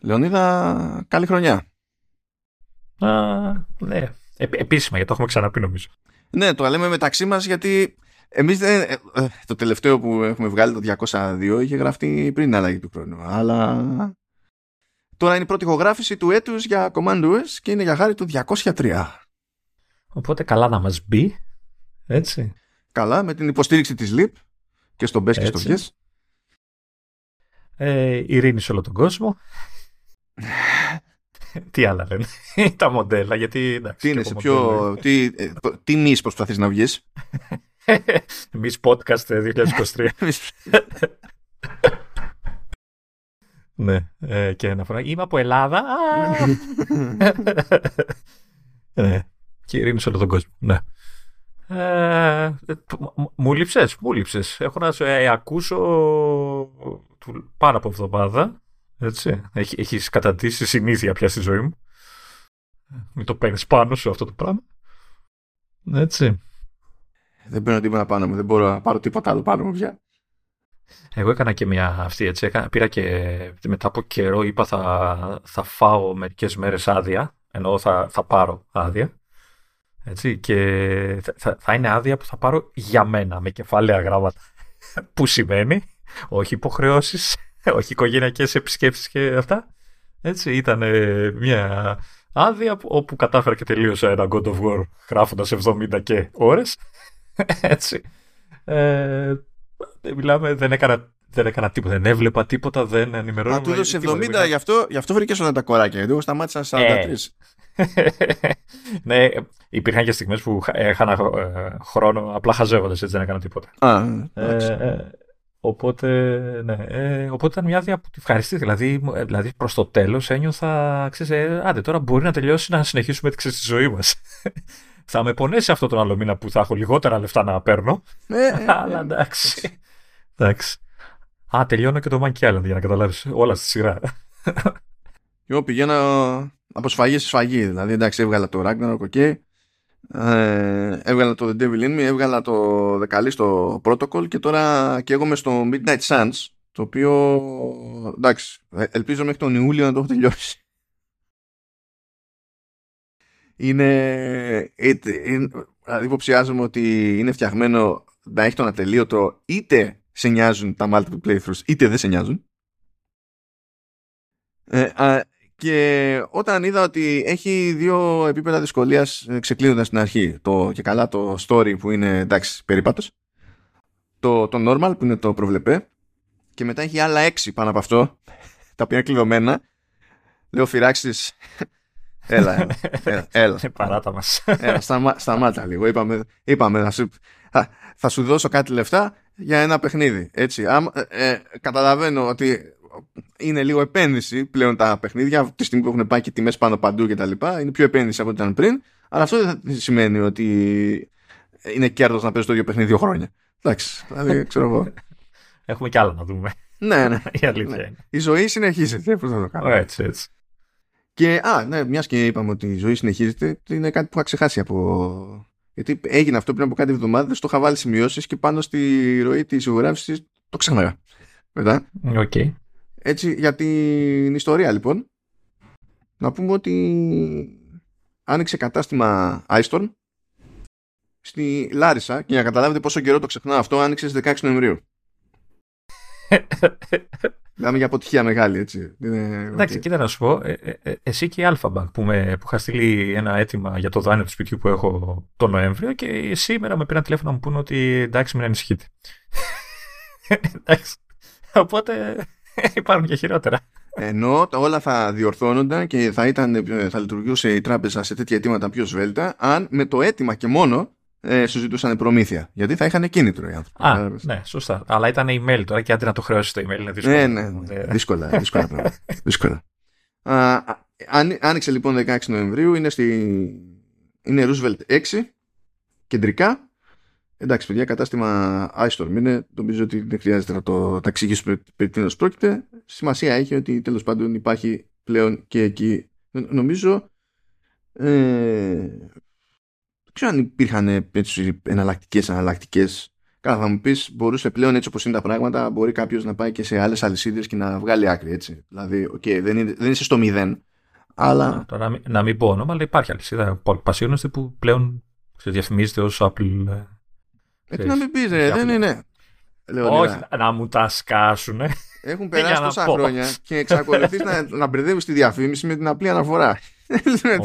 Λεωνίδα, καλή χρονιά. Α, ναι. Ε, επίσημα, γιατί το έχουμε ξαναπεί νομίζω. Ναι, το λέμε μεταξύ μας γιατί εμείς δεν, ε, ε, το τελευταίο που έχουμε βγάλει το 202 είχε γραφτεί πριν αλλαγή του χρόνου. Αλλά τώρα είναι η πρώτη ηχογράφηση του έτους για Command OS και είναι για χάρη του 203. Οπότε καλά να μας μπει. Έτσι. Καλά, με την υποστήριξη της LIP και στο BES και στο VIES. Ε, ειρήνη σε όλο τον κόσμο. τι άλλα λένε; Τα μοντέλα, γιατί εντάξει. Τι είναι, σε ποιο. Τι, ε, τι μη προσπαθείς να βγεις; Μη podcast 2023. ναι, ε, και ένα φορά. Είμαι από Ελλάδα. ναι, και ειρήνης σε όλο τον κόσμο. Ναι. Ε, μου λείψες, μου λείψες. Έχω να σε ε, ακούσω πάνω από εβδομάδα. Έτσι. Έχει, έχεις καταντήσει συνήθεια πια στη ζωή μου. Μην το παίρνεις πάνω σου αυτό το πράγμα. Έτσι. Δεν παίρνω τίποτα πάνω μου. Δεν μπορώ να πάρω τίποτα άλλο πάνω μου πια. Εγώ έκανα και μια αυτή έτσι. Έκανα, πήρα και μετά από καιρό είπα θα, θα φάω μερικές μέρες άδεια. Ενώ θα, θα πάρω άδεια. Έτσι, και θα, θα είναι άδεια που θα πάρω για μένα με κεφάλαια γράμματα. που σημαίνει όχι υποχρεώσεις, όχι οικογενειακές επισκέψεις και αυτά. Έτσι, ήταν μια άδεια όπου κατάφερα και τελείωσα ένα God of War γράφοντας 70 και ώρες. Έτσι. Ε, μιλάμε, δεν έκανα, δεν έκανα τίποτα, δεν έβλεπα τίποτα, δεν ενημερώνω. Μα του έδωσε 70, γι' αυτό, γι αυτό βρήκες όλα τα κοράκια. Γιατί εγώ σταμάτησα 43. Ε, ναι, υπήρχαν και στιγμές που έχανα ε, χρόνο απλά χαζεύοντας, έτσι δεν έκανα τίποτα. Α, ε, Οπότε, ναι, ε, οπότε ήταν μια άδεια που τη ευχαριστή. Δηλαδή, δηλαδή προς το τέλος ένιωθα, ξέρεις, ε, άντε τώρα μπορεί να τελειώσει να συνεχίσουμε τη ζωή μας. θα με πονέσει αυτό τον άλλο μήνα που θα έχω λιγότερα λεφτά να παίρνω. Ναι, Αλλά εντάξει. εντάξει. Α, τελειώνω και το Monkey Island για να καταλάβεις όλα στη σειρά. Εγώ πηγαίνω από σφαγή σε σφαγή. Δηλαδή, εντάξει, έβγαλα το Ragnarok, ok. Ε, έβγαλα το The Devil In Me, έβγαλα το δεκαλίστο Protocol και τώρα και εγώ είμαι στο Midnight Suns το οποίο εντάξει ε, ελπίζω μέχρι τον Ιούλιο να το έχω τελειώσει. Είναι, δηλαδή υποψιάζομαι ότι είναι φτιαγμένο να έχει τον ατελείωτο είτε σε νοιάζουν τα multiple playthroughs είτε δεν σε νοιάζουν. Ε, και όταν είδα ότι έχει δύο επίπεδα δυσκολίας ε, ξεκλίνοντα στην αρχή, το και καλά το story που είναι εντάξει περίπατος, το, το normal που είναι το προβλεπέ, και μετά έχει άλλα έξι πάνω από αυτό, τα οποία είναι κλειδωμένα. Λέω φυράξεις. Έλα, έλα. έλα. Ε, παράτα μας. Έλα, σταμά, σταμάτα λίγο. Είπαμε, είπαμε να σου, θα σου δώσω κάτι λεφτά για ένα παιχνίδι. Έτσι. ε, καταλαβαίνω ότι είναι λίγο επένδυση πλέον τα παιχνίδια τη στιγμή που έχουν πάει και τιμές πάνω παντού και τα λοιπά είναι πιο επένδυση από ό,τι ήταν πριν αλλά αυτό δεν σημαίνει ότι είναι κέρδος να παίζει το ίδιο παιχνίδι δύο χρόνια εντάξει δηλαδή ξέρω εγώ έχουμε κι άλλα να δούμε ναι ναι η αλήθεια ναι. είναι η ζωή συνεχίζεται πώς θα το κάνω έτσι έτσι και α, ναι, μιας και είπαμε ότι η ζωή συνεχίζεται, είναι κάτι που είχα ξεχάσει από. Γιατί έγινε αυτό πριν από κάτι εβδομάδες, το είχα βάλει σημειώσεις και πάνω στη ροή της ηχογράφησης το ξέχασα. Μετά. Okay. Έτσι, για την ιστορία λοιπόν, να πούμε ότι άνοιξε κατάστημα iStorm στη Λάρισα και για να καταλάβετε πόσο καιρό το ξεχνάω αυτό, άνοιξε στις 16 Νοεμβρίου. Μιλάμε για αποτυχία μεγάλη, έτσι. Εντάξει, κοίτα να σου πω, ε, ε, ε, εσύ και η Alphabank που, με, που είχα στείλει ένα αίτημα για το δάνειο του σπιτιού που έχω τον Νοέμβριο και σήμερα με πήραν τηλέφωνο να μου πούνε ότι εντάξει, μην ανησυχείτε. εντάξει. Οπότε Υπάρχουν και χειρότερα. Ενώ όλα θα διορθώνονταν και θα, ήταν, θα λειτουργούσε η τράπεζα σε τέτοια αιτήματα πιο σβέλτα, αν με το αίτημα και μόνο ε, σου ζητούσαν προμήθεια. Γιατί θα είχαν κίνητρο οι άνθρωποι. Α, ναι, σωστά. Αλλά ήταν email τώρα και αντί να το χρεώσεις το email είναι δύσκολο. Ναι, ναι, ναι. δύσκολα. δύσκολα, δύσκολα. Α, άνοιξε λοιπόν 16 Νοεμβρίου, είναι, στη, είναι Roosevelt 6, κεντρικά Εντάξει, παιδιά, κατάστημα iStorm είναι. Νομίζω ότι δεν χρειάζεται να το εξηγήσουμε περί τίνος πρόκειται. Σημασία έχει ότι τέλος πάντων υπάρχει πλέον και εκεί. Νομίζω. Ε, δεν ξέρω αν υπήρχαν έτσι, εναλλακτικές, εναλλακτικές Καλά, θα μου πεις, μπορούσε πλέον έτσι όπως είναι τα πράγματα, μπορεί κάποιος να πάει και σε άλλες αλυσίδες και να βγάλει άκρη. Έτσι. Δηλαδή, okay, δεν, είναι, δεν είσαι στο μηδέν. Αλλά... Τώρα, να, μην, να μην πω όνομα, αλλά υπάρχει αλυσίδα πασίωνεστε που πλέον σε διαφημίζεται ως Apple. Ε, τι να μην πεις, δεν είναι. Όχι, να μου τα σκάσουνε. Έχουν περάσει τόσα χρόνια και εξακολουθείς να, να μπερδεύεις τη διαφήμιση με την απλή αναφορά.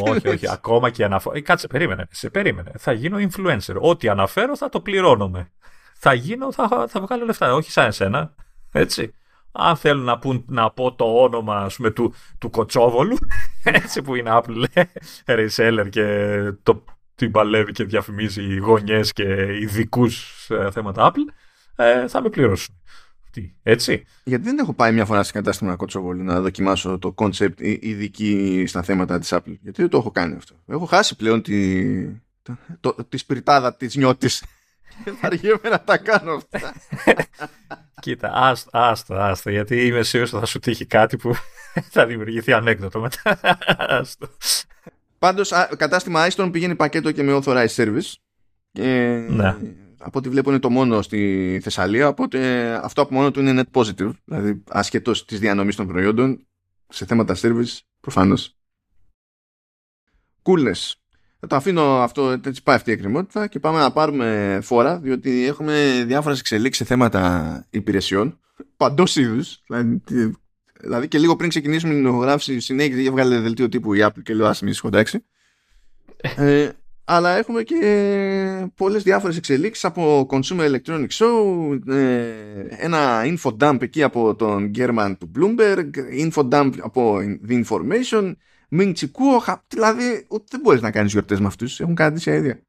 όχι, όχι, ακόμα και αναφορά. Ε, κάτσε, περίμενε. Σε περίμενε. Θα γίνω influencer. Ό,τι αναφέρω θα το πληρώνομαι. Θα γίνω, θα, θα βγάλω λεφτά. Όχι σαν εσένα. Έτσι. Αν θέλουν να, πούν, να πω το όνομα ας πούμε, του, του Κοτσόβολου, έτσι που είναι Apple reseller και το την παλεύει και διαφημίζει γωνιές και ειδικούς ε, θέματα Apple, ε, θα με πληρώσουν. Έτσι; Γιατί δεν έχω πάει μια φορά στην κατάστημα Κοτσόβολου να δοκιμάσω το concept ειδική στα θέματα της Apple. Γιατί δεν το έχω κάνει αυτό. Έχω χάσει πλέον τη, το, το, τη σπιρτάδα της νιώτης. θα αργήσουμε να τα κάνω αυτά. Κοίτα, άστα, άστα, άστα, γιατί είμαι σίγουρος ότι θα σου τύχει κάτι που θα δημιουργηθεί ανέκδοτο μετά. Πάντως, κατάστημα iStorm πηγαίνει πακέτο και με authorized service. Ε, ναι από ό,τι βλέπω είναι το μόνο στη Θεσσαλία, οπότε αυτό από μόνο του είναι net positive, δηλαδή ασχετός της διανομής των προϊόντων, σε θέματα service, προφανώς. Κούλες. Θα το αφήνω αυτό, έτσι πάει αυτή η εκκρεμότητα και πάμε να πάρουμε φόρα, διότι έχουμε διάφορες εξελίξεις σε θέματα υπηρεσιών, παντός είδους, δηλαδή, δηλαδή και λίγο πριν ξεκινήσουμε την ηχογράφηση συνέχεια βγάλε δελτίο τύπου η Apple και λέω ας μην ε, αλλά έχουμε και πολλές διάφορες εξελίξεις από Consumer Electronics Show, ε, ένα info dump εκεί από τον German του Bloomberg, info dump από The Information, Ming Chiku, δηλαδή ούτε δεν μπορείς να κάνεις γιορτές με αυτούς, έχουν κάνει τέτοια ίδια.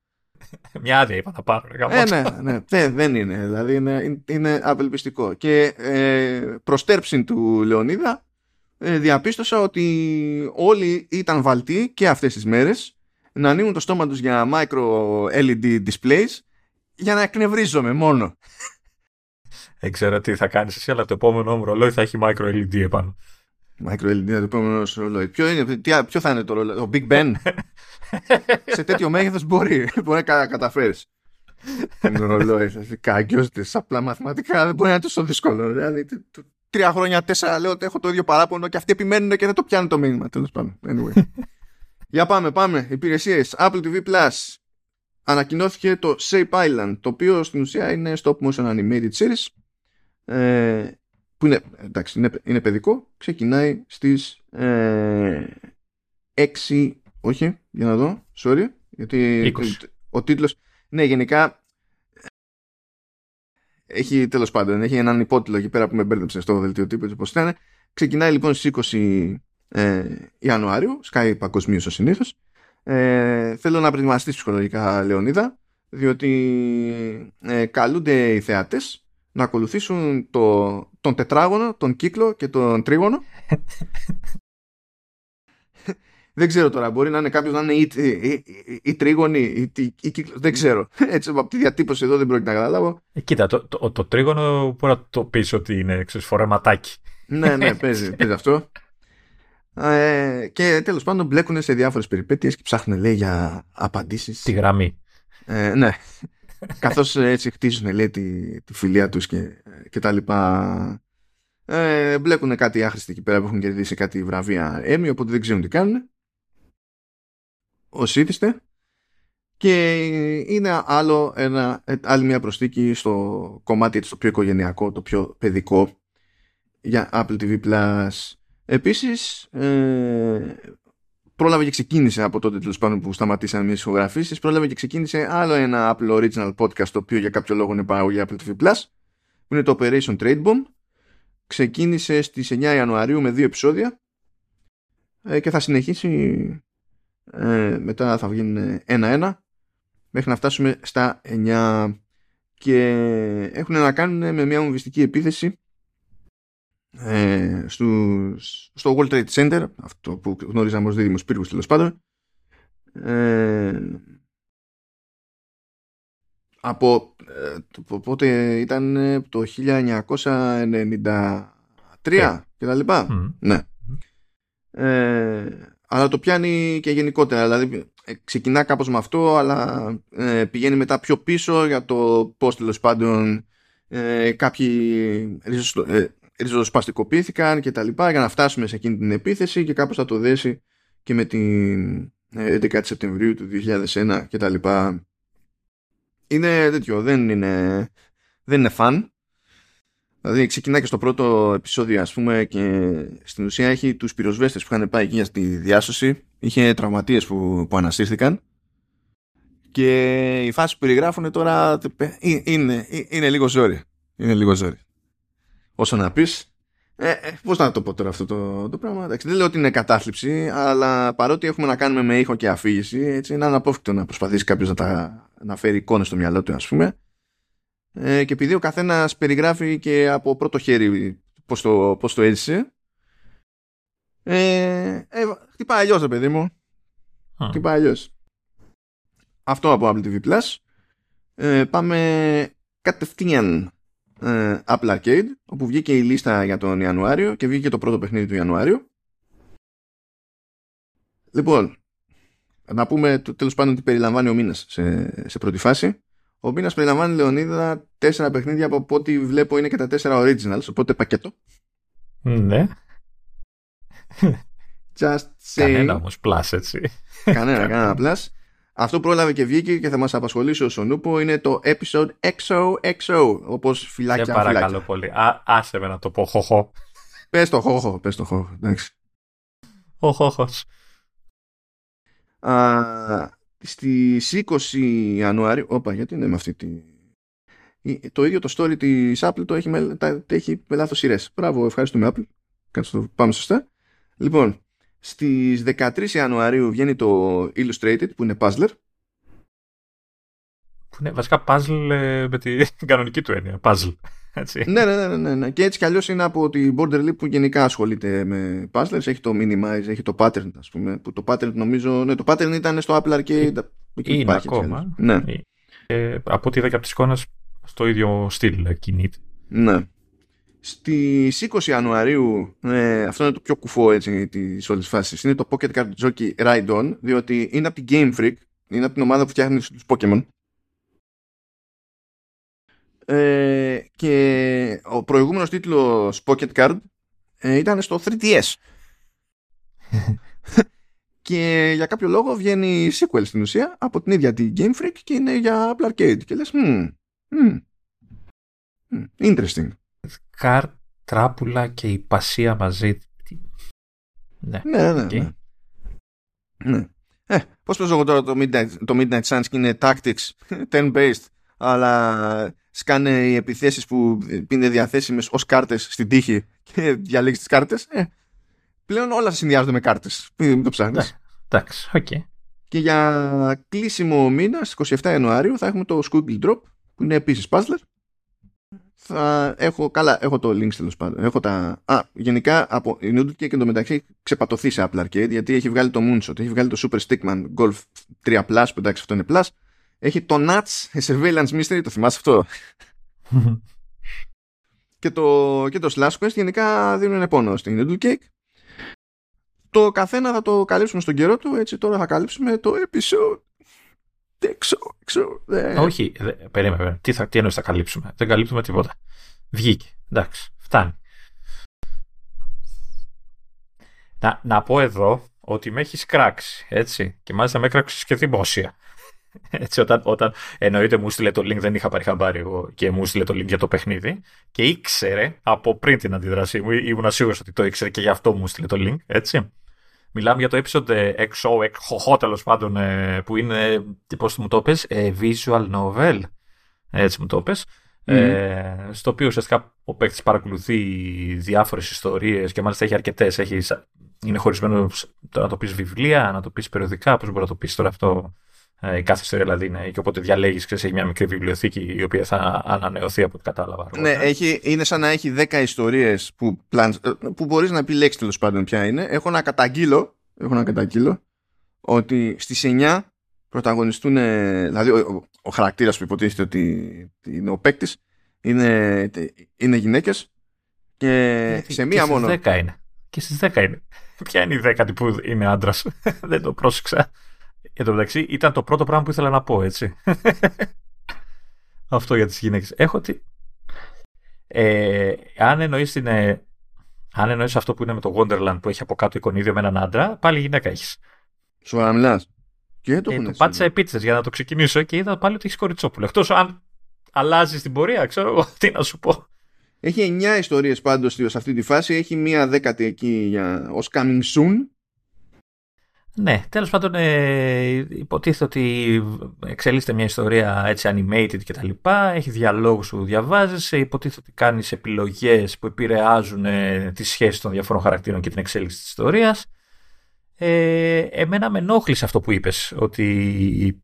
Μια άδεια είπα να πάρω. Ε, ναι, ναι, ναι, δεν είναι, δηλαδή είναι, είναι απελπιστικό. Και ε, προστέρψη του Λεωνίδα ε, διαπίστωσα ότι όλοι ήταν βαλτοί και αυτές τις μέρες να ανοίγουν το στόμα τους για micro LED displays για να εκνευρίζομαι μόνο. Δεν ξέρω τι θα κάνεις εσύ, αλλά το επόμενο μου ρολόι θα έχει micro LED επάνω. Micro LED είναι το επόμενο ρολόι. Ποιο, είναι, τι, ποιο θα είναι το ρολόι, το Big Ben; Σε τέτοιο μέγεθος μπορεί, μπορεί να καταφέρεις. Είναι ρολόι, καγκιόζητες, απλά μαθηματικά δεν μπορεί να είναι τόσο δύσκολο. Δηλαδή, τρία χρόνια, τέσσερα λέω ότι έχω το ίδιο παράπονο και αυτοί επιμένουν και δεν το πιάνουν το μήνυμα. Τέλος πάντων. Anyway. Για πάμε, πάμε. Υπηρεσίες. Apple TV Plus. Ανακοινώθηκε το Shape Island, το οποίο στην ουσία είναι stop motion animated series. Ε, που είναι, εντάξει, είναι, είναι παιδικό. Ξεκινάει στις ε, 6, όχι, για να δω, sorry, γιατί ο, ο τίτλος, ναι, γενικά έχει τέλος πάντων, έχει έναν υπότιτλο εκεί πέρα που με μπέρδεψε στο δελτίο τύπου, όπως ήταν. Ξεκινάει λοιπόν στις 20 ε, Ιανουάριου, σκάει παγκοσμίως ο συνήθως. Ε, θέλω να προετοιμαστείς ψυχολογικά, Λεωνίδα, διότι ε, καλούνται οι θεάτες να ακολουθήσουν το, τον τετράγωνο, τον κύκλο και τον τρίγωνο. δεν ξέρω τώρα, μπορεί να είναι κάποιος να είναι ή, ή, ή, τρίγωνη ή, ή κύκλος. Δεν ξέρω. Έτσι, από τη διατύπωση εδώ δεν πρόκειται να καταλάβω. Ε, κοίτα, το, το, το, τρίγωνο μπορεί να το πεις ότι είναι φορεματάκι. ναι, ναι, παίζει, παίζει αυτό. Ε, και τέλος πάντων μπλέκουν σε διάφορες περιπέτειες και ψάχνουν λέει για απαντήσεις. Τη γραμμή. Ε, ναι. Καθώς έτσι χτίζουν λέει τη, τη φιλία τους και, και τα λοιπά. Ε, μπλέκουν κάτι άχρηστοι εκεί πέρα που έχουν κερδίσει κάτι βραβεία έμει οπότε δεν ξέρουν τι κάνουν. Ως ήθιστε. Και είναι άλλο ένα, άλλη μια προσθήκη στο κομμάτι το πιο οικογενειακό, το πιο παιδικό για Apple TV Plus Επίσης, ε, πρόλαβε και ξεκίνησε από τότε τέλος πάντων που σταματήσαν τις ηχογραφήσεις, πρόλαβε και ξεκίνησε άλλο ένα Apple Original Podcast, το οποίο για κάποιο λόγο είναι παραγωγή Apple TV Plus, που είναι το Operation Trade Bomb. Ξεκίνησε στις 9 Ιανουαρίου με δύο επεισόδια ε, και θα συνεχίσει ε, μετά θα βγουν ένα-ένα μέχρι να φτάσουμε στα 9 και έχουν να κάνουν με μια μοβιστική επίθεση ε, στο World Trade Center, αυτό που γνωρίζαμε ως δίδυμος πύργους τέλος πάντων, ε, από ε, πότε ήταν ε, το 1993 και τα λοιπά. Ναι. Ε, αλλά το πιάνει και γενικότερα. Δηλαδή, ε, ξεκινά κάπως με αυτό αλλά ε, πηγαίνει μετά πιο πίσω για το πώς τέλος πάντων ε, κάποιοι ε, ριζοσπαστικοποιήθηκαν και τα λοιπά για να φτάσουμε σε εκείνη την επίθεση και κάπως θα το δέσει και με την 11 Σεπτεμβρίου του 2001 και τα λοιπά. Είναι τέτοιο, δεν είναι, δεν είναι φαν. Δηλαδή ξεκινά και στο πρώτο επεισόδιο ας πούμε και στην ουσία έχει τους πυροσβέστες που είχαν πάει εκεί για τη διάσωση. Είχε τραυματίες που, που ανασύρθηκαν. Και η φάση που περιγράφουν τώρα είναι, είναι λίγο ζόρι. Είναι λίγο ζόρι. Όσο να πεις, ε, ε, Πώς να το πω τώρα αυτό το, το πράγμα. Εντάξει, δεν λέω ότι είναι κατάθλιψη, αλλά παρότι έχουμε να κάνουμε με ήχο και αφήγηση, έτσι, είναι αναπόφευκτο να προσπαθήσει κάποιος να, τα, να φέρει εικόνες στο μυαλό του, ας πούμε. Ε, και επειδή ο καθένας περιγράφει και από πρώτο χέρι πώς το, πώς το έζησε. Ε, ε, χτυπάει αλλιώς, ρε παιδί μου. Mm. Χτυπάει αλλιώς. Αυτό από Apple TV Plus. Ε, πάμε κατευθείαν ε, Apple Arcade όπου βγήκε η λίστα για τον Ιανουάριο και βγήκε το πρώτο παιχνίδι του Ιανουάριου λοιπόν να πούμε το, τέλος πάντων τι περιλαμβάνει ο μήνας σε, σε πρώτη φάση ο μήνας περιλαμβάνει Λεωνίδα τέσσερα παιχνίδια από ό,τι βλέπω είναι και τα τέσσερα originals οπότε πακέτο ναι Just say... Κανένα όμως plus έτσι Κανένα, κανένα plus αυτό πρόλαβε και βγήκε και θα μας απασχολήσει ο Σονούπο είναι το episode XOXO όπως φυλάκια Σε παρακαλώ πολύ. Α, άσε με να το πω χοχό. Πες το χοχό, πες το χοχό. Εντάξει. Ο χοχός. Στις 20 Ιανουάριου, όπα γιατί είναι με αυτή τη... Το ίδιο το story της Apple το έχει με, τα, έχει με λάθος σειρές. Μπράβο, ευχαριστούμε Apple. Κάτσε το πάμε σωστά. Λοιπόν, στις 13 Ιανουαρίου βγαίνει το Illustrated που είναι puzzler. Που είναι βασικά puzzle ε, με την κανονική του έννοια. Puzzle. Έτσι. Ναι, ναι, ναι, ναι, ναι. Και έτσι κι αλλιώς είναι από την Border Leap που γενικά ασχολείται με puzzlers. Έχει το Minimize, έχει το Pattern, ας πούμε. Που το Pattern νομίζω. Ναι, το Pattern ήταν στο Apple Arcade. Είναι υπάρχει, ακόμα. Ναι. Ε, από ό,τι είδα και από τη εικόνα, στο ίδιο στυλ κινείται. Ναι. Στι 20 Ιανουαρίου, ε, αυτό είναι το πιο κουφό έτσι της όλης φάσης, είναι το Pocket Card Jockey Ride On, διότι είναι από την Game Freak, είναι από την ομάδα που φτιάχνει τους Pokémon. Ε, και ο προηγούμενος τίτλος Pocket Card ε, ήταν στο 3DS. και για κάποιο λόγο βγαίνει sequel στην ουσία από την ίδια την Game Freak και είναι για Apple Arcade. Και λες, hmm, hmm, interesting. Καρ, Τράπουλα και η Πασία μαζί. Ναι, ναι, ναι. Okay. ναι. ναι. Ε, πώς παίζω εγώ τώρα το Midnight, το Midnight Suns και είναι tactics, turn-based, αλλά σκάνε οι επιθέσεις που είναι διαθέσιμες ως κάρτες στην τύχη και διαλέγεις τις κάρτες. Ε, πλέον όλα συνδυάζονται με κάρτες. Μην το ψάχνεις. Ναι, εντάξει, οκ. Okay. Και για κλείσιμο μήνα, 27 Ιανουαρίου, θα έχουμε το Squiggle Drop, που είναι επίσης puzzler θα έχω, καλά, έχω το links τέλος πάντων. Έχω τα, α, γενικά από Noodle και εντωμεταξύ ξεπατωθεί σε Apple Arcade γιατί έχει βγάλει το Moonshot, έχει βγάλει το Super Stickman Golf 3 Plus, που εντάξει αυτό είναι Plus. Έχει το Nuts Surveillance Mystery, το θυμάσαι αυτό; και, το, και το Slash Quest γενικά δίνουν πόνο στην Noodle Cake. Το καθένα θα το καλύψουμε στον καιρό του, έτσι τώρα θα καλύψουμε το episode έξω, έξω. Όχι, δε, περίμενε, Τι, θα, τι εννοείς θα καλύψουμε; Δεν καλύπτουμε τίποτα. Βγήκε. Εντάξει, φτάνει. Να, να πω εδώ ότι με έχεις κράξει, έτσι. Και μάλιστα με έκραξες και δημόσια. Έτσι, όταν, όταν εννοείται μου στείλε το link, δεν είχα πάρει χαμπάρι εγώ και μου στείλε το link για το παιχνίδι και ήξερε από πριν την αντίδρασή μου, ήμουν σίγουρος ότι το ήξερε και γι' αυτό μου στείλε το link, έτσι. Μιλάμε για το episode XO, XO τέλος πάντων, ε, που είναι, πώς μου το πες, ε, visual novel. Έτσι μου το πες. Ε, στο οποίο ουσιαστικά ο παίκτης παρακολουθεί διάφορες ιστορίες και μάλιστα έχει αρκετές. Είναι χωρισμένος να το πεις βιβλία, να το πεις περιοδικά, πώς μπορεί να το πεις τώρα αυτό ε, η κάθε ιστορία δηλαδή είναι και οπότε διαλέγεις και έχει μια μικρή βιβλιοθήκη η οποία θα ανανεωθεί από ό,τι κατάλαβα. Ναι, έχει, είναι σαν να έχει 10 ιστορίες που, ε, που μπορείς να επιλέξεις τέλος πάντων ποια είναι. Έχω να καταγγείλω, έχω να καταγγείλω ότι στις 9 πρωταγωνιστούν, δηλαδή ο, ο, ο χαρακτήρας που υποτίθεται ότι είναι ο παίκτης είναι, είναι γυναίκες και σε μία και μόνο. 10 είναι. Και στις 10 είναι. Ποια είναι η δέκατη που είναι άντρας; Δεν το πρόσεξα. Εν τω μεταξύ ήταν το πρώτο πράγμα που ήθελα να πω, έτσι. Αυτό για τις γυναίκες. Έχω τι... Ε, αν εννοείς την, ε, αν εννοείς αυτό που είναι με το Wonderland που έχει από κάτω εικονίδιο με έναν άντρα, πάλι γυναίκα έχεις. Σοβαρά μιλάς. Και το ε, το πάτησα επίτηδες για να το ξεκινήσω και είδα πάλι ότι έχεις κοριτσόπουλο. Εκτός αν αλλάζεις την πορεία, ξέρω εγώ τι να σου πω. Έχει 9 ιστορίες πάντως σε αυτή τη φάση. Έχει μία δέκατη εκεί για, ως coming soon. Ναι, τέλος πάντων ε, υποτίθεται ότι εξελίσσεται μια ιστορία έτσι animated και τα λοιπά, έχει διαλόγους που διαβάζεις, υποτίθεται ότι κάνεις επιλογές που επηρεάζουν ε, τις σχέσεις των διαφόρων χαρακτήρων και την εξέλιξη της ιστορίας. Ε, εμένα με ενόχλησε αυτό που είπες, ότι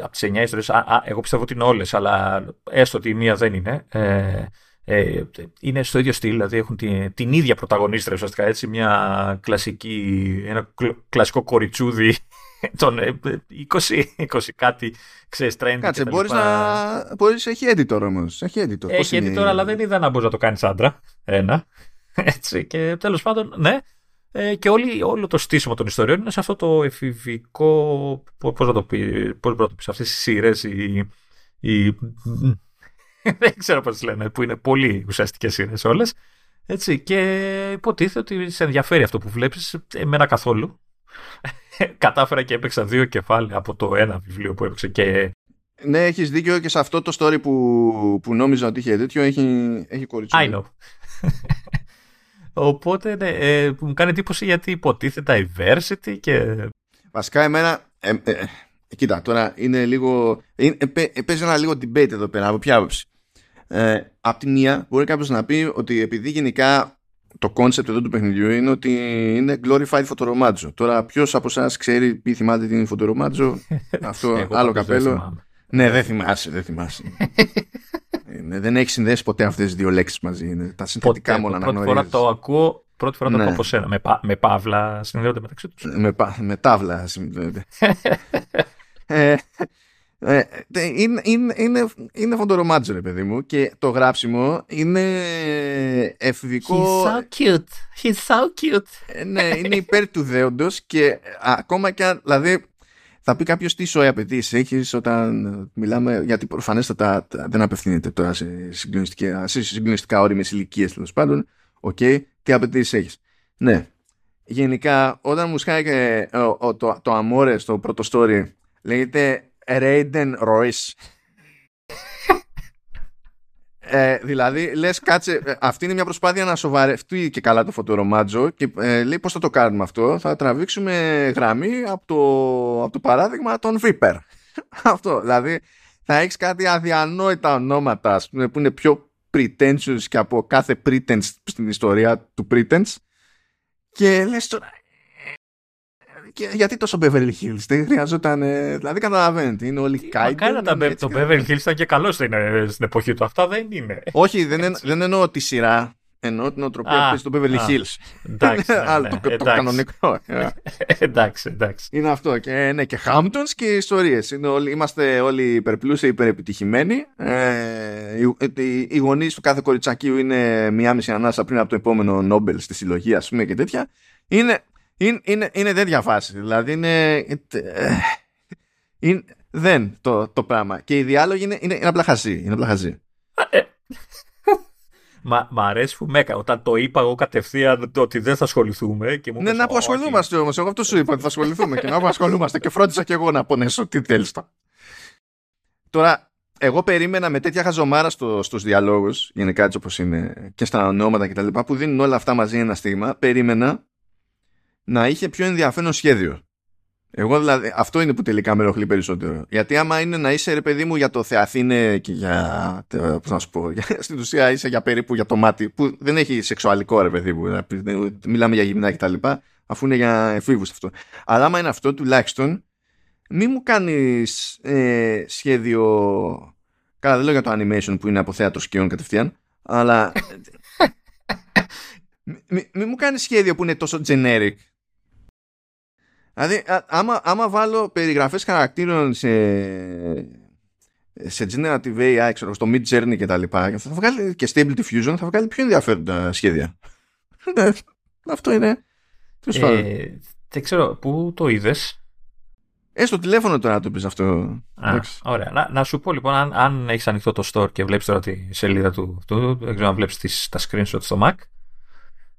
από τις 9 ιστορίες, α, α, εγώ πιστεύω ότι είναι όλες, αλλά έστω ότι η μία δεν είναι, ε, ε, είναι στο ίδιο στυλ, δηλαδή έχουν την, την ίδια πρωταγωνίστρια ουσιαστικά έτσι, μια κλασική, ένα κλασικό κοριτσούδι των 20, 20 κάτι, ξέρεις, trend Κάτσε, μπορείς να... Μπορείς, έχει editor όμως. Έχει editor. Έχει editor, είναι... αλλά δεν είδα να μπορείς να το κάνεις άντρα. Ένα. Έτσι, και τέλος πάντων, ναι. Ε, και όλη, όλο το στήσιμο των ιστοριών είναι σε αυτό το εφηβικό, πώς να το πει, πώς να το πεις, αυτές τις σειρές, οι, οι δεν ξέρω πώς λένε, που είναι πολύ ουσιαστικές σειρές όλες. Έτσι, και υποτίθεται ότι σε ενδιαφέρει αυτό που βλέπεις, εμένα καθόλου. Κατάφερα και έπαιξα δύο κεφάλαια από το ένα βιβλίο που έπαιξε και. Ναι, έχεις δίκιο και σε αυτό το story που, που νόμιζα ότι είχε τέτοιο έχει, έχει κορίτσι. I know. Οπότε ναι, ε, μου κάνει εντύπωση γιατί υποτίθεται diversity και. Βασικά εμένα. Ε, ε, κοίτα, τώρα είναι λίγο. Είναι, ε, παίζει ένα λίγο debate εδώ πέρα. Από ποια άποψη. Ε, απ' τη μία μπορεί κάποιος να πει ότι επειδή γενικά το κόνσεπτ εδώ του παιχνιδιού είναι ότι είναι glorified φωτορομάτζο. Τώρα ποιος από εσάς ξέρει ή θυμάται τι είναι φωτορομάτζο, αυτό άλλο καπέλο. Ναι, δεν θυμάσαι, δεν θυμάσαι. ε, δεν έχεις συνδέσει ποτέ αυτές τις δύο λέξεις μαζί. Είναι τα συνθετικά μόνο να γνωρίζει. Πρώτη φορά το ακούω, πρώτη φορά το ακούω ναι. από σένα. Με, με παύλα συνδέονται μεταξύ τους. Με, με τάβλα συνδέονται. ε, ε, είναι, είναι, είναι, είναι φοντορομάτζο ρε παιδί μου και το γράψιμο είναι εφηβικό He's so cute He's so cute ε, Ναι είναι υπέρ του δέοντος και ακόμα και αν δηλαδή θα πει κάποιος τι σοϊ απαιτήσει έχεις όταν μιλάμε, γιατί προφανέστατα δεν απευθύνεται τώρα σε, σε συγκλονιστικά όριμες ηλικίες τέλος πάντων. Οκ, okay, τι απαιτήσεις έχεις. Ναι. Γενικά, όταν μου σκάει και το, το, το Amore στο πρώτο story, λέγεται Raiden Royce. Ε, δηλαδή, λες, κάτσε, ε, αυτή είναι μια προσπάθεια να σοβαρευτεί και καλά το φωτορομάτζο και ε, λέει πώς θα το κάνουμε αυτό; Θα τραβήξουμε γραμμή από το, από το παράδειγμα των Viper. αυτό. Δηλαδή, θα έχεις κάτι αδιανόητα ονόματα που είναι πιο pretentious και από κάθε pretense στην ιστορία του pretense. Και λες τώρα, και γιατί τόσο Beverly Hills, δεν χρειαζόταν. Δηλαδή, καταλαβαίνετε, είναι όλοι κάιντ. Κάνα τα, το Beverly Hills ήταν και καλός στην, στην εποχή του. Αυτά δεν είναι. Όχι, δεν, δεν εννοώ τη σειρά. Εννοώ την οτροπία που στο Beverly Hills. Εντάξει. Ναι, Άλλο το, το κανονικό. εντάξει, εντάξει. Είναι αυτό. Και, ναι, και Hamptons και ιστορίες. Είμαστε όλοι υπερπλούσιοι, υπερεπιτυχημένοι. Ε, οι, οι γονείς του κάθε κοριτσακίου είναι μία μισή ανάσα πριν από το επόμενο Νόμπελ στη συλλογή, ας πούμε, και τέτοια. Είναι, είναι, είναι, είναι τέτοια φάση. Δηλαδή είναι, είναι δεν το, το πράγμα. Και η διάλογη είναι, είναι, είναι απλά χαζή. Είναι απλά χαζή. Ε, μα, μ' αρέσει που με έκανε. Όταν το είπα εγώ κατευθείαν ότι δεν θα ασχοληθούμε. Και μου ναι, να που ασχολούμαστε όμως. Εγώ αυτό σου είπα ότι θα ασχοληθούμε και να που ασχολούμαστε. Και φρόντισα και εγώ να πονέσω τι θέλει. Τώρα, εγώ περίμενα με τέτοια χαζομάρα στο, στους διαλόγους, γενικά έτσι όπως είναι, και στα ονόματα κτλ. που δίνουν όλα αυτά μαζί ένα στίγμα, περίμενα να είχε πιο ενδιαφέρον σχέδιο. Εγώ δηλαδή, αυτό είναι που τελικά με ενοχλεί περισσότερο. Γιατί άμα είναι να είσαι ρε παιδί μου για το Θεαθήνε και για. Πώς να σου πω, για, στην ουσία είσαι για περίπου για το μάτι, που δεν έχει σεξουαλικό ρε παιδί μου. Μιλάμε για γυμνά κτλ. Αφού είναι για εφήβου αυτό. Αλλά άμα είναι αυτό, τουλάχιστον μη μου κάνεις ε, σχέδιο. Καλά, δεν λέω για το animation που είναι από θέατρο σκιών κατευθείαν, αλλά. Μην μη μου κάνεις σχέδιο που είναι τόσο generic Δηλαδή, άμα, άμα βάλω περιγραφές χαρακτήρων σε, σε generative AI, ξέρω, στο mid journey και τα λοιπά, θα βγάλει και stable diffusion, θα βγάλει πιο ενδιαφέροντα σχέδια. Ναι, αυτό είναι. Ε, δεν ξέρω, πού το είδες; Έστω τηλέφωνο τώρα να το πεις αυτό. Α, ωραία. Να, να, σου πω λοιπόν, αν, αν έχεις ανοιχτό το store και βλέπεις τώρα τη σελίδα του, του δεν ξέρω αν βλέπεις τα screenshots στο Mac.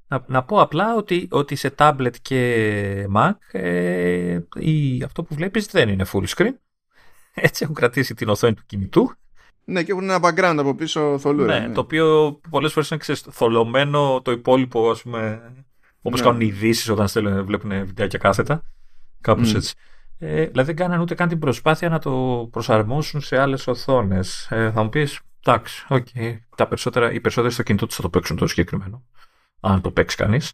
Να, να πω απλά ότι, ότι σε tablet και Mac ε, η, αυτό που βλέπεις δεν είναι full screen. Έτσι έχουν κρατήσει την οθόνη του κινητού. Ναι, και έχουν ένα background από πίσω θολούρα. Ναι, ναι. το οποίο πολλές φορές είναι ξέρεις, θολωμένο το υπόλοιπο, ας πούμε, όπως ναι. κάνουν οι ειδήσεις όταν στέλνουν, βλέπουν βιντεάκια κάθετα. Κάπως mm. έτσι. Ε, δηλαδή δεν κάνανε ούτε καν την προσπάθεια να το προσαρμόσουν σε άλλες οθόνες. Ε, θα μου πεις, εντάξει, okay. Τα περισσότερα, οι περισσότεροι στο κινητό τους θα το παίξουν το συγκεκριμένο αν το παίξει κανείς.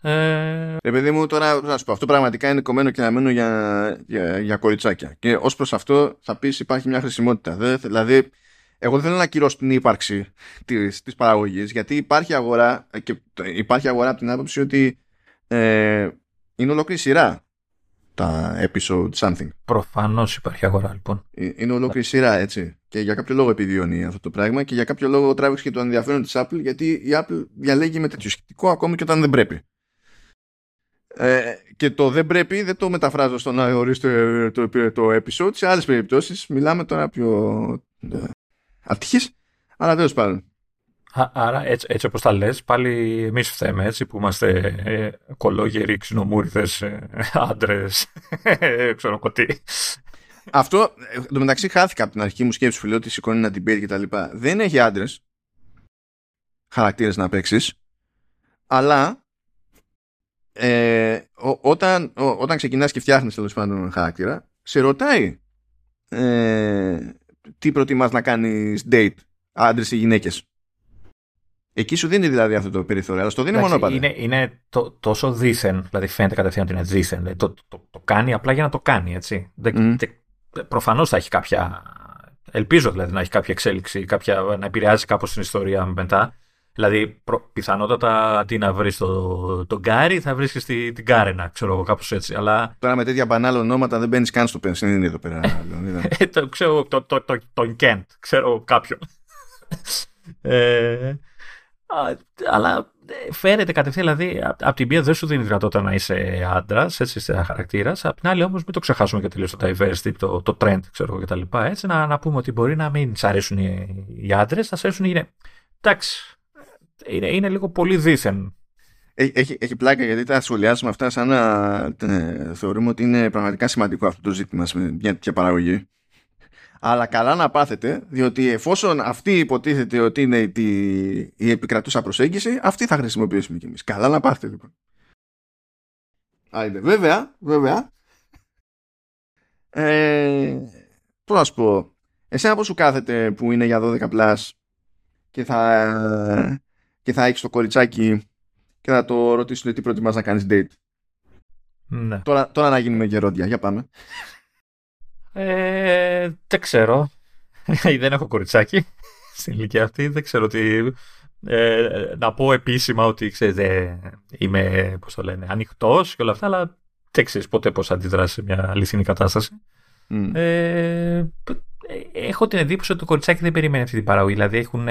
Ε... Επειδή μου τώρα, να σου πω, αυτό πραγματικά είναι κομμένο και αναμένο για, για, για κοριτσάκια. Και ως προς αυτό θα πεις υπάρχει μια χρησιμότητα. Δε, δηλαδή, εγώ δεν θέλω να ακυρώσω την ύπαρξη της, της παραγωγής γιατί υπάρχει αγορά και υπάρχει αγορά από την άποψη ότι ε, είναι ολόκληρη σειρά τα episode something. Προφανώς υπάρχει αγορά λοιπόν. Ε, είναι ολόκληρη σειρά έτσι. Και για κάποιο λόγο επιβιώνει αυτό το πράγμα και για κάποιο λόγο τράβηξε και το ενδιαφέρον της Apple γιατί η Apple διαλέγει με τέτοιο σχετικό ακόμη και όταν δεν πρέπει. Ε, και το δεν πρέπει δεν το μεταφράζω στο να ορίστε το, το, το episode. Σε άλλες περιπτώσεις μιλάμε τώρα πιο ε, ατυχής. Αλλά τέλος πάντων. Άρα έτσι, έτσι όπως τα λες, πάλι εμείς φταίμε έτσι που είμαστε ε, κολόγεροι, ξινομούριδες, ε, άντρες, ε, ξέρω κοτί. Αυτό, το μεταξύ χάθηκα από την αρχή μου σκέψη που λέω ότι σηκώνει ένα debate και τα λοιπά. Δεν έχει άντρες χαρακτήρες να παίξεις, αλλά ε, όταν, όταν ξεκινάς και φτιάχνεις τέλος πάντων χαρακτήρα, σε ρωτάει ε, τι προτιμάς να κάνεις date, άντρες ή γυναίκες. Εκεί σου δίνει δηλαδή αυτό το περιθώριο, αλλά στο δίνει μόνο πάντα. Είναι, είναι το, τόσο δίθεν, δηλαδή φαίνεται κατευθείαν ότι είναι δίθεν. Δηλαδή το, το, το, κάνει απλά για να το κάνει, έτσι. Mm. Προφανώς θα έχει κάποια. Ελπίζω δηλαδή να έχει κάποια εξέλιξη, κάποια, να επηρεάζει κάπως την ιστορία μετά. Δηλαδή, προ, πιθανότατα αντί να βρεις το, τον Γκάρι, θα βρει τη, την Κάρενα, ξέρω εγώ, κάπως έτσι. Αλλά... Τώρα με τέτοια μπανάλα ονόματα δεν μπαίνεις καν στο πενσίνι εδώ πέρα. Ε, το, ξέρω το, το, το, τον Κέντ, ξέρω κάποιον. ε, αλλά ε, φέρεται κατευθείαν, δηλαδή, από την μία δεν σου δίνει δυνατότητα να είσαι άντρας, έτσι είσαι χαρακτήρας. Απ' την άλλη όμως, μην το ξεχάσουμε και τελείως το diversity, το, το trend, ξέρω κτλ. Έτσι, να, να πούμε ότι μπορεί να μην σ' αρέσουν οι, οι άντρες, θα σ' αρέσουν οι γυναίκε. Εντάξει. Είναι, είναι λίγο πολύ δίθεν. Έχει, έχει πλάκα γιατί τα σχολιάσουμε αυτά σαν να ε, θεωρούμε ότι είναι πραγματικά σημαντικό αυτό το ζήτημα σε μια τέτοια παραγωγή. Αλλά καλά να πάθετε, διότι εφόσον αυτή υποτίθεται ότι είναι η επικρατούσα προσέγγιση, αυτή θα χρησιμοποιήσουμε κι εμείς. Καλά να πάθετε λοιπόν. Άιντε. Βέβαια, βέβαια, ε, πώς να σου πω, εσένα πώς σου κάθεται που είναι για 12 plus και θα, και θα έχεις το κοριτσάκι και θα το ρωτήσουν τι προτιμάς να κάνεις date; Ναι. Τώρα, τώρα να γίνουμε γερόντια. Για πάμε. Ε, δεν ξέρω. δεν έχω κοριτσάκι στην ηλικία αυτή. Δεν ξέρω τι. Ε, να πω επίσημα ότι ξέρετε, είμαι πώς το λένε, ανοιχτός και όλα αυτά, αλλά δεν ξέρεις ποτέ πώς αντιδράσει μια αληθινή κατάσταση. Ε, έχω την εντύπωση ότι το κοριτσάκι δεν περιμένει αυτή την παραγωγή. Δηλαδή έχουν,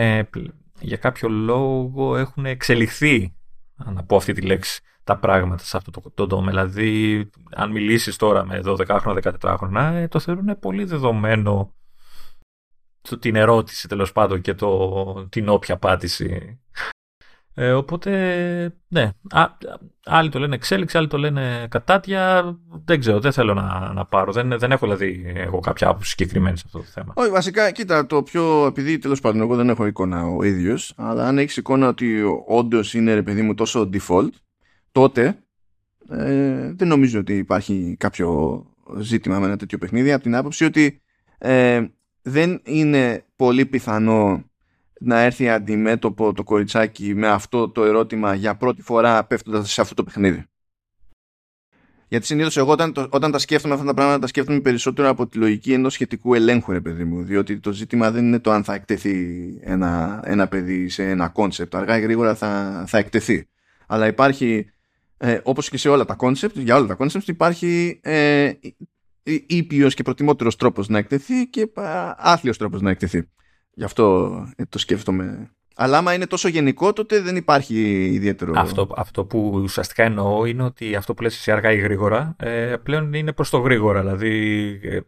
για κάποιο λόγο έχουν εξελιχθεί, να πω αυτή τη λέξη, τα πράγματα σε αυτό το, το τομέα. Δηλαδή, αν μιλήσεις τώρα με 12χρονα, 14χρονα, ε, το θεωρούν πολύ δεδομένο το, την ερώτηση τέλος πάντων και το, την όποια απάντηση. Ε, οπότε, ναι. Α, άλλοι το λένε εξέλιξη, άλλοι το λένε κατάτια. Δεν ξέρω, δεν θέλω να, να πάρω. Δεν, δεν έχω δηλαδή εγώ κάποια άποψη συγκεκριμένη σε αυτό το θέμα. Όχι, βασικά, κοίτα, το πιο. Επειδή τέλος πάντων εγώ δεν έχω εικόνα ο ίδιος, αλλά αν έχεις εικόνα ότι όντως είναι ρε παιδί μου τόσο default, τότε ε, δεν νομίζω ότι υπάρχει κάποιο ζήτημα με ένα τέτοιο παιχνίδι από την άποψη ότι ε, δεν είναι πολύ πιθανό να έρθει αντιμέτωπο το κοριτσάκι με αυτό το ερώτημα για πρώτη φορά πέφτοντας σε αυτό το παιχνίδι. Γιατί συνήθως εγώ όταν, όταν τα σκέφτομαι αυτά τα πράγματα τα σκέφτομαι περισσότερο από τη λογική ενός σχετικού ελέγχου, ρε παιδί μου. Διότι το ζήτημα δεν είναι το αν θα εκτεθεί ένα, ένα παιδί σε ένα concept. Αργά ή γρήγορα θα, θα εκτεθεί. Αλλά υπάρχει ε, όπως και σε όλα τα concept, για όλα τα concept υπάρχει ε, ήπιος και προτιμότερος τρόπος να εκτεθεί και άθλιος τρόπος να εκτεθεί. Γι' αυτό ε, το σκέφτομαι Αλλά άμα είναι τόσο γενικό, τότε δεν υπάρχει ιδιαίτερο. Αυτό, αυτό που ουσιαστικά εννοώ είναι ότι αυτό που λες εσύ αργά ή γρήγορα ε, πλέον είναι προς το γρήγορα. Δηλαδή ε,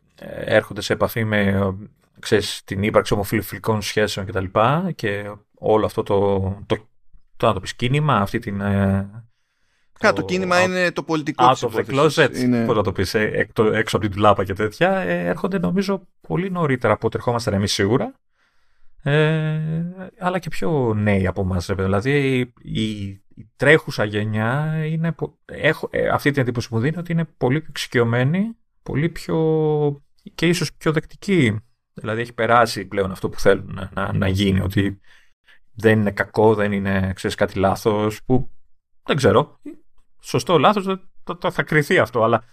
έρχονται σε επαφή με ξέρεις, την ύπαρξη ομοφιλοφιλικών σχέσεων κτλ. Και, και όλο αυτό το, το, το, να το πεις, κίνημα, αυτή την. Ε, το, το κίνημα είναι το πολιτικό out of the closet, είναι... πώς να το πεις, ε, έξω από την τουλάπα και τέτοια, ε, έρχονται νομίζω πολύ νωρίτερα από ό,τι ερχόμαστε εμείς σίγουρα. Ε, αλλά και πιο νέοι από εμάς. Δηλαδή η, η, τρέχουσα γενιά είναι, έχω, ε, αυτή την εντύπωση που μου δίνει ότι είναι πολύ πιο εξοικειωμένη, πολύ πιο και ίσως πιο δεκτική. Δηλαδή έχει περάσει πλέον αυτό που θέλουν να, να, να γίνει, ότι δεν είναι κακό, δεν είναι ξέρεις, κάτι λάθος, που δεν ξέρω, σωστό λάθος το, το, θα κρυθεί αυτό, αλλά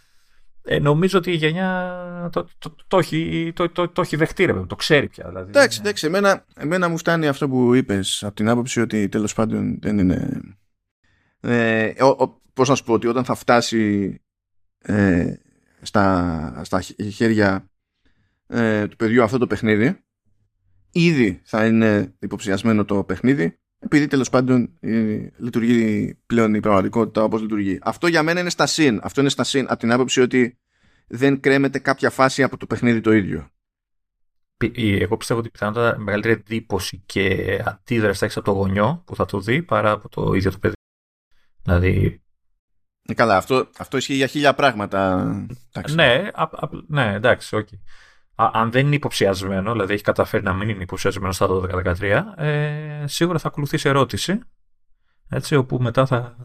ε, νομίζω ότι η γενιά το, το, το, έχει, το, το, το έχει δεχτεί, ρε, το ξέρει πια. Δηλαδή. Εντάξει, εντάξει, εμένα, εμένα μου φτάνει αυτό που είπες από την άποψη ότι τέλος πάντων δεν είναι... Ε, πώς να σου πω, ότι όταν θα φτάσει ε, στα, στα χέρια ε, του παιδιού αυτό το παιχνίδι, ήδη θα είναι υποψιασμένο το παιχνίδι, επειδή τέλος πάντων ε, λειτουργεί πλέον η πραγματικότητα όπως λειτουργεί. Αυτό για μένα είναι στα συν. Αυτό είναι στα συν από την άποψη ότι δεν κρέμεται κάποια φάση από το παιχνίδι το ίδιο. Εγώ πιστεύω ότι πιθανότατα μεγαλύτερη εντύπωση και αντίδραση θα έχεις από το γονιό που θα το δει παρά από το ίδιο το παιδί. Δηλαδή. Ε, καλά, αυτό, αυτό ισχύει για χίλια πράγματα. Ναι, α, α, ναι, εντάξει, όχι. Okay αν δεν είναι υποψιασμένο, δηλαδή έχει καταφέρει να μην είναι υποψιασμένο στα 12-13, ε, σίγουρα θα ακολουθήσει ερώτηση. Έτσι, όπου μετά θα,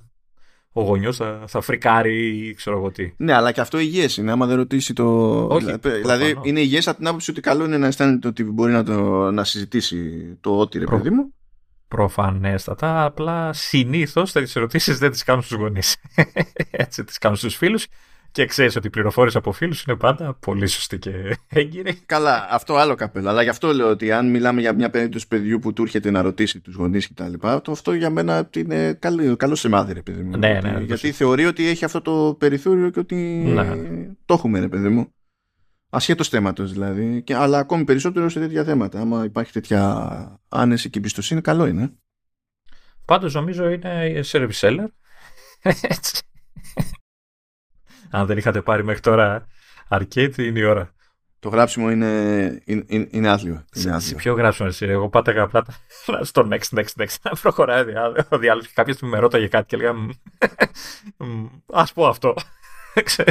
ο γονιός θα, θα φρικάρει ή ξέρω εγώ τι. Ναι, αλλά και αυτό υγιές είναι. Άμα δεν ρωτήσει το. Όχι, δηλαδή, είναι υγιές από την άποψη ότι καλό είναι να αισθάνεται ότι μπορεί να, το, να συζητήσει το ότι ρε Προ... παιδί μου. Προφανέστατα. Απλά συνήθως τέτοιες ερωτήσεις δεν τις κάνουν στους γονείς. Έτσι, τις κάνουν στους φίλους και ξέρεις ότι οι πληροφόρηση από φίλους είναι πάντα πολύ σωστή και έγκυρη. Καλά, αυτό άλλο καπέλο. Αλλά γι' αυτό λέω ότι αν μιλάμε για μια περίπτωση παιδιού που του έρχεται να ρωτήσει τους γονείς κτλ., το αυτό για μένα είναι καλός, καλό σημάδι, ρε παιδί μου. Ναι, ναι, γιατί θεωρεί ότι έχει αυτό το περιθώριο και ότι ναι. το έχουμε, ρε παιδί μου. Ασχέτως θέματος δηλαδή. Και, αλλά ακόμη περισσότερο σε τέτοια θέματα. Άμα υπάρχει τέτοια άνεση και εμπιστοσύνη, καλό είναι. Πάντως νομίζω είναι service seller. Έτσι αν δεν είχατε πάρει μέχρι τώρα arcade, είναι η ώρα. Το γράψιμο είναι, είναι, είναι άθλιο. Είναι Σε ποιο γράψιμο εσύ, εγώ πάταγα απλά στο next, next, next. Προχωράει ο διάλογος και κάποιο με ρώταγε κάτι και έλεγα Α πω αυτό.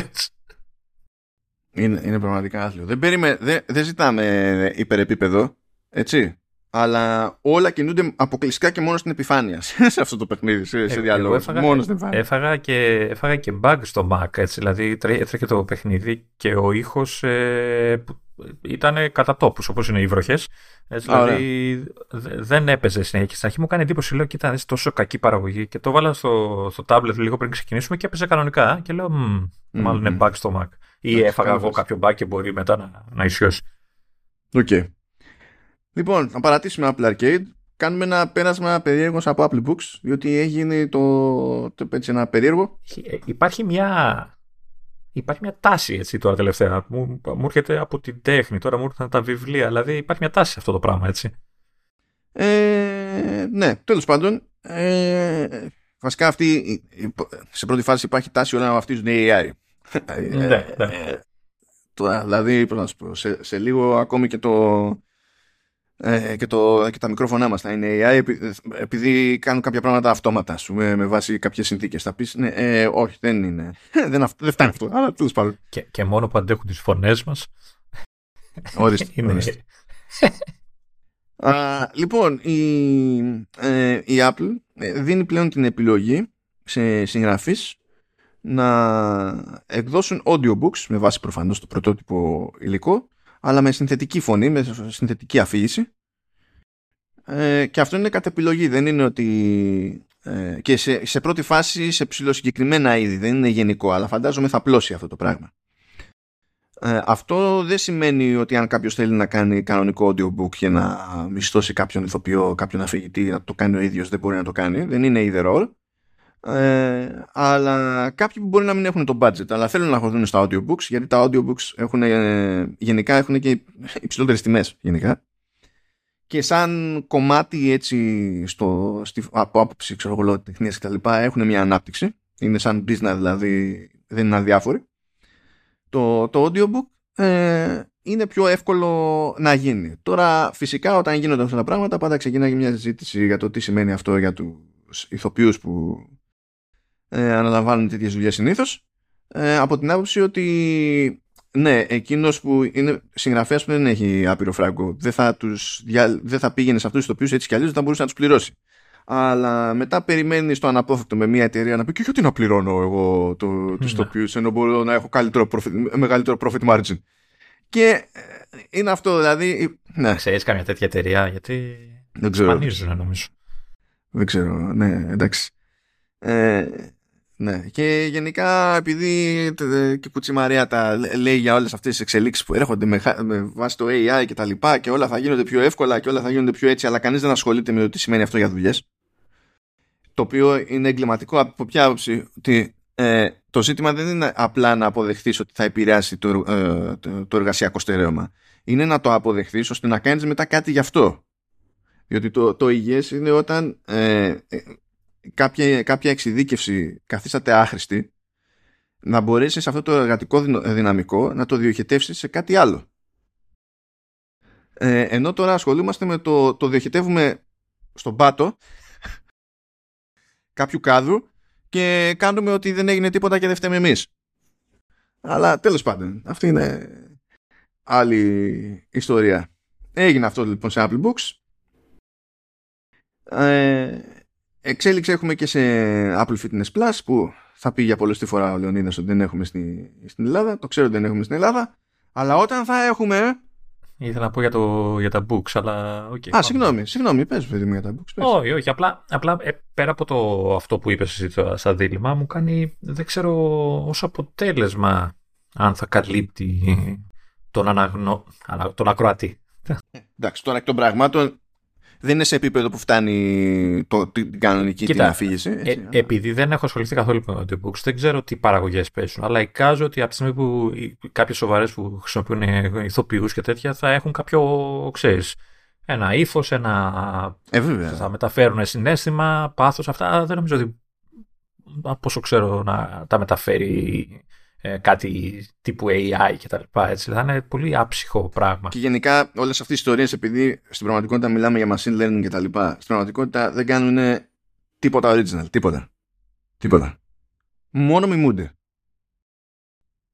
είναι, είναι πραγματικά άθλιο. Δεν, περιμέ, δεν, δεν ζητάμε υπερεπίπεδο, έτσι αλλά όλα κινούνται αποκλειστικά και μόνο στην επιφάνεια σε αυτό το παιχνίδι, σε, σε ε, διάλογο. Έφαγα, μόνο στην επιφάνεια. Έφαγα και, έφαγα και bug στο Mac, έτσι, δηλαδή έτρεχε το παιχνίδι και ο ήχος ε, ήταν κατά τόπους, όπως είναι οι βροχές. Δηλαδή δεν έπαιζε συνέχεια. Στην αρχή μου κάνει εντύπωση, λέω, και ήταν τόσο κακή παραγωγή. Και το βάλα στο, στο tablet λίγο πριν ξεκινήσουμε και έπαιζε κανονικά. Και λέω, μάλλον είναι bug στο Mac. Ή έφαγα εγώ κάποιο bug και μπορεί μετά να, να ισιώσει. Οκ. Okay. Λοιπόν, να παρατήσουμε Apple Arcade. Κάνουμε ένα πέρασμα περίεργο από Apple Books, διότι έγινε το, το έτσι, ένα περίεργο. Ε, υπάρχει μια, υπάρχει μια τάση έτσι τώρα τελευταία. Μου, μου έρχεται από την τέχνη, τώρα μου έρχονται τα βιβλία. Δηλαδή υπάρχει μια τάση σε αυτό το πράγμα, έτσι. Ε, ναι, τέλος πάντων. Ε, βασικά αυτή, σε πρώτη φάση υπάρχει τάση όλα να βαφτίζουν AI. ναι, ναι. Ε, τώρα, δηλαδή, πώς να σου πω, σε, σε λίγο ακόμη και το, ε, και, το, και τα μικρόφωνά μας θα είναι AI επειδή κάνουν κάποια πράγματα αυτόματα σου, με, με βάση κάποιες συνθήκες. Θα πεις ναι, ε, όχι δεν είναι. Δεν, δεν φτάνει αυτό αλλά τέλος πάντων. Και, και μόνο που αντέχουν τις φωνές μας. Ορίστε, είναι... Α, λοιπόν η, ε, η Apple ε, δίνει πλέον την επιλογή σε συγγραφείς να εκδώσουν audiobooks με βάση προφανώς το πρωτότυπο υλικό αλλά με συνθετική φωνή, με συνθετική αφήγηση. Ε, και αυτό είναι κατ' επιλογή. Δεν είναι ότι. Ε, και σε, σε πρώτη φάση σε ψηλοσυγκεκριμένα είδη. Δεν είναι γενικό, αλλά φαντάζομαι θα πλώσει αυτό το πράγμα. Ε, αυτό δεν σημαίνει ότι αν κάποιος θέλει να κάνει κανονικό audiobook και να μισθώσει κάποιον ηθοποιό, κάποιον αφηγητή, να το κάνει ο ίδιος, δεν μπορεί να το κάνει. Δεν είναι either all. Ε, αλλά κάποιοι που μπορεί να μην έχουν το budget αλλά θέλουν να χωθούν στα audiobooks γιατί τα audiobooks έχουν, ε, γενικά έχουν και υψηλότερες τιμές γενικά. Και σαν κομμάτι έτσι στο, στη, από άποψη ξέρω τεχνίας και τα λοιπά έχουν μια ανάπτυξη. Είναι σαν business δηλαδή δεν είναι αδιάφοροι. Το, το audiobook ε, είναι πιο εύκολο να γίνει. Τώρα φυσικά όταν γίνονται αυτά τα πράγματα πάντα ξεκινάει μια συζήτηση για το τι σημαίνει αυτό για τους ηθοποιούς που ε, αναλαμβάνουν τέτοιες δουλειές συνήθως ε, από την άποψη ότι ναι, εκείνος που είναι συγγραφέας που δεν έχει άπειρο φράγκο, δεν θα, τους, δεν θα πήγαινε σε αυτούς τους οποίου έτσι κι αλλιώς δεν θα μπορούσε να τους πληρώσει. Αλλά μετά περιμένει το αναπόφευκτο με μια εταιρεία να πει και γιατί να πληρώνω εγώ το, τους ναι. τοπίους, ενώ μπορώ να έχω καλύτερο profit, μεγαλύτερο profit margin. Και ε, είναι αυτό, δηλαδή. Ναι. Ξέρεις καμιά τέτοια εταιρεία, γιατί. Δεν ξέρω. νομίζω. Δεν ξέρω, ναι, εντάξει. Ε, ναι. Και γενικά επειδή και Κουτσιμαρία τα λέει για όλες αυτές τις εξελίξεις που έρχονται με, με βάση το AI και τα λοιπά και όλα θα γίνονται πιο εύκολα και όλα θα γίνονται πιο έτσι αλλά κανείς δεν ασχολείται με το τι σημαίνει αυτό για δουλειές. Το οποίο είναι εγκληματικό από ποια άποψη ότι ε, το ζήτημα δεν είναι απλά να αποδεχθείς ότι θα επηρεάσει το, ε, το, το εργασιακό στερέωμα. Είναι να το αποδεχθείς ώστε να κάνεις μετά κάτι γι' αυτό. Διότι το, το υγιές είναι όταν ε, κάποια, κάποια εξειδίκευση καθίσταται άχρηστη να μπορέσεις αυτό το εργατικό δυναμικό να το διοχετεύσεις σε κάτι άλλο. Ε, ενώ τώρα ασχολούμαστε με το, το διοχετεύουμε στον πάτο κάποιου κάδου και κάνουμε ότι δεν έγινε τίποτα και δεν φταίμε εμείς. Αλλά τέλος πάντων, αυτή είναι άλλη ιστορία. Έγινε αυτό λοιπόν σε Apple Books. Ε, Εξέλιξη έχουμε και σε Apple Fitness Plus που θα πει για πολλές τη φορά ο Λεωνίδας ότι δεν έχουμε στη, στην Ελλάδα. Το ξέρω ότι δεν έχουμε στην Ελλάδα. Αλλά όταν θα έχουμε... Ήθελα να πω για, το, για τα books, αλλά... Okay, Α, συγγνώμη, συγγνώμη, πες παιδί μου για τα books. Πες. Όχι, όχι, απλά, απλά ε, πέρα από το, αυτό που είπες εσύ τώρα σαν δίλημα, μου κάνει, δεν ξέρω, ως αποτέλεσμα αν θα καλύπτει τον, αναγνω... τον ακροατή. Ε, εντάξει, τώρα εκ των πραγμάτων δεν είναι σε επίπεδο που φτάνει το, την κανονική Κοίτα, την αφήγηση. Έτσι, ε, επειδή δεν έχω ασχοληθεί καθόλου με audiobooks, δεν ξέρω τι παραγωγές παίζουν. Αλλά εικάζω ότι από τη στιγμή που κάποιες σοβαρές που χρησιμοποιούν ηθοποιούς και τέτοια θα έχουν κάποιο, ξέρεις, ένα ύφος, ένα. Ε, βέβαια. Θα μεταφέρουν συνέστημα, πάθος. Αυτά δεν νομίζω ότι. Από όσο ξέρω να τα μεταφέρει ε, κάτι τύπου AI και τα λοιπά. Έτσι. Θα είναι πολύ άψυχο πράγμα. Και γενικά όλες αυτές οι ιστορίες, επειδή στην πραγματικότητα μιλάμε για machine learning και τα λοιπά, στην πραγματικότητα δεν κάνουν τίποτα original. Τίποτα. Τίποτα. Μόνο μιμούνται.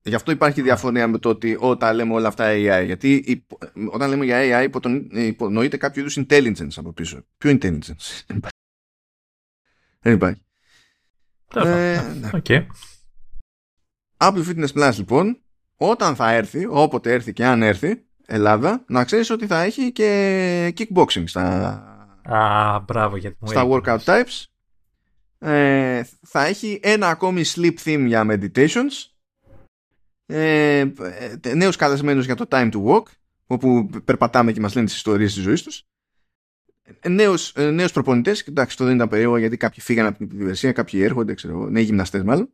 Γι' αυτό υπάρχει διαφωνία με το ότι όταν λέμε όλα αυτά AI. Γιατί όταν λέμε για AI υπονοείται κάποιο είδους intelligence από πίσω. Ποιο intelligence; Δεν υπάρχει. Ε, ναι. okay. Apple Fitness Plus λοιπόν, όταν θα έρθει, όποτε έρθει και αν έρθει, Ελλάδα, να ξέρεις ότι θα έχει και kickboxing στα, Α, μπράβο, γιατί στα workout types. Ε, θα έχει ένα ακόμη sleep theme για meditations. Ε, νέους καλεσμένους για το time to walk, όπου περπατάμε και μας λένε τις ιστορίες της ζωής τους. Νέους, νέους προπονητές, εντάξει, το δεν ήταν περίεργο γιατί κάποιοι φύγανε από την υπηρεσία, κάποιοι έρχονται, ξέρω, νέοι γυμναστές μάλλον.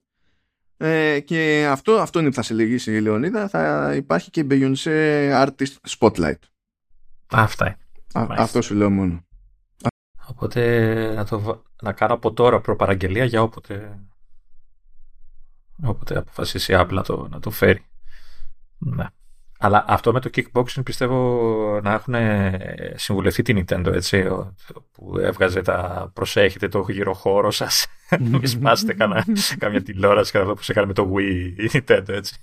Ε, και αυτό, αυτό είναι που θα σε λυγίσει η Λεωνίδα. Θα υπάρχει και Beyoncé Artist Spotlight. Αυτά είναι. αυτό σου λέω μόνο. Οπότε να, το, να κάνω από τώρα προπαραγγελία για όποτε, όποτε αποφασίσει η Apple να το, να το φέρει. Ναι. Αλλά αυτό με το kickboxing πιστεύω να έχουν συμβουλευτεί την Nintendo έτσι, που έβγαζε τα προσέχετε το γύρω χώρο σας μην σπάσετε καμιά τηλεόραση κατά που σε κάνει με το Wii η Nintendo έτσι.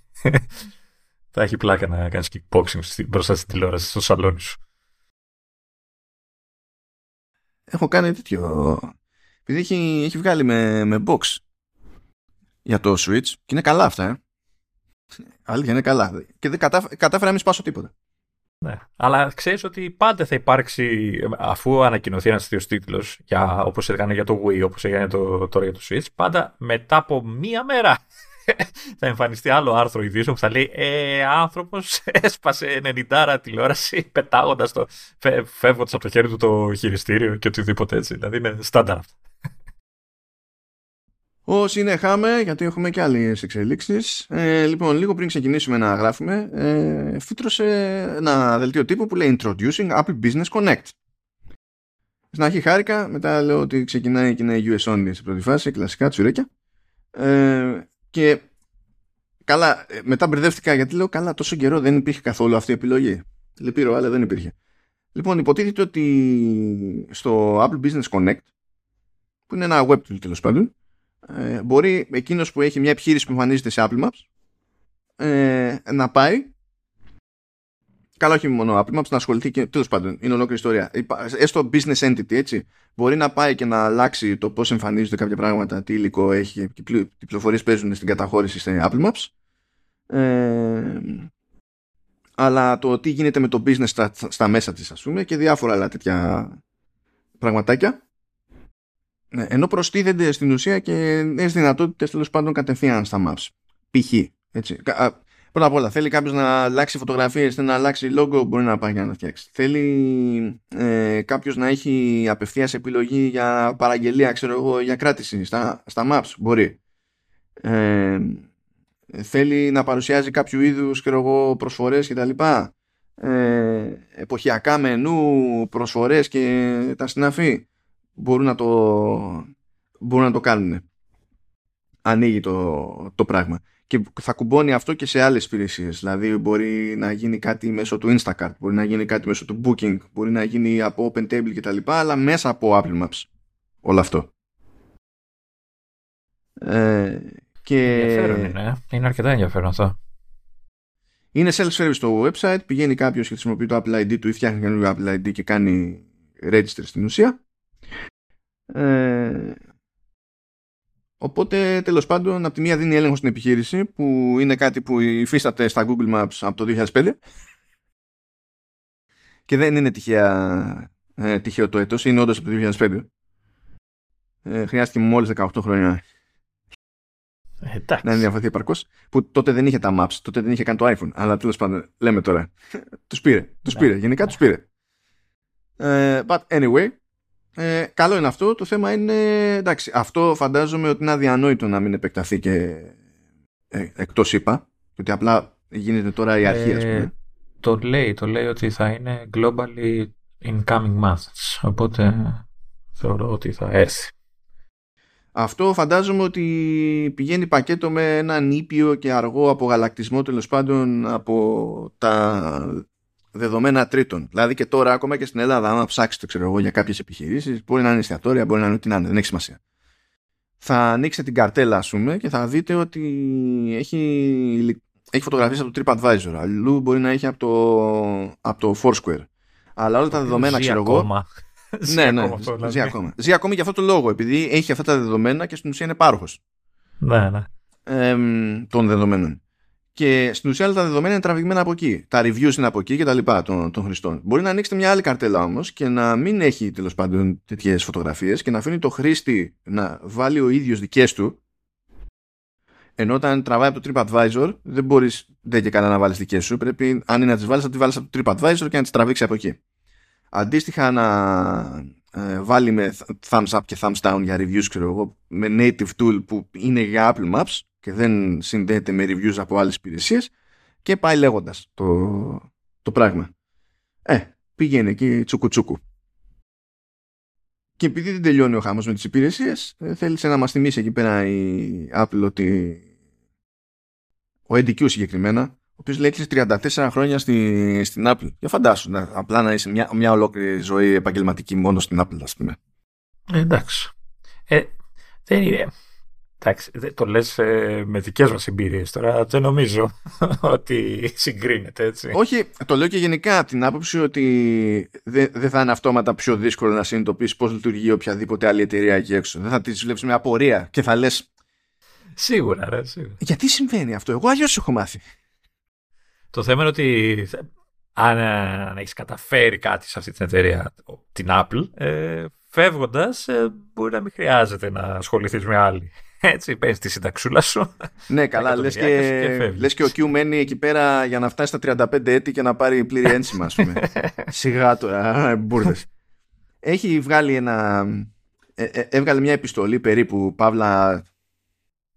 Θα έχει πλάκα να κάνεις kickboxing μπροστά στην τηλεόραση στο σαλόνι σου. Έχω κάνει τέτοιο επειδή έχει, έχει βγάλει με, με box για το Switch και είναι καλά αυτά ε. Αλήθεια είναι καλά. Και δεν κατάφερα να μην σπάσω τίποτα. Ναι. Αλλά ξέρεις ότι πάντα θα υπάρξει, αφού ανακοινωθεί ένας τέτοιο τίτλος, όπως έκανε για το Wii, όπως έγινε το, τώρα για το Switch, πάντα μετά από μία μέρα θα εμφανιστεί άλλο άρθρο ειδήσεων που θα λέει Ε, άνθρωπος έσπασε 90 τηλεόραση πετάγοντας το. φεύγοντας από το χέρι του το χειριστήριο και οτιδήποτε έτσι. Δηλαδή είναι στάνταρ αυτό. Όσοι είναι χάμε, γιατί έχουμε και άλλες εξελίξεις. Ε, λοιπόν, λίγο πριν ξεκινήσουμε να γράφουμε, ε, φύτρωσε ένα δελτίο τύπου που λέει Introducing Apple Business Connect. Στην αρχή χάρηκα, μετά λέω ότι ξεκινάει και είναι US only σε πρώτη φάση, κλασικά τσουρέκια. Ε, και καλά, ε, μετά μπερδεύτηκα γιατί λέω καλά τόσο καιρό δεν υπήρχε καθόλου αυτή η επιλογή. Λυπήρω, αλλά δεν υπήρχε. Λοιπόν, υποτίθεται ότι στο Apple Business Connect, που είναι ένα web tool τέλος πάντων, ε, μπορεί εκείνος που έχει μια επιχείρηση που εμφανίζεται σε Apple Maps ε, να πάει Καλά, όχι μόνο Apple Maps, να ασχοληθεί και τέλος πάντων. Είναι ολόκληρη ιστορία. Έστω business entity, έτσι. Μπορεί να πάει και να αλλάξει το πώς εμφανίζονται κάποια πράγματα, τι υλικό έχει, τι πληροφορίες παίζουν στην καταχώρηση στην Apple Maps. Ε, αλλά το τι γίνεται με το business στα, στα μέσα της ας πούμε και διάφορα άλλα τέτοια πραγματάκια ναι, ενώ προστίθενται στην ουσία και νέες δυνατότητες τέλος πάντων κατευθείαν στα maps π.χ. Έτσι. Πρώτα απ' όλα, θέλει κάποιος να αλλάξει φωτογραφίες, θέλει να αλλάξει logo, μπορεί να πάει για να φτιάξει. Θέλει ε, κάποιος να έχει απευθείας επιλογή για παραγγελία, ξέρω εγώ, για κράτηση στα, στα maps, μπορεί. Ε, θέλει να παρουσιάζει κάποιο είδους προσφορές κτλ. Ε, εποχιακά μενού, προσφορές και τα συναφή μπορούν να το, μπορούν να το κάνουν. Ανοίγει το, το πράγμα και θα κουμπώνει αυτό και σε άλλες υπηρεσίες. Δηλαδή μπορεί να γίνει κάτι μέσω του Instacart, μπορεί να γίνει κάτι μέσω του Booking, μπορεί να γίνει από OpenTable κτλ. Αλλά μέσα από Apple Maps. Όλο αυτό. Ε, και... Ενδιαφέρον είναι. Είναι αρκετά ενδιαφέρον αυτό. Είναι self-service στο website. Πηγαίνει κάποιος και χρησιμοποιεί το Apple ID του ή φτιάχνει καινούργιο Apple ID και κάνει register στην ουσία. Ε, Οπότε τέλος πάντων από τη μία δίνει έλεγχο στην επιχείρηση που είναι κάτι που υφίσταται στα Google Maps από το 2005 και δεν είναι τυχαία, ε, τυχαίο το έτος, είναι όντως από το 2005. Ε, χρειάστηκε μόλις 18 χρόνια Εντάξει. να ενδιαφερθεί επαρκώς. Που τότε δεν είχε τα maps, τότε δεν είχε καν το iPhone. Αλλά τέλος πάντων, λέμε τώρα. τους πήρε. Τους ναι. πήρε. Γενικά τους πήρε. Ε, but anyway, ε, καλό είναι αυτό. Το θέμα είναι, εντάξει, αυτό φαντάζομαι ότι είναι αδιανόητο να μην επεκταθεί και ε, εκτός είπα. Ότι απλά γίνεται τώρα η αρχή, ε, πούμε. Το λέει, το λέει ότι θα είναι globally in coming months. Οπότε θεωρώ ότι θα έρθει. Αυτό φαντάζομαι ότι πηγαίνει πακέτο με ένα νήπιο και αργό απογαλακτισμό τέλος πάντων από τα δεδομένα τρίτων. Δηλαδή και τώρα, ακόμα και στην Ελλάδα, άμα ψάξετε ξέρω εγώ, για κάποιες επιχειρήσεις, μπορεί να είναι εστιατόρια, μπορεί να είναι ό,τι να είναι, δεν έχει σημασία. Θα ανοίξετε την καρτέλα, ας πούμε, και θα δείτε ότι έχει, έχει φωτογραφίες από το TripAdvisor. Αλλού μπορεί να έχει από το, από το Foursquare. Αλλά όλα τα δεδομένα, ξέρω εγώ. ναι, ναι, δηλαδή. ζει ακόμα. Ζει ακόμα για αυτό το λόγο, επειδή έχει αυτά τα δεδομένα και στην ουσία είναι πάροχος. Ναι, ναι. Ε, των δεδομένων. Και στην ουσία τα δεδομένα είναι τραβηγμένα από εκεί. Τα reviews είναι από εκεί και τα λοιπά των, των χρηστών. Μπορεί να ανοίξετε μια άλλη καρτέλα όμως και να μην έχει τέλος πάντων τέτοιες φωτογραφίες και να αφήνει το χρήστη να βάλει ο ίδιος δικές του. Ενώ όταν τραβάει από το TripAdvisor, δεν μπορείς δεν και καλά να βάλεις δικές σου. Πρέπει, αν είναι να τις βάλεις, να τι βάλεις από το TripAdvisor και να τις τραβήξει από εκεί. Αντίστοιχα, να ε, βάλει με thumbs up και thumbs down για reviews, ξέρω εγώ, με native tool που είναι για Apple Maps και δεν συνδέεται με reviews από άλλες υπηρεσίες και πάει λέγοντας το, το πράγμα. Ε, πήγαινε εκεί τσουκουτσούκου. Και επειδή δεν τελειώνει ο χάμος με τις υπηρεσίες, ε, θέλησε να μας θυμίσει εκεί πέρα η Apple ότι ο NDQ συγκεκριμένα, ο οποίος λέει 34 χρόνια στη, στην Apple. Για φαντάσου, να, απλά να είσαι μια, μια ολόκληρη ζωή επαγγελματική μόνο στην Apple, ας πούμε. Ε, εντάξει. Ε, δεν είναι. Εντάξει, το λες ε, με δικές μας εμπειρίες τώρα, δεν νομίζω ότι συγκρίνεται έτσι. Όχι, το λέω και γενικά από την άποψη ότι δεν δε θα είναι αυτόματα πιο δύσκολο να συνειδητοποιήσεις πώς λειτουργεί οποιαδήποτε άλλη εταιρεία εκεί έξω. Δεν θα τη βλέπεις με απορία και θα λες Σίγουρα, ρε, σίγουρα. Γιατί συμβαίνει αυτό, εγώ αλλιώς έχω μάθει. Το θέμα είναι ότι αν, αν έχεις καταφέρει κάτι σε αυτή την εταιρεία, την Apple, ε, φεύγοντας, ε, μπορεί να μην χρειάζεται να ασχοληθείς με άλλη. Έτσι, παίρνει τη συνταξούλα σου. Ναι, καλά. Λες και, και, λες και ο Q μένει εκεί πέρα για να φτάσει στα 35 έτη και να πάρει πλήρη ένσημα, ας πούμε. Σιγά τώρα, μπουρδες. Έχει βγάλει ένα. Ε, ε, έβγαλε μια επιστολή περίπου, παύλα.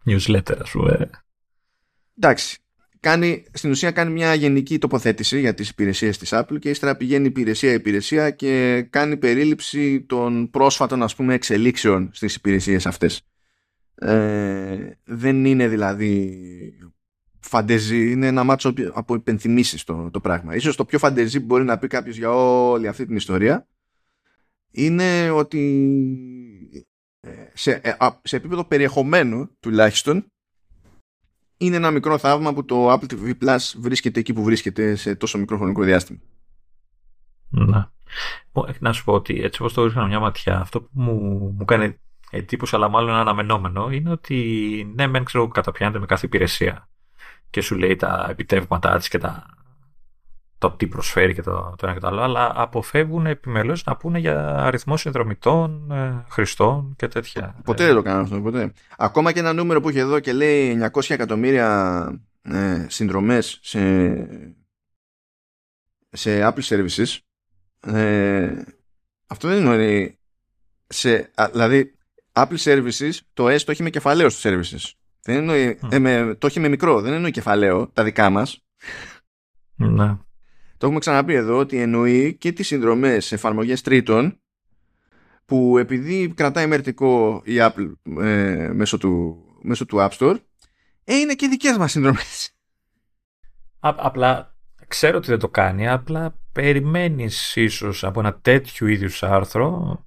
Newsletter, ας πούμε. Εντάξει. κάνει, στην ουσία κάνει μια γενική τοποθέτηση για τις υπηρεσίες της Apple και ύστερα πηγαίνει υπηρεσία-υπηρεσία και κάνει περίληψη των πρόσφατων ας πούμε εξελίξεων στις υπηρεσίες αυτές. Ε, δεν είναι δηλαδή φαντεζή, είναι ένα μάτσο από υπενθυμίσεις το, το πράγμα. Ίσως το πιο φαντεζή που μπορεί να πει κάποιος για όλη αυτή την ιστορία είναι ότι ε, σε, ε, σε επίπεδο περιεχομένου τουλάχιστον είναι ένα μικρό θαύμα που το Apple TV Plus βρίσκεται εκεί που βρίσκεται σε τόσο μικρό χρονικό διάστημα. Να. Να σου πω ότι έτσι όπως το βρίσκω μια ματιά, αυτό που μου, μου κάνει εντύπωση αλλά μάλλον αναμενόμενο είναι ότι ναι μεν ξέρω καταπιάνεται με κάθε υπηρεσία και σου λέει τα επιτεύγματά της και τα το τι προσφέρει και το, το ένα και το άλλο, αλλά αποφεύγουν επιμελώς να πούνε για αριθμό συνδρομητών, ε, χρηστών και τέτοια. Ποτέ δεν το κάνω αυτό, ποτέ. Ακόμα και ένα νούμερο που έχει εδώ και λέει 900 εκατομμύρια ε, συνδρομές σε, σε Apple Services, ε, αυτό δεν είναι σε, δηλαδή Apple Services, το S το έχει με κεφαλαίο στους services. Δεν εννοεί, mm. ε, με, το έχει με μικρό, δεν εννοεί κεφαλαίο, τα δικά μας. Ναι. Το έχουμε ξαναπεί εδώ ότι εννοεί και τις συνδρομές σε εφαρμογές τρίτων που επειδή κρατάει μερτικό η Apple ε, μέσω, του, μέσω του App Store ε, είναι και δικές μας συνδρομές. απλά ξέρω ότι δεν το κάνει, απλά περιμένεις ίσως από ένα τέτοιο ίδιου άρθρο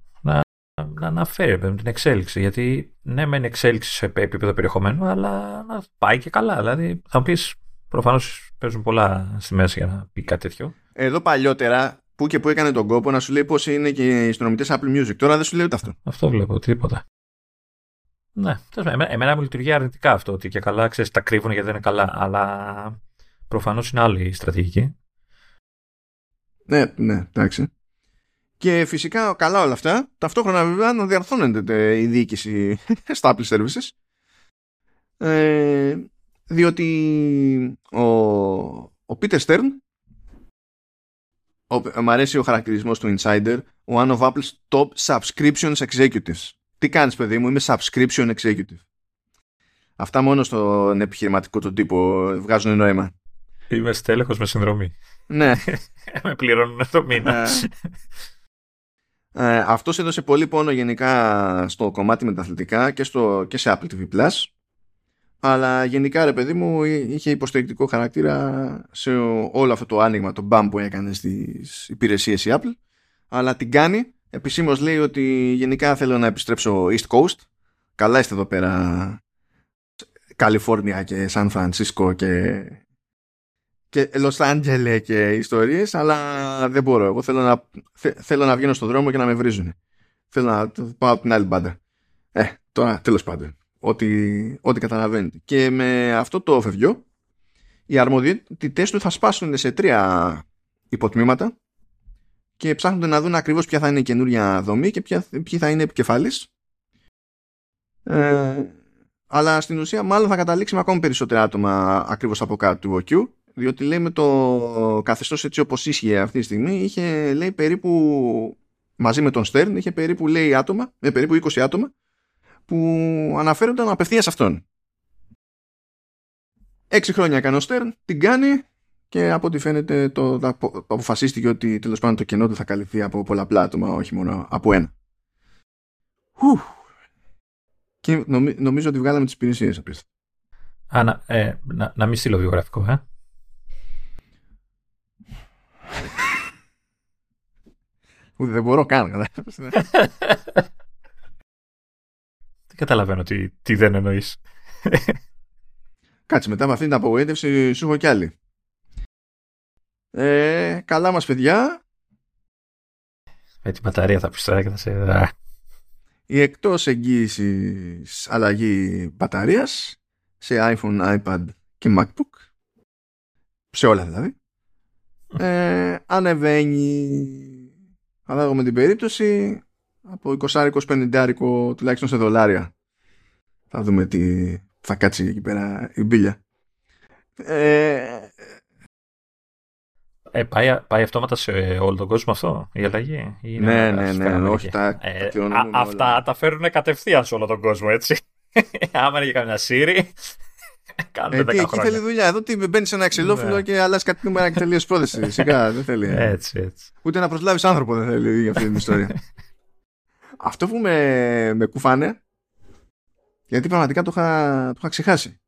να, να αναφέρει την εξέλιξη. Γιατί ναι, μεν εξέλιξη σε επίπεδο περιεχομένου, αλλά να πάει και καλά. Δηλαδή θα μου πεις Προφανώς παίζουν πολλά στη μέση για να πει κάτι τέτοιο. Εδώ παλιότερα που και που έκανε τον κόπο να σου λέει πώς είναι και οι συνομιλητέ Apple Music. Τώρα δεν σου λέει ούτε αυτό. Αυτό βλέπω, τίποτα. Ναι, εμένα, εμένα μου λειτουργεί αρνητικά αυτό ότι και καλά ξέρεις τα κρύβουν γιατί δεν είναι καλά. Αλλά προφανώς είναι άλλη η στρατηγική. Ναι, ναι, εντάξει. Και φυσικά καλά όλα αυτά, ταυτόχρονα βέβαια να διαρθώνεται η διοίκηση στα Apple Services. Ε, διότι ο, ο Peter Stern ο, μ' αρέσει ο χαρακτηρισμός του Insider one of Apple's top subscriptions executives. Τι κάνεις παιδί μου είμαι subscription executive. Αυτά μόνο στον επιχειρηματικό τον τύπο βγάζουν νόημα. Είμαι στέλεχος με συνδρομή. Ναι. Με πληρώνουν το μήνα ε, αυτός έδωσε πολύ πόνο γενικά στο κομμάτι με τα αθλητικά και, στο, και σε Apple TV Plus. Αλλά γενικά ρε παιδί μου είχε υποστηρικτικό χαρακτήρα σε όλο αυτό το άνοιγμα, το μπαμ που έκανε στις υπηρεσίες η Apple. Αλλά την κάνει, επισήμως λέει ότι γενικά θέλω να επιστρέψω East Coast. Καλά είστε εδώ πέρα Καλιφόρνια και Σαν Φρανσίσκο και και Los Angeles και ιστορίες αλλά δεν μπορώ εγώ θέλω να, θέλω να βγαίνω στον δρόμο και να με βρίζουν θέλω να πάω από την άλλη μπάντα ε τώρα τέλος πάντων ό,τι, ό,τι καταλαβαίνετε. Και με αυτό το φευγιό, οι αρμοδιότητες του θα σπάσουν σε τρία υποτμήματα και ψάχνονται να δουν ακριβώς ποια θα είναι η καινούρια δομή και ποια, ποιοι θα είναι επικεφαλής. Ε, αλλά στην ουσία μάλλον θα καταλήξει με ακόμη περισσότερα άτομα ακριβώς από κάτω του OQ διότι λέει με το καθεστώς έτσι όπως ίσχυε αυτή τη στιγμή είχε λέει περίπου μαζί με τον Stern είχε περίπου λέει άτομα, με περίπου 20 άτομα που αναφέρονταν απευθείας αυτόν. Έξι χρόνια έκανε ο Στέρν, την κάνει και από ό,τι φαίνεται το, το, αποφασίστηκε ότι τέλος πάντων το κενό του θα καλυφθεί από πολλαπλά άτομα, όχι μόνο από ένα. Και νομίζω ότι βγάλαμε τις υπηρεσίες απίστευτα. Α, να, ε, να, να μην στείλω βιογραφικό, ε. Ούτε δεν μπορώ καν, καταλαβαίνω τι, τι δεν εννοείς. Κάτσε μετά με αυτήν την απογοήτευση σου έχω κι άλλη. Ε, καλά μας παιδιά. Με την μπαταρία θα πεις τώρα και θα σε... Η εκτός εγγύησης αλλαγή μπαταρίας σε iPhone, iPad και MacBook σε όλα δηλαδή ε, ανεβαίνει ανάλογα με την περίπτωση από 20-25 τουλάχιστον σε δολάρια. Θα δούμε τι θα κάτσει εκεί πέρα η μπίλια. Ε, ε, πάει, πάει αυτόματα σε όλο τον κόσμο αυτό η αλλαγή. ναι, ναι, ναι, ναι, όχι τα, ε, Αυτά τα φέρουν κατευθείαν σε όλο τον κόσμο, έτσι. Άμα είναι για καμιά Siri, Κάνουμε Ε, τι, 10 εκεί χρόνια. θέλει δουλειά. Εδώ τι μπαίνεις σε ένα ξυλόφυλλο Ναι. και αλλάζεις κάτι νούμερα και τελείω πρόθεση. Σιγά, δεν θέλει. Έτσι, έτσι. Ούτε να προσλάβεις άνθρωπο δεν θέλει για αυτή την ιστορία. Αυτό που με, με κουφάνε, γιατί πραγματικά το είχα, το είχα ξεχάσει.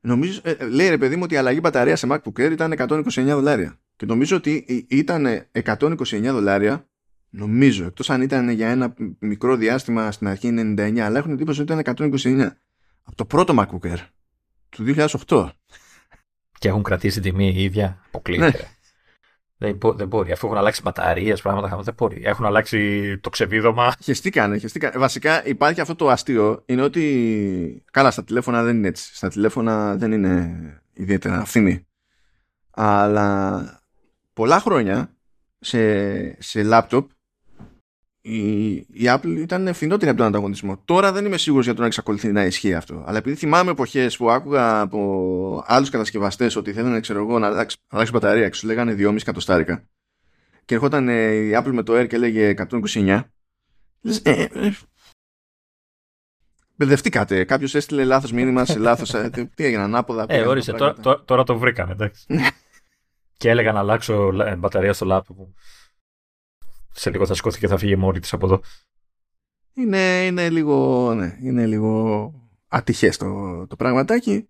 Νομίζω, ε, ε, λέει ρε παιδί μου ότι η αλλαγή μπαταρίας σε MacBook Air ήταν 129 δολάρια. Και νομίζω ότι ε, ήταν 129 δολάρια, νομίζω, εκτός αν ήταν για ένα μικρό διάστημα στην αρχή 99, αλλά έχουν εντύπωση ότι ήταν 129. Από το πρώτο MacBook Air του 2008. Και έχουν κρατήσει τιμή η ίδια. Αποκλείεται. Ναι. ρε. Δεν, μπο- δεν μπορεί. Αφού έχουν αλλάξει μπαταρίες, πράγματα δεν μπορεί. Έχουν αλλάξει το ξεβίδωμα. Χεστήκανε, χεστήκανε. Βασικά υπάρχει αυτό το αστείο, είναι ότι καλά στα τηλέφωνα δεν είναι έτσι. Στα τηλέφωνα δεν είναι ιδιαίτερα φθηνή. Αλλά πολλά χρόνια σε, σε λάπτοπ η, η Apple ήταν φθηνότερη από τον ανταγωνισμό. Τώρα δεν είμαι σίγουρος για το να εξακολουθεί να ισχύει αυτό. Αλλά επειδή θυμάμαι εποχές που άκουγα από άλλους κατασκευαστές ότι θέλουν ξέρω εγώ, να αλλάξει, να αλλάξει μπαταρία και σου λέγανε 2,5 εκατοστάρικα και ερχόταν ε, η Apple με το Air και έλεγε 129 Λες, ε, ε, ε, Μπερδευτήκατε. Κάποιος έστειλε λάθος μήνυμα σε λάθος. τι έγινε, ανάποδα. Ε, πήγαν ορίστε, τα τώρα, πράγματα. τώρα, τώρα το βρήκανε, εντάξει. και έλεγα να αλλάξω ε, μπαταρία στο λάπτοπ μου. Σε λίγο θα σηκώθηκε και θα φύγει μόνη της από εδώ. Είναι, είναι λίγο, ναι, είναι λίγο ατυχές το, το πραγματάκι.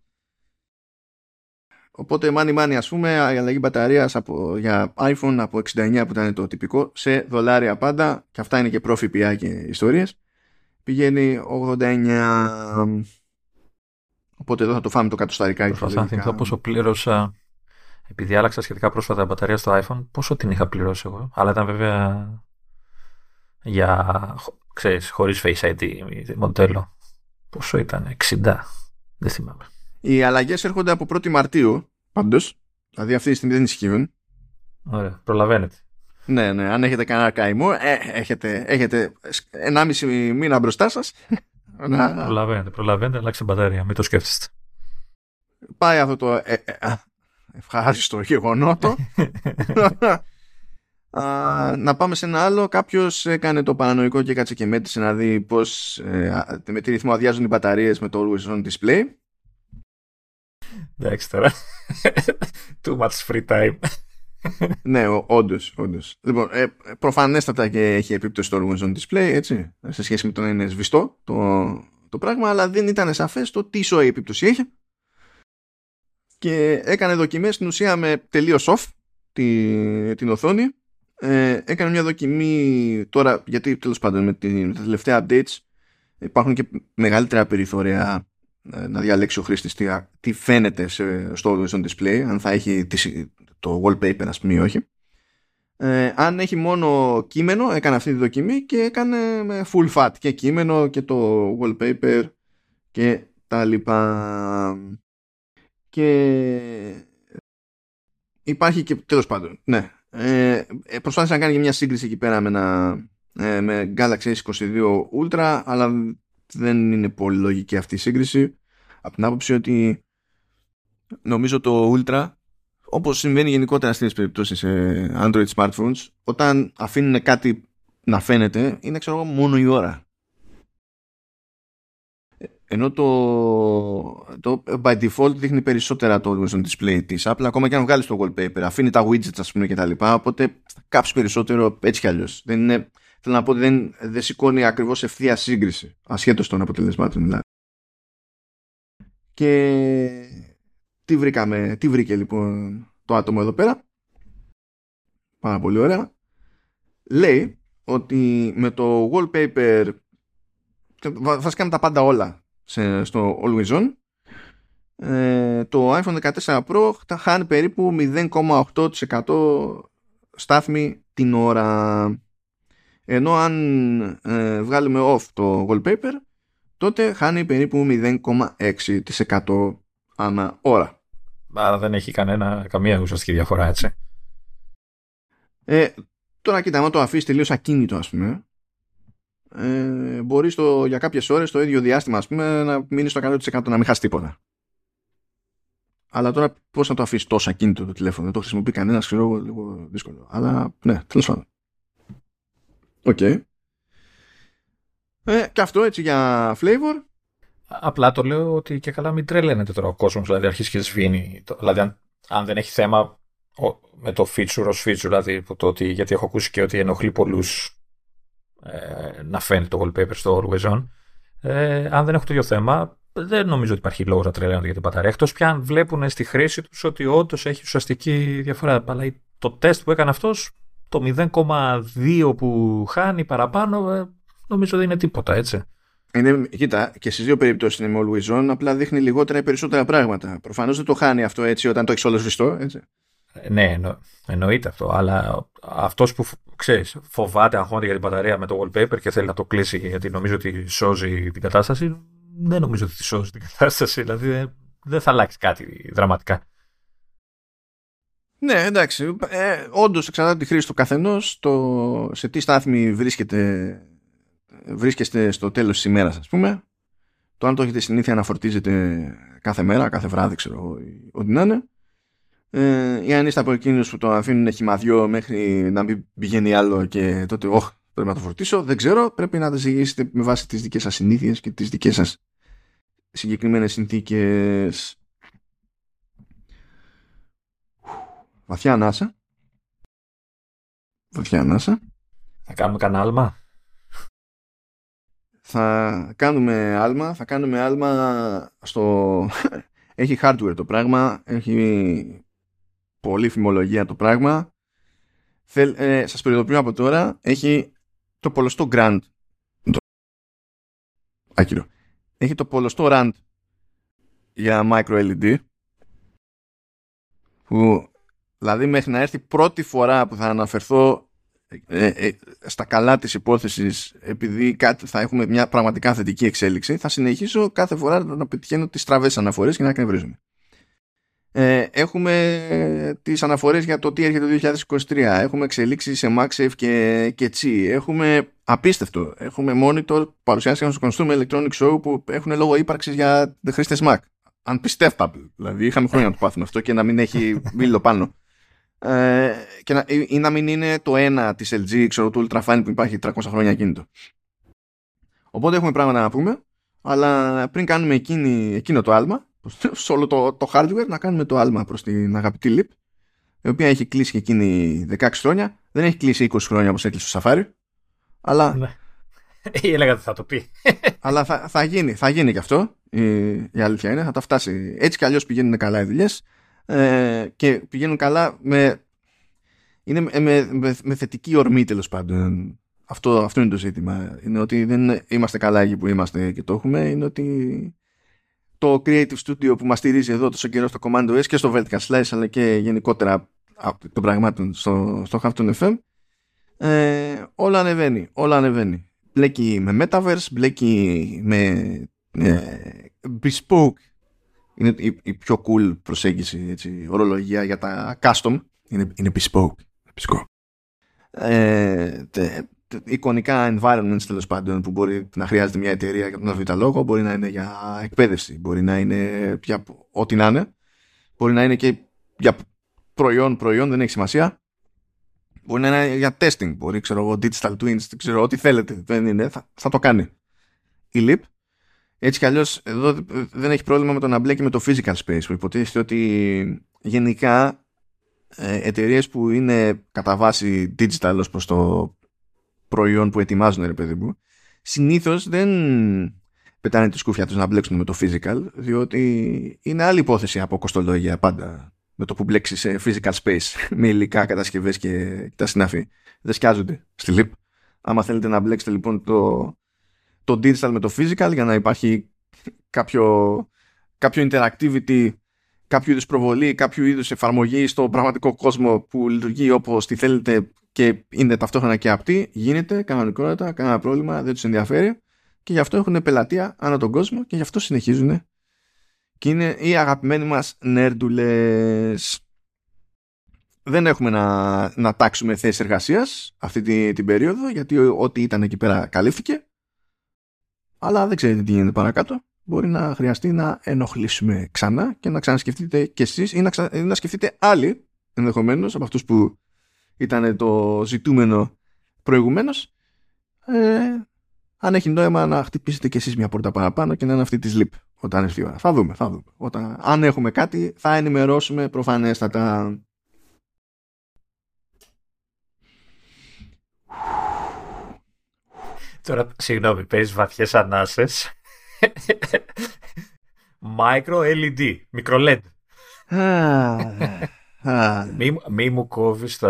Οπότε μάνι μάνι ας πούμε η αλλαγή μπαταρίας από, για iPhone από 69 που ήταν το τυπικό σε δολάρια πάντα και αυτά είναι και προφιπιά και ιστορίες πηγαίνει 89 οπότε εδώ θα το φάμε το κατοσταρικάκι Προσπαθώ να λογικά. θυμηθώ πόσο πλήρωσα. Επειδή άλλαξα σχετικά πρόσφατα μπαταρία στο iPhone, πόσο την είχα πληρώσει εγώ. Αλλά ήταν βέβαια για, χω- ξέρεις, χωρίς Face ID μοντέλο. Πόσο ήταν, 60. Δεν θυμάμαι. οι αλλαγές έρχονται από 1η Μαρτίου πάντως δηλαδή αυτή τη στιγμή δεν ισχύουν Ωραία, προλαβαίνετε. Ναι, ναι. Αν έχετε κανένα καημό, ε, έχετε, έχετε 1,5 μήνα μπροστά σας. να Προλαβαίνετε, προλαβαίνετε, αλλάξτε μπαταρία, μην το σκέφτεστε. πάει αυτό το ε, ε, α, ευχάριστο γεγονότο. Α, να πάμε σε ένα άλλο. Κάποιος έκανε το παρανοϊκό και έκατσε και μέτρησε να δει πώς με τι ρυθμό αδειάζουν οι μπαταρίες με το Always On Display. Εντάξει τώρα. Too much free time. ναι, όντως. Όντως. Λοιπόν, ε, προφανέστατα και έχει επίπτωση στο Always On Display, έτσι, σε σχέση με το να είναι σβηστό το, το πράγμα, αλλά δεν ήταν σαφές το τι σοή επίπτωση έχει. Και έκανε δοκιμές στην ουσία με τελείως off τη, την οθόνη. Ε, έκανε μια δοκιμή τώρα, γιατί τέλος πάντων με, την, με τα τελευταία updates υπάρχουν και μεγαλύτερα περιθώρια ε, να διαλέξει ο χρήστης τι, τι φαίνεται σε, στο Always On Display, αν θα έχει τη, το wallpaper ας πούμε ή όχι. Ε, αν έχει μόνο κείμενο, έκανε αυτή τη δοκιμή και έκανε με full fat και κείμενο και το wallpaper και τα λοιπά. Και υπάρχει και τέλος πάντων, ναι. Ε, ε, προσπάθησε να κάνει και μια σύγκριση εκεί πέρα με, ένα, ε, με Galaxy S22 Ultra, αλλά δεν είναι πολύ λογική αυτή η σύγκριση. Από την άποψη ότι νομίζω το Ultra όπως συμβαίνει γενικότερα στις περιπτώσεις σε Android smartphones, όταν αφήνουν κάτι να φαίνεται, είναι ξέρω εγώ μόνο η ώρα. Ενώ το, το by default δείχνει περισσότερα το Always on display της Apple, ακόμα και αν βγάλεις το wallpaper, αφήνει τα widgets ας πούμε και τα λοιπά, οπότε θα κάψεις περισσότερο έτσι κι αλλιώς. Δεν είναι, θέλω να πω ότι δεν, δεν σηκώνει ακριβώς ευθεία σύγκριση, ασχέτως των αποτελεσμάτων δηλαδή. Και τι βρήκαμε, τι βρήκε λοιπόν το άτομο εδώ πέρα; Πάρα πολύ ωραία. Λέει ότι με το wallpaper βασικά με τα πάντα όλα σε, στο Always On ε, το iPhone 14 Pro θα χάνει περίπου 0,8% στάθμη την ώρα ενώ αν ε, βγάλουμε off το wallpaper τότε χάνει περίπου 0,6% ανά ώρα. Άρα δεν έχει κανένα, καμία ουσιαστική διαφορά, έτσι. Ε, τώρα κοίτα, αν το αφήσεις τελείως ακίνητο, ας πούμε, ε, μπορεί στο, για κάποιες ώρες το ίδιο διάστημα ας πούμε, να μείνεις στο 100% να μην χάσεις τίποτα. Αλλά τώρα πώς να το αφήσεις τόσο ακίνητο το τηλέφωνο, δεν το χρησιμοποιεί κανένας, ξέρω εγώ, λίγο δύσκολο. Αλλά ναι, τέλος πάντων. Οκ. Okay. Ε, και αυτό έτσι για flavor. Απλά το λέω ότι και καλά μην τρελαίνεται τώρα ο κόσμος, δηλαδή αρχίσει και σβήνει. Δηλαδή, αν, αν δεν έχει θέμα με το feature ως feature, δηλαδή το ότι, γιατί έχω ακούσει και ότι ενοχλεί πολλούς ε, να φαίνεται το wallpaper στο Always On. Ε, αν δεν έχω το ίδιο θέμα, δεν νομίζω ότι υπάρχει λόγος να τρελαίνονται για την μπαταρία. Εκτός πια αν βλέπουν στη χρήση τους ότι όντως έχει ουσιαστική διαφορά. Αλλά το τεστ που έκανε αυτός, το 0,2 που χάνει παραπάνω, ε, νομίζω δεν είναι τίποτα, έτσι. Είναι, κοίτα, και στις δύο περιπτώσεις είναι με always on, απλά δείχνει λιγότερα ή περισσότερα πράγματα. Προφανώς δεν το χάνει αυτό έτσι όταν το έχεις όλο σβηστό, έτσι. Ναι, εννο, εννοείται αυτό. Αλλά αυτός που ξέρεις, φοβάται, αγχώνεται για την μπαταρία με το wallpaper και θέλει να το κλείσει γιατί νομίζει ότι σώζει την κατάσταση, δεν νομίζω ότι σώζει την κατάσταση. Δηλαδή δεν θα αλλάξει κάτι δραματικά. Ναι, εντάξει. Ε, Όντως εξαρτάται τη χρήση του καθενός, σε τι στάθμη βρίσκεται, βρίσκεστε στο τέλος της ημέρας, ας πούμε. Το αν το έχετε συνήθεια να φορτίζετε κάθε μέρα, κάθε βράδυ, ξέρω ό,τι να είναι. Ε, ή αν είστε από εκείνους που το αφήνουν χυμαδιό μέχρι να μην πηγαίνει άλλο και τότε, όχι, πρέπει να το φορτίσω. Δεν ξέρω. Πρέπει να τα ζυγίσετε με βάση τις δικές σας συνήθειες και τις δικές σας συγκεκριμένες συνθήκες. Βαθιά ανάσα. Βαθιά ανάσα. Θα κάνουμε κανένα άλμα; Θα κάνουμε άλμα. Θα κάνουμε άλμα στο... έχει hardware το πράγμα. Έχει πολύ φημολογία το πράγμα. Θέλ, ε, σας προειδοποιώ από τώρα. Έχει το πολλωστό Grand. Άκυρο. Έχει το πολλωστό RAND για micro LED που Δηλαδή μέχρι να έρθει πρώτη φορά που θα αναφερθώ ε, ε, στα καλά της υπόθεσης επειδή κάτι, θα έχουμε μια πραγματικά θετική εξέλιξη θα συνεχίσω κάθε φορά να πετυχαίνω τις στραβές αναφορές και να εκνευρίζουμε. Ε, έχουμε τις αναφορές για το τι έρχεται το 2023 έχουμε εξελίξεις σε MagSafe και, και Qi έχουμε απίστευτο. Έχουμε monitor παρουσιάσει στο Consumer Electronic Show που έχουν λόγο ύπαρξης για χρήστες Mac. Unpisteftable δηλαδή είχαμε χρόνια να το πάθουμε αυτό και να μην έχει μήλο πάνω. Ε, και να, ή, να μην είναι το ένα της LG, ξέρω, του Ultrafine που υπάρχει 300 χρόνια κινητό. Οπότε έχουμε πράγματα να πούμε, αλλά πριν κάνουμε εκείνη, εκείνο το άλμα, σε όλο το, το hardware, να κάνουμε το άλμα προς την αγαπητή LIP, η οποία έχει κλείσει και εκείνη 16 χρόνια, δεν έχει κλείσει 20 χρόνια όπως έκλεισε το Safari, αλλά... Ναι. Ή έλεγα ότι θα το πει. αλλά θα, θα γίνει, θα γίνει και αυτό, η, η αλήθεια είναι, θα τα φτάσει. Έτσι κι αλλιώς πηγαίνουν καλά οι δουλειές ε, και πηγαίνουν καλά με, είναι με, με, με θετική ορμή τέλος πάντων. Αυτό, αυτό είναι το ζήτημα. Είναι ότι δεν είμαστε καλά εκεί που είμαστε και το έχουμε. Είναι ότι το Creative Studio που μας στηρίζει εδώ τόσο καιρό στο Commando S και στο Vertical Slice αλλά και γενικότερα των πραγμάτων στο, στο Halfton FM ε, όλα ανεβαίνει, όλα ανεβαίνει. Μπλέκει με Metaverse, μπλέκει με ε, bespoke είναι η, η πιο cool προσέγγιση, έτσι, ορολογία για τα custom. Είναι, είναι bespoke. bespoke. Ε, τε, τε, εικονικά environments τέλος πάντων που μπορεί να χρειάζεται μια εταιρεία για τον αβήτα λόγο, μπορεί να είναι για εκπαίδευση, μπορεί να είναι για ό,τι να είναι, μπορεί να είναι και για προϊόν, προϊόν, δεν έχει σημασία. Μπορεί να είναι για testing, μπορεί ξέρω εγώ, digital twins, ξέρω ό,τι θέλετε, δεν είναι, θα, θα το κάνει. Η LIP έτσι κι αλλιώς εδώ δεν έχει πρόβλημα με το να μπλέκει με το physical space που υποτίθεται ότι γενικά ε, εταιρείες που είναι κατά βάση digital ως προς το προϊόν που ετοιμάζουν ρε παιδί μου συνήθως δεν πετάνε τη σκούφια τους να μπλέξουν με το physical διότι είναι άλλη υπόθεση από κοστολόγια πάντα με το που μπλέξεις σε physical space με υλικά κατασκευές και τα συνάφη. Δεν σκιάζονται στη LIP άμα θέλετε να μπλέξετε λοιπόν το το digital με το physical για να υπάρχει κάποιο, κάποιο interactivity, κάποιο είδους προβολή, κάποιο είδους εφαρμογή στο πραγματικό κόσμο που λειτουργεί όπως τη θέλετε και είναι ταυτόχρονα και απτή, γίνεται κανονικότητα, κανένα πρόβλημα, δεν τους ενδιαφέρει και γι' αυτό έχουν πελατεία ανά τον κόσμο και γι' αυτό συνεχίζουν και είναι οι αγαπημένοι μας νέρντουλες. Δεν έχουμε να, να τάξουμε θέση εργασίας αυτή την, την περίοδο γιατί ό,τι ήταν εκεί πέρα καλύφθηκε αλλά δεν ξέρετε τι γίνεται παρακάτω. Μπορεί να χρειαστεί να ενοχλήσουμε ξανά και να ξανασκεφτείτε κι εσείς ή να, ξα... να σκεφτείτε άλλοι ενδεχομένως από αυτούς που ήταν το ζητούμενο προηγουμένως ε, αν έχει νόημα να χτυπήσετε κι εσείς μια πόρτα παραπάνω και να είναι αυτή της sleep όταν έρθει η ώρα. Θα δούμε, θα δούμε. Όταν, αν έχουμε κάτι θα ενημερώσουμε προφανέστατα. Τώρα, συγγνώμη, παίζεις βαθιές ανάσες. Micro LED, μικρό LED. Μη, μη μου κόβεις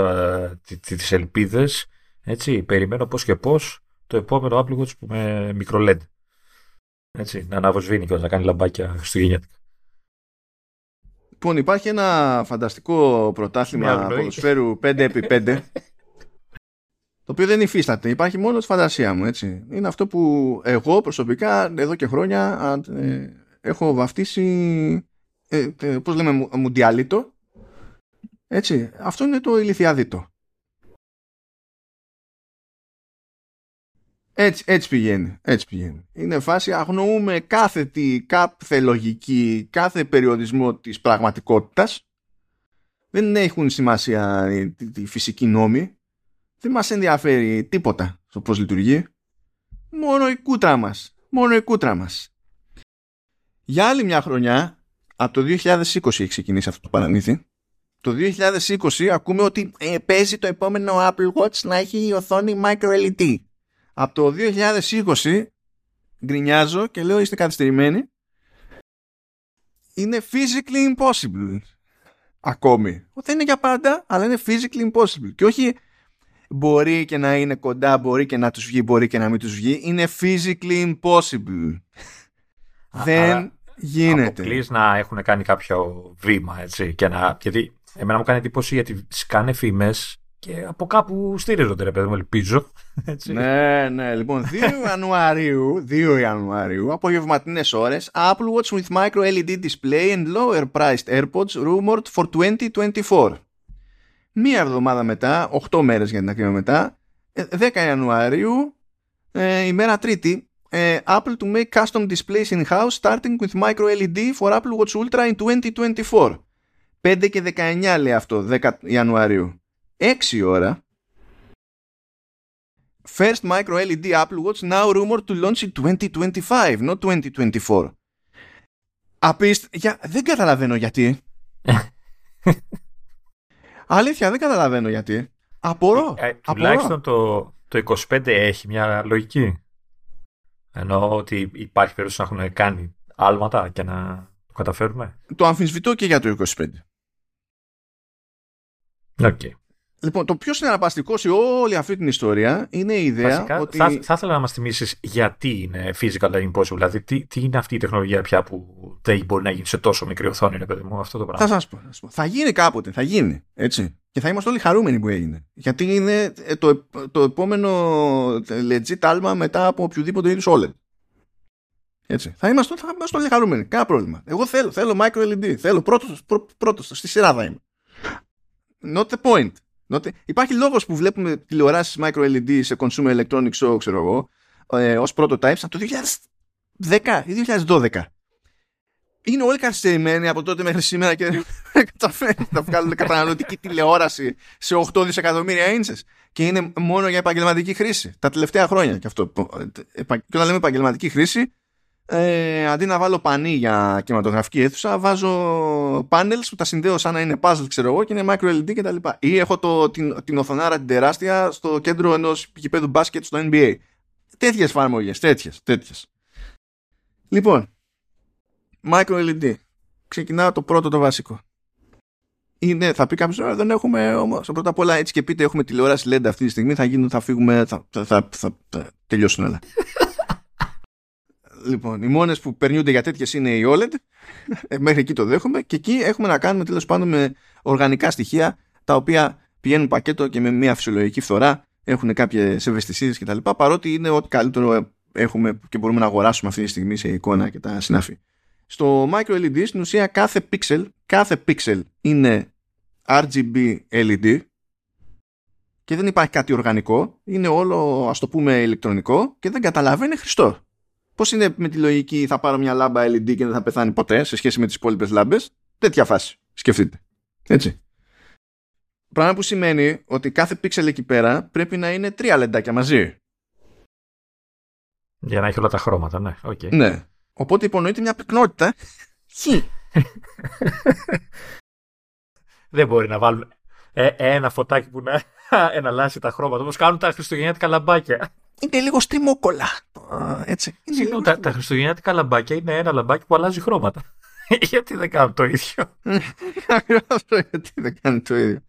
τις ελπίδες. Έτσι, περιμένω πώς και πώς το επόμενο Apple Watch με μικρό LED. Έτσι, να αναβοσβήνει και να κάνει λαμπάκια χριστουγεννιάτικα. Λοιπόν, υπάρχει ένα φανταστικό πρωτάθλημα ποδοσφαίρου 5x5 το οποίο δεν υφίσταται. Υπάρχει μόνος στη φαντασία μου, έτσι. Είναι αυτό που εγώ προσωπικά εδώ και χρόνια ε, έχω βαφτίσει ε, ε, πώς λέμε μουντιάλιτο έτσι, αυτό είναι το ηλικιάδιτο Έτσι, έτσι πηγαίνει, έτσι πηγαίνει. Είναι φάση αγνοούμε κάθε τι, κάθε λογική, κάθε περιορισμό της πραγματικότητας. Δεν έχουν σημασία τη φυσική νόμη. Δεν μας ενδιαφέρει τίποτα στο πώς λειτουργεί. Μόνο η κούτρα μας. Μόνο η κούτρα μας. Για άλλη μια χρονιά, από το 2020 έχει ξεκινήσει αυτό το παραμύθι. Το 2020 ακούμε ότι ε, παίζει το επόμενο Apple Watch να έχει η οθόνη Micro LED από το 2020 γκρινιάζω και λέω είστε καθυστερημένοι είναι physically impossible ακόμη. Δεν είναι για πάντα αλλά είναι physically impossible. Και όχι μπορεί και να είναι κοντά μπορεί και να τους βγει μπορεί και να μην τους βγει. Είναι physically impossible. Δεν γίνεται. αποκλείς να έχουν κάνει κάποιο βήμα έτσι και να, γιατί εμένα μου κάνει εντύπωση γιατί σκάνε φήμες και από κάπου στηρίζονται, ρε παιδί μου, ελπίζω. Έτσι. Ναι, ναι. Λοιπόν, 2 Ιανουαρίου, 2 Ιανουαρίου, απογευματινές ώρες, Apple Watch with micro LED display and lower priced AirPods rumored for 2024. Μία εβδομάδα μετά, 8 μέρες για την ακρίβεια μετά, 10 ε, Ιανουαρίου, ε, ημέρα Τρίτη, ε, Apple to make custom displays in-house starting with micro LED for Apple Watch Ultra in 2024. 5 και 19 λέει αυτό, 10 Ιανουαρίου. 6 ώρα First micro LED Apple Watch now rumored to launch in 2025, not 2024. Απίστ... Για... Δεν καταλαβαίνω γιατί. Αλήθεια, δεν καταλαβαίνω γιατί. Απορώ. Ε, τουλάχιστον το, το 25 έχει μια λογική. Εννοώ ότι υπάρχει περίπτωση να έχουν κάνει άλματα και να το καταφέρουμε. Το αμφισβητώ και για το 25. Οκ. Okay. Λοιπόν, το πιο συναρπαστικό σε όλη αυτή την ιστορία είναι η ιδέα Βασικά, ότι. Θα, θα ήθελα να μας θυμίσεις γιατί είναι physical impossible. Δηλαδή, τι, τι είναι αυτή η τεχνολογία πια που δεν μπορεί να γίνει σε τόσο μικρή οθόνη, ρε παιδί μου, αυτό το πράγμα. Θα σας πω, πω. Θα γίνει κάποτε, θα γίνει. Έτσι. Και θα είμαστε όλοι χαρούμενοι που έγινε. Γιατί είναι ε, το, το επόμενο ε, legit άλμα μετά από οποιοδήποτε είδους OLED. Έτσι. Θα είμαστε, θα είμαστε όλοι χαρούμενοι. Κάνα πρόβλημα. Εγώ θέλω, θέλω micro LED. Θέλω πρώτος, πρώτος, στη σειρά θα είμαι. Not the point. Υπάρχει λόγος που βλέπουμε τηλεοράσεις micro LED σε consumer electronics show, ξέρω εγώ, ε, ως prototypes από το 2010 ή 2012. Είναι όλοι καθυστερημένοι από τότε μέχρι σήμερα και δεν καταφέρνουν να βγάλουν καταναλωτική τηλεόραση σε 8 δισεκατομμύρια ίντσες και είναι μόνο για επαγγελματική χρήση τα τελευταία χρόνια και αυτό. Και όταν λέμε επαγγελματική χρήση ε, αντί να βάλω πανί για κινηματογραφική αίθουσα, βάζω panels που τα συνδέω σαν να είναι puzzle, ξέρω εγώ, και είναι micro LED κτλ. Ή έχω το, την, την οθονάρα την τεράστια στο κέντρο ενός γηπέδου μπάσκετ στο NBA. Τέτοιες εφαρμογές, τέτοιες, τέτοιες. Λοιπόν, micro LED. Ξεκινάω το πρώτο το βασικό. Είναι, θα πει κάποιος, δεν έχουμε όμως. Πρώτα απ' όλα, έτσι και πείτε, έχουμε τηλεόραση LED αυτή τη στιγμή. Θα γίνουν, θα φύγουμε, θα, θα, θα, θα τελειώσουν όλα. Λοιπόν, οι μόνες που περνιούνται για τέτοιες είναι οι OLED. Ε, μέχρι εκεί το δέχομαι. Και εκεί έχουμε να κάνουμε τέλος πάντων με οργανικά στοιχεία τα οποία πηγαίνουν πακέτο και με μια φυσιολογική φθορά έχουν κάποιες ευαισθησίες κτλ. Παρότι είναι ό,τι καλύτερο έχουμε και μπορούμε να αγοράσουμε αυτή τη στιγμή σε εικόνα και τα συνάφη. Στο micro LED στην ουσία κάθε pixel, κάθε pixel είναι RGB LED και δεν υπάρχει κάτι οργανικό, είναι όλο ας το πούμε ηλεκτρονικό και δεν καταλαβαίνει χρηστό. Πώς είναι με τη λογική θα πάρω μια λάμπα LED και δεν θα πεθάνει ποτέ σε σχέση με τις υπόλοιπες λάμπες; Τέτοια φάση. Σκεφτείτε. Έτσι. Πράγμα που σημαίνει ότι κάθε πίξελ εκεί πέρα πρέπει να είναι τρία λεντάκια μαζί. Για να έχει όλα τα χρώματα, ναι. Okay. Ναι. Οπότε υπονοείται μια πυκνότητα. Χ. Δεν μπορεί να βάλουν ε, ένα φωτάκι που να εναλλάσσει τα χρώματα. Όπως κάνουν τα χριστουγεννιάτικα λαμπάκια. Είναι λίγο στριμόκολα. Έτσι. Συγγνώμη, τα, τα χριστουγεννιάτικα λαμπάκια είναι ένα λαμπάκι που αλλάζει χρώματα. Γιατί δεν κάνουν το ίδιο; Γιατί δεν κάνουν το ίδιο.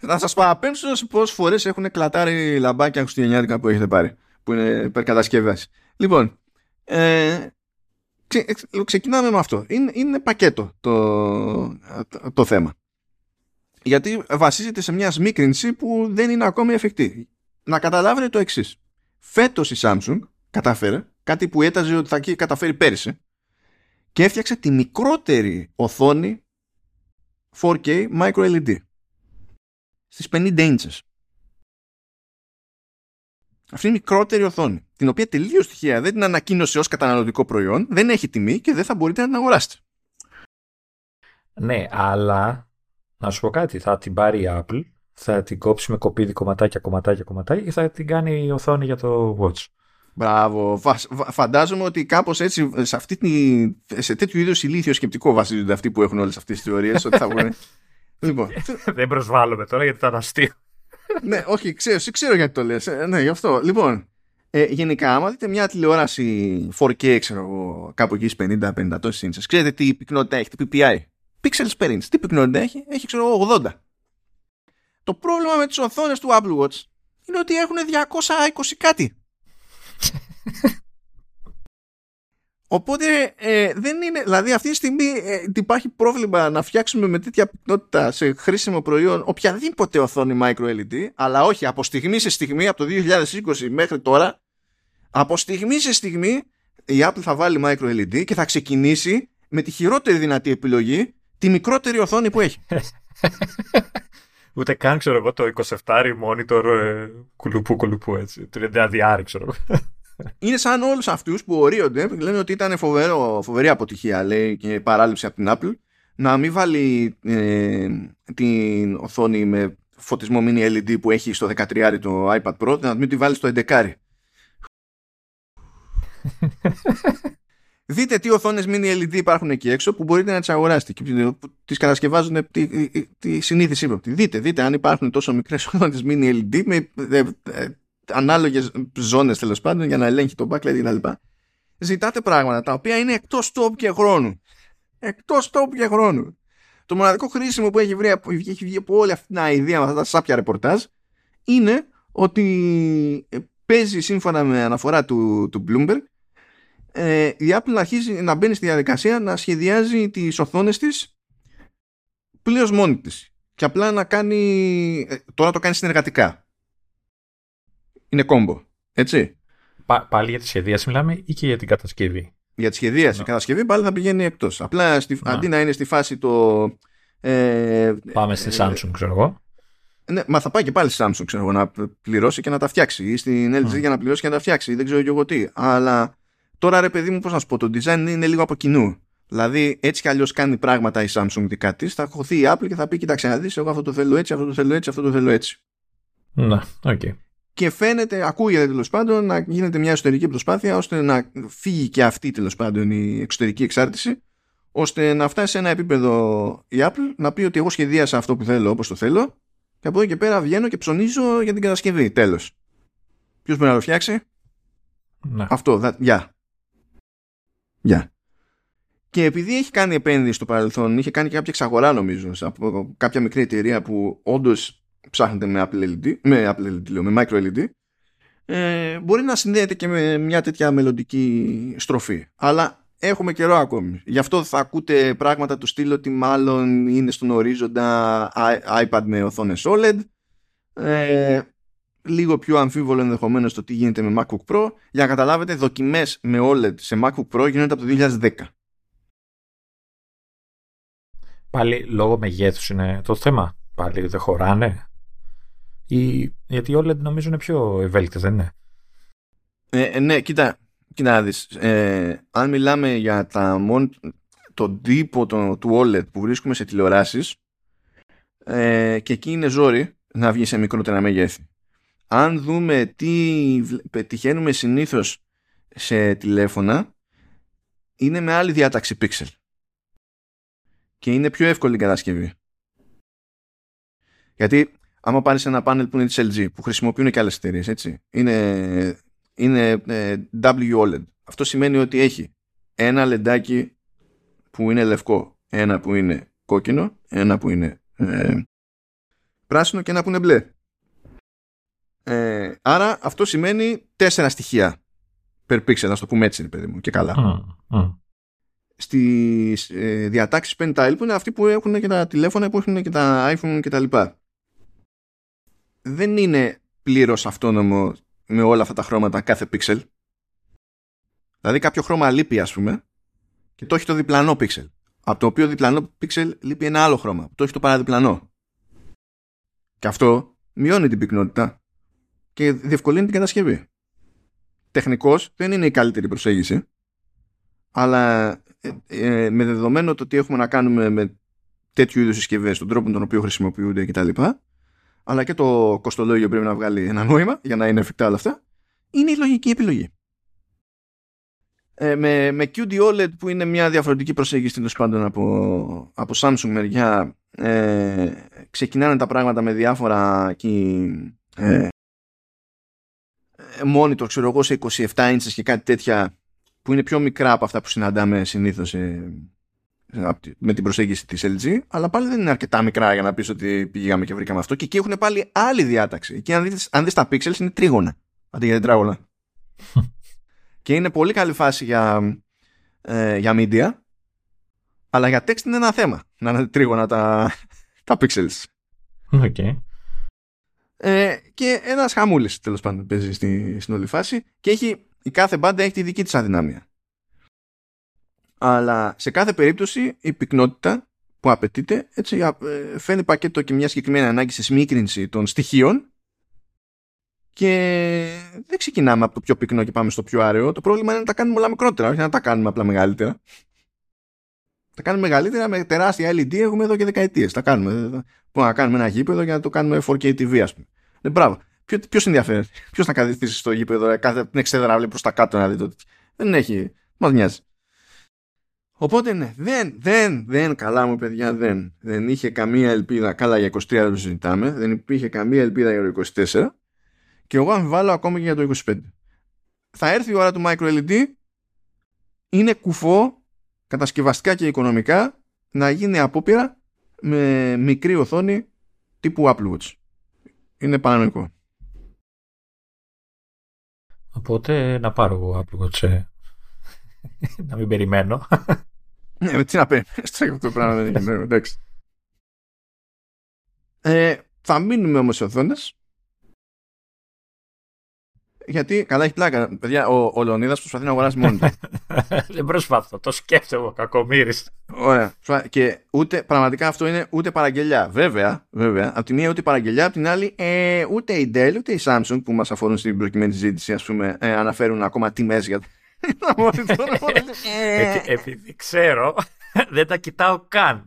Θα σας παραπέμψω σε πόσες φορές έχουν κλατάρει λαμπάκια χριστουγεννιάτικα που έχετε πάρει. Που είναι υπερκατασκευές. Λοιπόν, ε, ξε, ξεκινάμε με αυτό. Είναι, είναι πακέτο το, το, θέμα. Γιατί βασίζεται σε μια σμίκρινση που δεν είναι ακόμη εφικτή. Να καταλάβετε το εξής. Φέτος η Samsung κατάφερε κάτι που έταζε ότι θα καταφέρει πέρυσι και έφτιαξε τη μικρότερη οθόνη 4K micro LED στις 50 inches. Αυτή είναι η μικρότερη οθόνη, την οποία τελείως τυχαία δεν την ανακοίνωσε ως καταναλωτικό προϊόν, δεν έχει τιμή και δεν θα μπορείτε να την αγοράσετε. Ναι, αλλά να σου πω κάτι, θα την πάρει η Apple, θα την κόψει με κοπίδι κομματάκια, κομματάκια, κομματάκια και θα την κάνει η οθόνη για το Watch. Μπράβο. Φαντάζομαι ότι κάπως έτσι σε, αυτή τη, σε τέτοιου είδους ηλίθιο σκεπτικό βασίζονται αυτοί που έχουν όλες αυτές τις θεωρίες. ότι θα βγουν... λοιπόν. Δεν προσβάλλομαι τώρα γιατί ήταν αστείο. ναι, όχι, ξέρω, ξέρω γιατί το λες. Ε, ναι, γι' αυτό. Λοιπόν, ε, γενικά, άμα δείτε μια τηλεόραση 4K, ξέρω εγώ, κάπου εκεί 50-50 τόσες ίντσες, ξέρετε τι πυκνότητα έχει, τι PPI. Pixels per inch. Τι πυκνότητα έχει, έχει ξέρω εγώ 80. Το πρόβλημα με τις οθόνες του Apple Watch είναι ότι έχουν 220 κάτι. Οπότε ε, δεν είναι, δηλαδή αυτή τη στιγμή ε, υπάρχει πρόβλημα να φτιάξουμε με τέτοια πυκνότητα σε χρήσιμο προϊόν οποιαδήποτε οθόνη micro LED, αλλά όχι από στιγμή σε στιγμή, από το 2020 μέχρι τώρα, από στιγμή σε στιγμή η Apple θα βάλει micro LED και θα ξεκινήσει με τη χειρότερη δυνατή επιλογή τη μικρότερη οθόνη που έχει. Ούτε καν ξέρω εγώ το 27 monitor ε, κουλουπού κουλουπού έτσι. 30 ξέρω εγώ είναι σαν όλους αυτούς που ορίονται, λένε ότι ήταν φοβερό, φοβερή αποτυχία λέει, και παράληψη από την Apple, να μην βάλει ε, την οθόνη με φωτισμό mini LED που έχει στο 13 το iPad Pro, να μην τη βάλει στο 11. Δείτε τι οθόνες mini LED υπάρχουν εκεί έξω που μπορείτε να τις αγοράσετε και τις κατασκευάζουν τη, τη, τη συνήθιση ύποπτη. Δείτε, δείτε αν υπάρχουν τόσο μικρές οθόνες mini LED με ε, ε, ανάλογες ζώνες τέλος πάντων για να ελέγχει το backlight κτλ. Ζητάτε πράγματα τα οποία είναι εκτός τόπου και χρόνου. Εκτός τόπου και χρόνου. Το μοναδικό χρήσιμο που έχει, βρει, έχει βγει από όλη αυτή την ιδέα με αυτά τα σάπια ρεπορτάζ είναι ότι ε, παίζει σύμφωνα με αναφορά του, του Bloomberg ε, η Apple αρχίζει να μπαίνει στη διαδικασία να σχεδιάζει τις οθόνες της πλήρως μόνη της και απλά να κάνει ε, τώρα το κάνει συνεργατικά είναι κόμπο. Έτσι. πάλι για τη σχεδίαση μιλάμε ή και για την κατασκευή; Για τη σχεδίαση. Η κατασκευή πάλι θα πηγαίνει εκτός. Απλά στη, αντί να είναι στη φάση το. Ε, Πάμε στη ε, Samsung, ξέρω εγώ. Ναι, μα θα πάει και πάλι στη Samsung, ξέρω εγώ, να πληρώσει και να τα φτιάξει. Ή στην LG για να πληρώσει και να τα φτιάξει. Δεν ξέρω και εγώ τι. Αλλά τώρα ρε παιδί μου, πώς να σου πω, το design είναι λίγο από κοινού. Δηλαδή, έτσι κι αλλιώς κάνει πράγματα η Samsung δικά της. Θα χωθεί η Apple και θα πει: Κοιτάξτε, να δεις, εγώ αυτό το θέλω έτσι, αυτό το θέλω έτσι, αυτό το θέλω έτσι. Ναι, οκ. Okay και φαίνεται, ακούγεται τέλος πάντων να γίνεται μια εσωτερική προσπάθεια ώστε να φύγει και αυτή τέλος πάντων η εξωτερική εξάρτηση ώστε να φτάσει σε ένα επίπεδο η Apple να πει ότι εγώ σχεδίασα αυτό που θέλω όπως το θέλω και από εδώ και πέρα βγαίνω και ψωνίζω για την κατασκευή. Τέλος. Ποιος μπορεί να το φτιάξει; Ναι. Αυτό. Γεια. Γεια. Και επειδή έχει κάνει επένδυση στο παρελθόν, είχε κάνει και κάποια εξαγορά νομίζω από κάποια μικρή εταιρεία που όντως ψάχνετε με Apple LED, με Apple LED, λέω, με Micro LED, ε, μπορεί να συνδέεται και με μια τέτοια μελλοντική στροφή. Αλλά έχουμε καιρό ακόμη. Γι' αυτό θα ακούτε πράγματα του στυλ ότι μάλλον είναι στον ορίζοντα iPad με οθόνες OLED. Ε, λίγο πιο αμφίβολο ενδεχομένως το τι γίνεται με MacBook Pro. Για να καταλάβετε, δοκιμές με OLED σε MacBook Pro γίνονται από το 2010. Πάλι λόγω μεγέθους είναι το θέμα. Πάλι δεν χωράνε. Ή, γιατί όλα νομίζω είναι πιο ευέλικτες, δεν είναι; Ε, ε, ναι, κοίτα, κοίτα να δεις. Ε, αν μιλάμε για τα μον, τον τύπο το, του OLED που βρίσκουμε σε τηλεοράσεις ε, και εκεί είναι ζόρι να βγει σε μικρότερα μεγέθη. Αν δούμε τι πετυχαίνουμε συνήθως σε τηλέφωνα είναι με άλλη διάταξη pixel και είναι πιο εύκολη η κατασκευή. Γιατί άμα πάρεις ένα πάνελ που είναι της LG που χρησιμοποιούν και άλλες εταιρείες έτσι είναι, είναι ε, WOLED αυτό σημαίνει ότι έχει ένα λεντάκι που είναι λευκό ένα που είναι κόκκινο ένα που είναι ε, πράσινο και ένα που είναι μπλε ε, άρα αυτό σημαίνει τέσσερα στοιχεία per pixel, να το πούμε έτσι, παιδί μου, και καλά. Mm, mm. Στις ε, διατάξεις Pentile που είναι αυτοί που έχουν και τα τηλέφωνα, που έχουν και τα iPhone και τα λοιπά. Δεν είναι πλήρως αυτόνομο με όλα αυτά τα χρώματα κάθε pixel. Δηλαδή κάποιο χρώμα λείπει ας πούμε και το έχει το διπλανό pixel. Από το οποίο διπλανό pixel λείπει ένα άλλο χρώμα. Το έχει το παραδιπλανό. Και αυτό μειώνει την πυκνότητα και διευκολύνει την κατασκευή. Τεχνικώς δεν είναι η καλύτερη προσέγγιση, αλλά ε, ε, με δεδομένο το ότι έχουμε να κάνουμε με τέτοιου είδους συσκευές, τον τρόπο με τον οποίο χρησιμοποιούνται κτλ. Αλλά και το κοστολόγιο πρέπει να βγάλει ένα νόημα για να είναι εφικτά όλα αυτά, είναι η λογική επιλογή. Ε, με, με QD OLED που είναι μια διαφορετική προσέγγιση τέλος πάντων από, από Samsung μεριά ε, ξεκινάνε τα πράγματα με διάφορα και, ε, monitor ξέρω εγώ σε 27 inches και κάτι τέτοια που είναι πιο μικρά από αυτά που συναντάμε συνήθως με την προσέγγιση της LG αλλά πάλι δεν είναι αρκετά μικρά για να πεις ότι πήγαμε και βρήκαμε αυτό. Και εκεί έχουν πάλι άλλη διάταξη. Εκεί αν δεις, αν δεις τα pixels είναι τρίγωνα. Αντί για τετράγωνα. Και είναι πολύ καλή φάση για, ε, για media αλλά για text είναι ένα θέμα να είναι τρίγωνα τα, τα pixels. Okay. Ε, και ένας χαμούλης τέλος πάντων παίζει στη, στην όλη φάση και έχει, η κάθε μπάντα έχει τη δική της αδυναμία. Αλλά σε κάθε περίπτωση η πυκνότητα που απαιτείται έτσι, ε, φαίνει πακέτο και μια συγκεκριμένη ανάγκη σε σμίκρινση των στοιχείων και δεν ξεκινάμε από το πιο πυκνό και πάμε στο πιο άρεο. Το πρόβλημα είναι να τα κάνουμε όλα μικρότερα, όχι να τα κάνουμε απλά μεγαλύτερα. Τα κάνουμε μεγαλύτερα με τεράστια LED έχουμε εδώ και δεκαετίες. Τα κάνουμε. Που να κάνουμε ένα γήπεδο για να το κάνουμε 4K TV, ας πούμε. Ναι, μπράβο. Ποιο ενδιαφέρει. Ποιος να καθίσει στο γήπεδο, ε, κάθε την εξέδρα βλέπει προς τα κάτω να δει το. Δεν έχει. Μας νοιάζει. Οπότε ναι, δεν, δεν, δεν, καλά μου παιδιά, δεν. Δεν είχε καμία ελπίδα. Καλά για 23 δεν το συζητάμε. Δεν υπήρχε καμία ελπίδα για το 24. Και εγώ αμφιβάλλω ακόμα και για το 25. Θα έρθει η ώρα του micro LED. Είναι κουφό κατασκευαστικά και οικονομικά να γίνει απόπειρα με μικρή οθόνη τύπου Apple Watch. Είναι παρανοϊκό. Οπότε να πάρω εγώ Apple Watch ε. να μην περιμένω. Ναι, τι να περιμένεις αυτό το πράγμα δεν είναι, εντάξει. Ε, θα μείνουμε όμως σε οθόνες γιατί καλά έχει πλάκα. Παιδιά, ο, ο Λεωνίδας προσπαθεί να αγοράσει μόνο του. Δεν προσπαθώ. Το σκέφτομαι, κακομίρι. Ωραία. Και ούτε, πραγματικά αυτό είναι ούτε παραγγελιά. Βέβαια, βέβαια, από τη μία ούτε παραγγελιά, από την άλλη ε, ούτε η Dell ούτε η Samsung που μας αφορούν στην προκειμένη συζήτηση, ας πούμε, ε, αναφέρουν ακόμα τιμές για. Ε, επειδή ξέρω, δεν τα κοιτάω καν.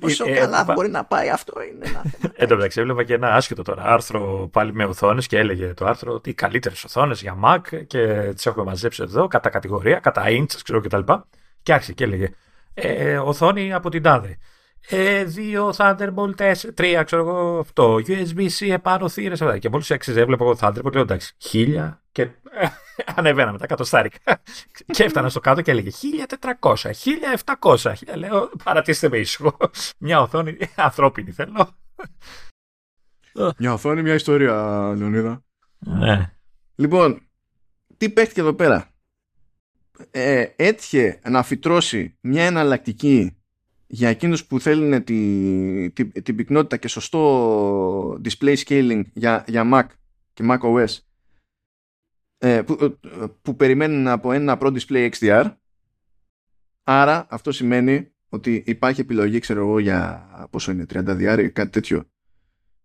Πόσο ε, καλά ε, μπορεί να πάει αυτό είναι ένα θέμα. Εν τω μεταξύ έβλεπα και ένα άσχετο τώρα άρθρο πάλι με οθόνες και έλεγε το άρθρο ότι οι καλύτερες οθόνες για Mac και τις έχουμε μαζέψει εδώ κατά κατηγορία, κατά inches ξέρω κτλ. Και, και άρχισε και έλεγε ε, οθόνη από την τάδε. Ε, δύο Thunderbolt 4, 3 ξέρω εγώ αυτό, USB-C επάνω θύρες. Και μόλις έξιζε, έβλεπα εγώ Thunderbolt, λέω εντάξει, χίλια και ανεβαίναμε τα εκατοστάρικα. και έφτανα στο κάτω και έλεγε 1400, 1700. Λέω, παρατήστε με ήσυχο. Μια οθόνη ανθρώπινη θέλω. Μια οθόνη, μια ιστορία, Λεωνίδα. Ναι. Λοιπόν, τι παίχτηκε εδώ πέρα; Ε, έτυχε να φυτρώσει μια εναλλακτική για εκείνους που θέλουν τη, τη, την πυκνότητα και σωστό display scaling για, για Mac και Mac OS ε, που, ε, που περιμένουν από ένα Pro Display XDR άρα αυτό σημαίνει ότι υπάρχει επιλογή ξέρω εγώ για πόσο είναι 30 DR κάτι τέτοιο.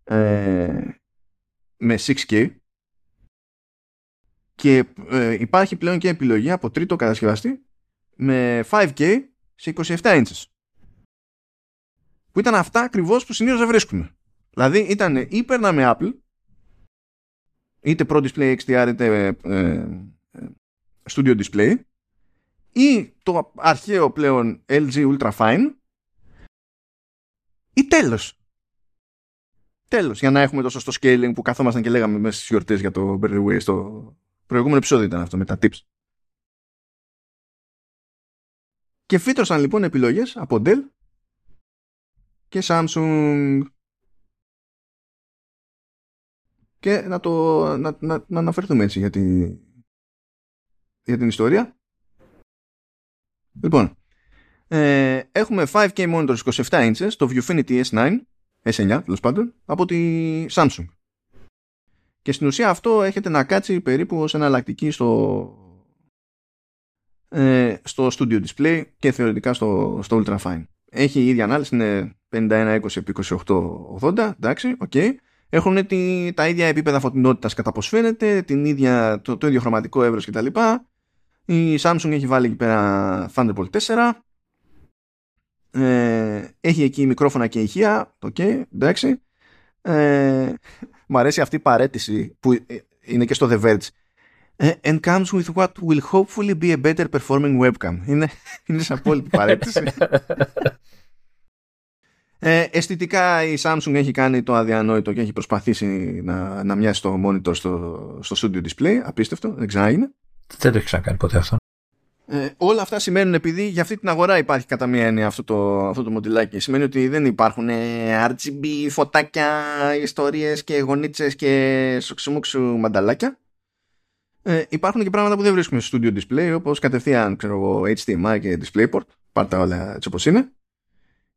Ε, με 6K και ε, υπάρχει πλέον και επιλογή από τρίτο κατασκευαστή με 5K σε 27 inches. Που ήταν αυτά ακριβώς που συνήθως δεν βρίσκουμε. Δηλαδή ήταν ή με Apple είτε Pro Display XDR είτε ε, Studio Display ή το αρχαίο πλέον LG Ultra Fine ή τέλος. Τέλος, για να έχουμε το σωστό scaling που καθόμασταν και λέγαμε μέσα στις γιορτές για το Better Way στο προηγούμενο επεισόδιο ήταν αυτό με τα tips. Και φύτρωσαν λοιπόν επιλογές από Dell και Samsung. Και να, το, να, να, να αναφερθούμε έτσι για, τη, για την ιστορία. Λοιπόν, ε, έχουμε 5K monitors 27 inches, το Viewfinity S9, S9 τέλος πάντων, από τη Samsung. Και στην ουσία αυτό έχετε να κάτσει περίπου ως εναλλακτική στο, ε, στο Studio Display και θεωρητικά στο, στο Ultra Fine. Έχει η ίδια ανάλυση, είναι 51-20-28-80, εντάξει, οκ. Okay. Έχουν τη, τα ίδια επίπεδα φωτεινότητας κατά πως φαίνεται, την ίδια, το, το ίδιο χρωματικό εύρος κτλ. Η Samsung έχει βάλει εκεί πέρα Thunderbolt 4. Ε, έχει εκεί μικρόφωνα και ηχεία. Οκ, okay, εντάξει. Ε, μου αρέσει αυτή η παρατήρηση που είναι και στο The Verge. Ε, and comes with what will hopefully be a better performing webcam. Είναι, είναι σε απόλυτη παρέτηση. Ε, αισθητικά η Samsung έχει κάνει το αδιανόητο και έχει προσπαθήσει να, να μοιάσει το monitor στο, στο studio display. Απίστευτο, δεν ξανάγινε. Δεν το έχει ξανακάνει ποτέ αυτό. Ε, όλα αυτά σημαίνουν επειδή για αυτή την αγορά υπάρχει κατά μία έννοια αυτό το, αυτό το μοντιλάκι. Σημαίνει ότι δεν υπάρχουν ε, RGB φωτάκια, ιστορίες και γονίτσες και σοξιμούξου μανταλάκια. Ε, υπάρχουν και πράγματα που δεν βρίσκουμε στο studio display όπως κατευθείαν ξέρω εγώ, HDMI και DisplayPort. Πάρτα όλα έτσι όπως είναι.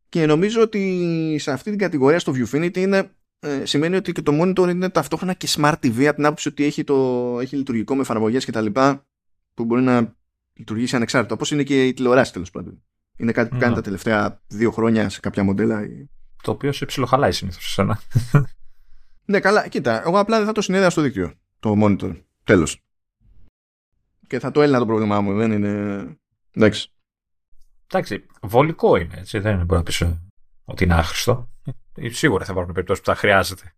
Και νομίζω ότι σε αυτή την κατηγορία στο Viewfinity είναι, ε, σημαίνει ότι και το monitor είναι ταυτόχρονα και smart TV από την άποψη ότι έχει, το, έχει λειτουργικό με εφαρμογές και τα λοιπά που μπορεί να λειτουργήσει ανεξάρτητα. Όπως είναι και η τηλεοράση τέλος πάντων. Είναι κάτι που κάνει τα τελευταία δύο χρόνια σε κάποια μοντέλα. Το οποίο σε ψιλοχαλάει συνήθως σε σένα. ναι, καλά. Κοίτα, εγώ απλά δεν θα το συνέδεα στο δίκτυο. Το monitor. Τέλος. Και θα το έλυνα το πρόβλημά μου. Δεν είναι. Εντάξει. Εντάξει, βολικό είναι, έτσι. Δεν μπορεί να πεις ε, ότι είναι άχρηστο. Ε, σίγουρα θα υπάρχουν περιπτώσεις που θα χρειάζεται.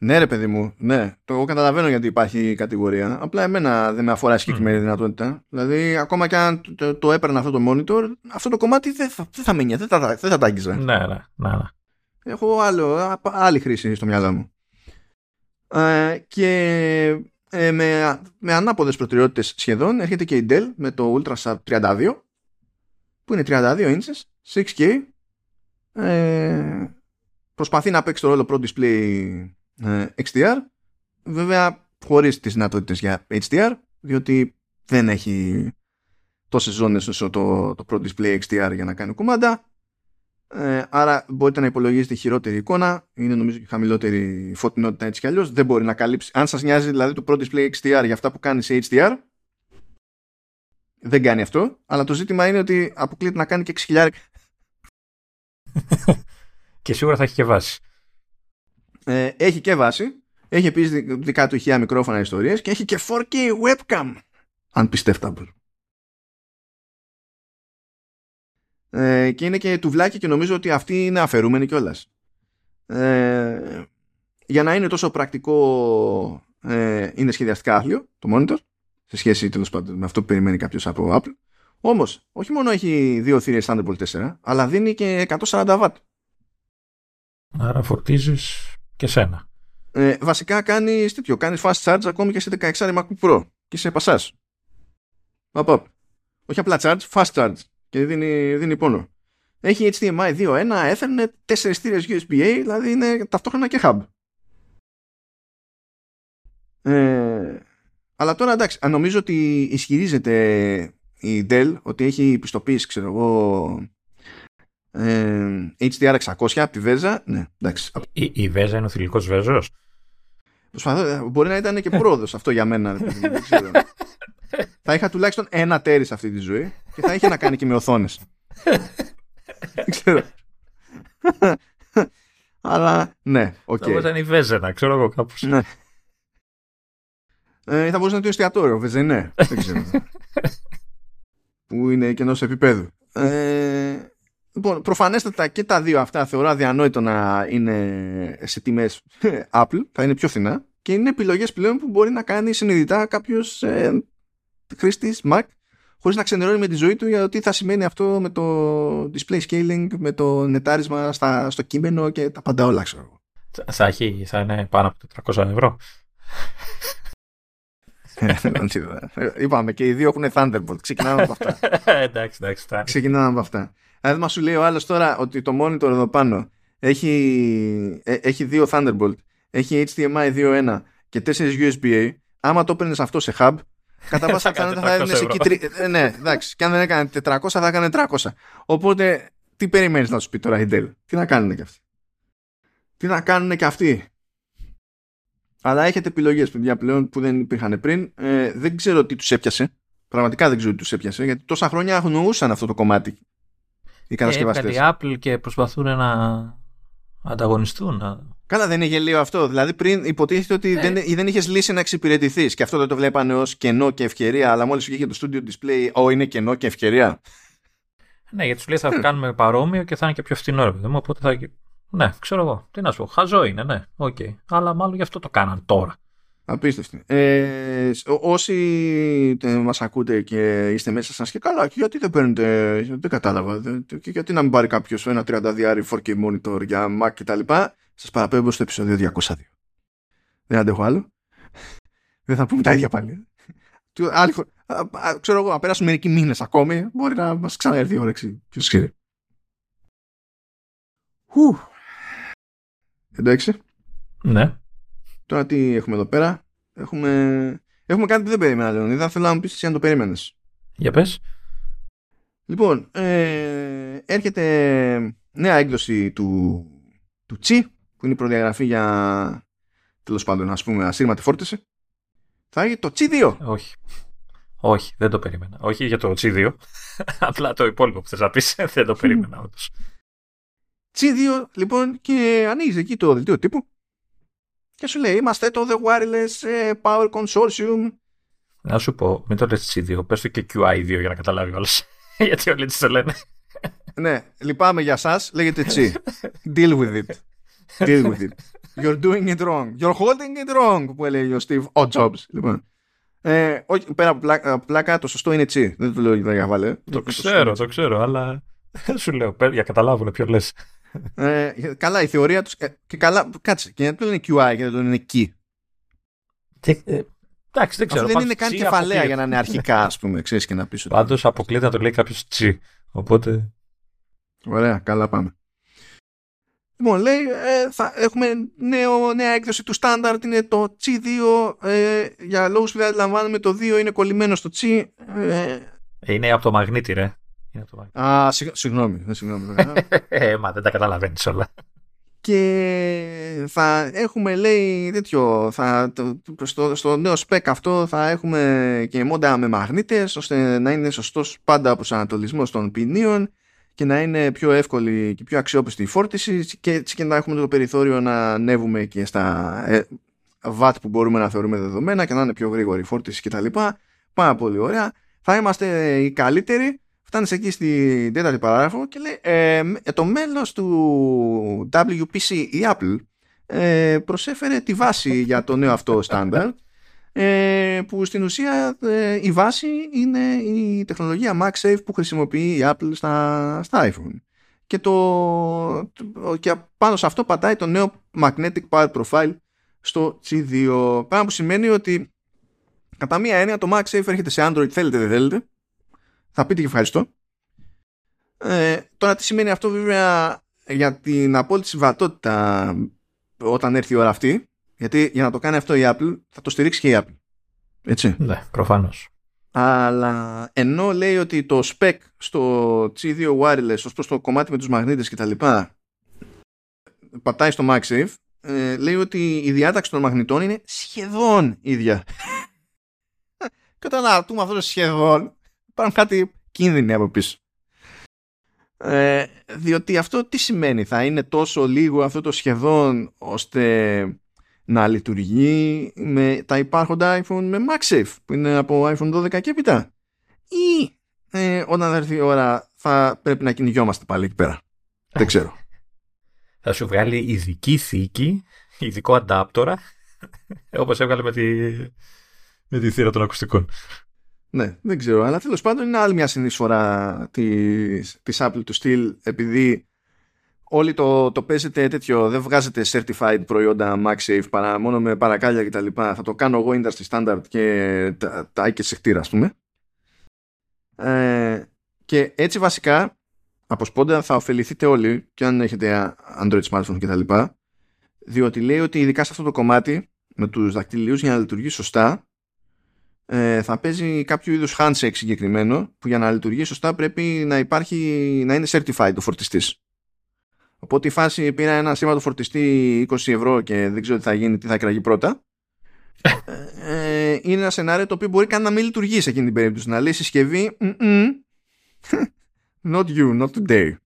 Ναι, ρε παιδί μου, ναι. Το εγώ καταλαβαίνω γιατί υπάρχει κατηγορία. Απλά εμένα δεν με αφορά συγκεκριμένη mm. δυνατότητα. Δηλαδή, ακόμα και αν το, το έπαιρνα αυτό το monitor, αυτό το κομμάτι δεν θα, δεν θα μείνει, δεν θα, δεν θα τα άγγιζα. Ναι, ναι, ναι, ναι. Έχω άλλο, άλλη χρήση στο μυαλό μου. Ε, και ε, με, με ανάποδες προτεραιότητες σχεδόν έρχεται και η Dell με το Ultrasharp 32 που είναι 32 inches, 6K. Ε, προσπαθεί να παίξει το ρόλο Pro Display ε, XDR. Βέβαια, χωρίς τις δυνατότητες για HDR, διότι δεν έχει τόσες ζώνες όσο το, το Pro Display XDR για να κάνει κουμάντα. Ε, άρα μπορείτε να υπολογίσετε χειρότερη εικόνα. Είναι νομίζω και χαμηλότερη φωτεινότητα έτσι κι αλλιώς. Δεν μπορεί να καλύψει. Αν σας νοιάζει δηλαδή το Pro Display XDR για αυτά που κάνεις σε HDR, δεν κάνει αυτό, αλλά το ζήτημα είναι ότι αποκλείεται να κάνει και 6.000. και σίγουρα θα έχει και βάση. Ε, έχει και βάση. Έχει επίσης δικά του ηχεία μικρόφωνα ιστορίες και έχει και 4K webcam. Αν πιστεύταμπλ. Ε, και είναι και τουβλάκι και νομίζω ότι αυτή είναι αφαιρούμενη κιόλας. Ε, για να είναι τόσο πρακτικό ε, είναι σχεδιαστικά άθλιο το monitor σε σχέση τέλος πάντων με αυτό που περιμένει κάποιος από Apple. Όμως, όχι μόνο έχει δύο θηρίε Thunderbolt 4, αλλά δίνει και 140 W. Άρα φορτίζεις και σένα. Ε, βασικά κάνει τέτοιο. Κάνει fast charge ακόμη και σε 16 MacBook Pro και σε πασάς. Όχι απλά charge, fast charge. Και δίνει, δίνει πόνο. Έχει HDMI 2.1, Ethernet, 4 στήρες USB-A, δηλαδή είναι ταυτόχρονα και hub. Ε, αλλά τώρα εντάξει, νομίζω ότι ισχυρίζεται η Dell ότι έχει πιστοποίηση, ξέρω εγώ, ε, HDR 600 από τη Βέζα. Ναι, εντάξει. Η, η Βέζα είναι ο θηλυκός Βέζος; Προσπαθώ, μπορεί να ήταν και πρόοδος αυτό για μένα. Δεν ξέρω. θα είχα τουλάχιστον ένα τέρι σε αυτή τη ζωή και θα είχε να κάνει και με οθόνες. δεν ξέρω. Αλλά ναι, οκ. Okay. Θα ήταν η Βέζα, ξέρω εγώ κάπως. Ναι. Ε, θα μπορούσε να είναι το εστιατόριο, βέβαια, ναι. Δεν ξέρω. που είναι και ενό επίπεδου. Ε, λοιπόν, προφανέστατα και τα δύο αυτά θεωρώ αδιανόητο να είναι σε τιμές Apple. Θα είναι πιο φθηνά. και είναι επιλογές πλέον που μπορεί να κάνει συνειδητά κάποιος ε, χρήστης Mac χωρίς να ξενερώνει με τη ζωή του για το τι θα σημαίνει αυτό με το display scaling, με το νετάρισμα στα, στο κείμενο και τα πάντα όλα ξέρω. Θα, έχει, θα είναι πάνω από 400 ευρώ. Ε, Είπαμε και οι δύο έχουν Thunderbolt. Ξεκινάμε από αυτά. εντάξει, εντάξει. Ξεκινάμε από αυτά. Δηλαδή, μα σου λέει ο άλλος τώρα ότι το monitor εδώ πάνω έχει, ε, έχει δύο Thunderbolt, έχει HDMI 2.1 και 4 USB-A. Άμα το έπαιρνες αυτό σε hub, κατά πάσα πιθανότητα θα έδινε εκεί. Ε, ναι, εντάξει. Και αν δεν έκανε 400, θα έκανε 300. Οπότε, τι περιμένεις να σου πει τώρα η Dell; Τι να κάνουν και αυτοί; Τι να κάνουν και αυτοί; Αλλά έχετε επιλογές παιδιά πλέον που δεν υπήρχαν πριν. Ε, δεν ξέρω τι τους έπιασε. Πραγματικά δεν ξέρω τι τους έπιασε. Γιατί τόσα χρόνια αγνοούσαν αυτό το κομμάτι οι κατασκευαστές. Και Apple και προσπαθούν να ανταγωνιστούν. Καλά, δεν είναι γελίο αυτό. Δηλαδή, πριν υποτίθεται ότι ε. δεν, δεν είχες λύσει να εξυπηρετηθείς και αυτό δεν το βλέπανε ως κενό και ευκαιρία. Αλλά μόλις βγήκε το studio display, Ω, είναι κενό και ευκαιρία. Ναι, γιατί σου λέει θα κάνουμε παρόμοιο και θα είναι και πιο φθηνό. Ρε, οπότε θα ναι, ξέρω εγώ. Τι να σου πω. Χαζό είναι, ναι. Οκ. Okay. Αλλά μάλλον γι' αυτό το κάναν τώρα. Απίστευτη. Ε, όσοι ε, μας ακούτε και είστε μέσα σας και καλά, γιατί δεν παίρνετε. Δεν κατάλαβα. Και γιατί να μην πάρει κάποιος ένα 32 4K monitor για Mac κτλ. Σας παραπέμπω στο επεισόδιο 202. Δεν αντέχω άλλο. Δεν θα πούμε τα ίδια πάλι. Άλλη, ξέρω εγώ, να περάσουν μερικοί μήνες ακόμη, μπορεί να μας ξαναέρθει η όρεξη. Ποιος ξέρει. Εντάξει. Ναι. Τώρα τι έχουμε εδώ πέρα. Έχουμε, έχουμε κάτι που δεν περίμενα, Λεωνίδα. Θέλω να μου πεις αν το περίμενες. Για πες. Λοιπόν, ε, έρχεται νέα έκδοση του, του Τσι, που είναι η προδιαγραφή για τέλος πάντων, ας πούμε, ασύρματη φόρτιση. Θα έχει το Τσι 2. Όχι. Όχι, δεν το περίμενα. Όχι για το Τσι 2. Απλά το υπόλοιπο που θες να πεις δεν το περίμενα όντως. G2 λοιπόν και ανοίγεις εκεί το δελτίο τύπου και σου λέει είμαστε το The Wireless ε, Power Consortium Να σου πω, μην το λες G2, πες το και QI2 για να καταλάβει όλος γιατί όλοι έτσι το λένε. Ναι, λυπάμαι για σας, λέγεται G Deal with it. Deal with it. You're doing it wrong. You're holding it wrong που έλεγε ο Steve Ο Jobs λοιπόν. Ε, όχι, πέρα από πλάκα, πλάκα, το σωστό είναι τσι. Δεν το λέω για βάλε. Το, ξέρω, το ξέρω, αλλά σου λέω, για καταλάβουν ποιο λες. Ε, καλά, η θεωρία τους. Ε, και καλά, κάτσε. Και γιατί το είναι QI και δεν το είναι Key. Ε, εντάξει, δεν ξέρω. Αυτό δεν είναι καν κεφαλαία για να είναι αρχικά, ας πούμε, ξέρεις και να πεις ότι. Πάντως αποκλείεται να το λέει κάποιος G. Οπότε. Ωραία, καλά πάμε. Λοιπόν, λέει, ε, θα έχουμε νέο, νέα έκδοση του στάνταρτ, είναι το C2, ε, για λόγους που δεν αντιλαμβάνουμε το 2 είναι κολλημένο στο C. Ε, είναι από το μαγνήτη, ρε. Α, συγγνώμη. συγγνώμη ε, μα δεν τα καταλαβαίνεις όλα. Και θα έχουμε, λέει, τέτοιο, θα, στο, στο νέο spec αυτό θα έχουμε και μόντα με μαγνήτες, ώστε να είναι σωστός πάντα ο προσανατολισμός των ποινίων και να είναι πιο εύκολη και πιο αξιόπιστη η φόρτιση και έτσι και να έχουμε το περιθώριο να ανέβουμε και στα ε, VAT που μπορούμε να θεωρούμε δεδομένα και να είναι πιο γρήγορη η φόρτιση κτλ. Πάρα πολύ ωραία. Θα είμαστε οι καλύτεροι Φτάνεις εκεί στην τέταρτη παράγραφο και λέει ε, το μέλος του WPC η Apple ε, προσέφερε τη βάση για το νέο αυτό στάνταρ ε, που στην ουσία ε, η βάση είναι η τεχνολογία MagSafe που χρησιμοποιεί η Apple στα, στα iPhone. Και, το, και πάνω σε αυτό πατάει το νέο Magnetic Power Profile στο G2 πράγμα που σημαίνει ότι κατά μία έννοια το MagSafe έρχεται σε Android θέλετε δεν θέλετε θα πείτε και ευχαριστώ. Ε, τώρα τι σημαίνει αυτό βέβαια για την απόλυτη συμβατότητα όταν έρθει η ώρα αυτή, γιατί για να το κάνει αυτό η Apple θα το στηρίξει και η Apple. Έτσι. Ναι, προφανώς. Αλλά ενώ λέει ότι το spec στο G2 Wireless ως προς το κομμάτι με τους μαγνήτες και τα λοιπά πατάει στο MagSafe ε, λέει ότι η διάταξη των μαγνητών είναι σχεδόν ίδια. και όταν αναρτούμε αυτός το σχεδόν υπάρχουν κάτι κίνδυνοι από πίσω. Ε, διότι αυτό τι σημαίνει, θα είναι τόσο λίγο αυτό το σχεδόν ώστε να λειτουργεί με τα υπάρχοντα iPhone με MagSafe που είναι από iPhone 12 και έπειτα; Ή ε, όταν θα έρθει η ώρα θα πρέπει να κυνηγιόμαστε πάλι εκεί πέρα; Δεν ξέρω. Θα σου βγάλει ειδική θήκη, ειδικό αντάπτορα Όπως έβγαλε με τη, με τη θύρα των ακουστικών. Ναι, δεν ξέρω. Αλλά τέλος πάντων είναι άλλη μια συνεισφορά της, της Apple του στυλ επειδή όλοι το, το παίζετε τέτοιο, δεν βγάζετε certified προϊόντα MagSafe παρά μόνο με παρακάλια κτλ. Θα το κάνω εγώ industry standard και τα, τα σε χτύρα, ας πούμε. Ε, και έτσι βασικά από σπόντα θα ωφεληθείτε όλοι και αν έχετε Android smartphone κτλ. Διότι λέει ότι ειδικά σε αυτό το κομμάτι με τους δακτυλίους για να λειτουργεί σωστά ε, θα παίζει κάποιο είδους handshake συγκεκριμένο που για να λειτουργεί σωστά πρέπει να υπάρχει να είναι certified ο φορτιστής. Οπότε η φάση πήρα ένα σήμα του φορτιστή 20 ευρώ και δεν ξέρω τι θα γίνει, τι θα εκραγεί πρώτα. Ε, είναι ένα σενάριο το οποίο μπορεί καν να μην λειτουργεί σε εκείνη την περίπτωση. Να λέει συσκευή Not you, not today.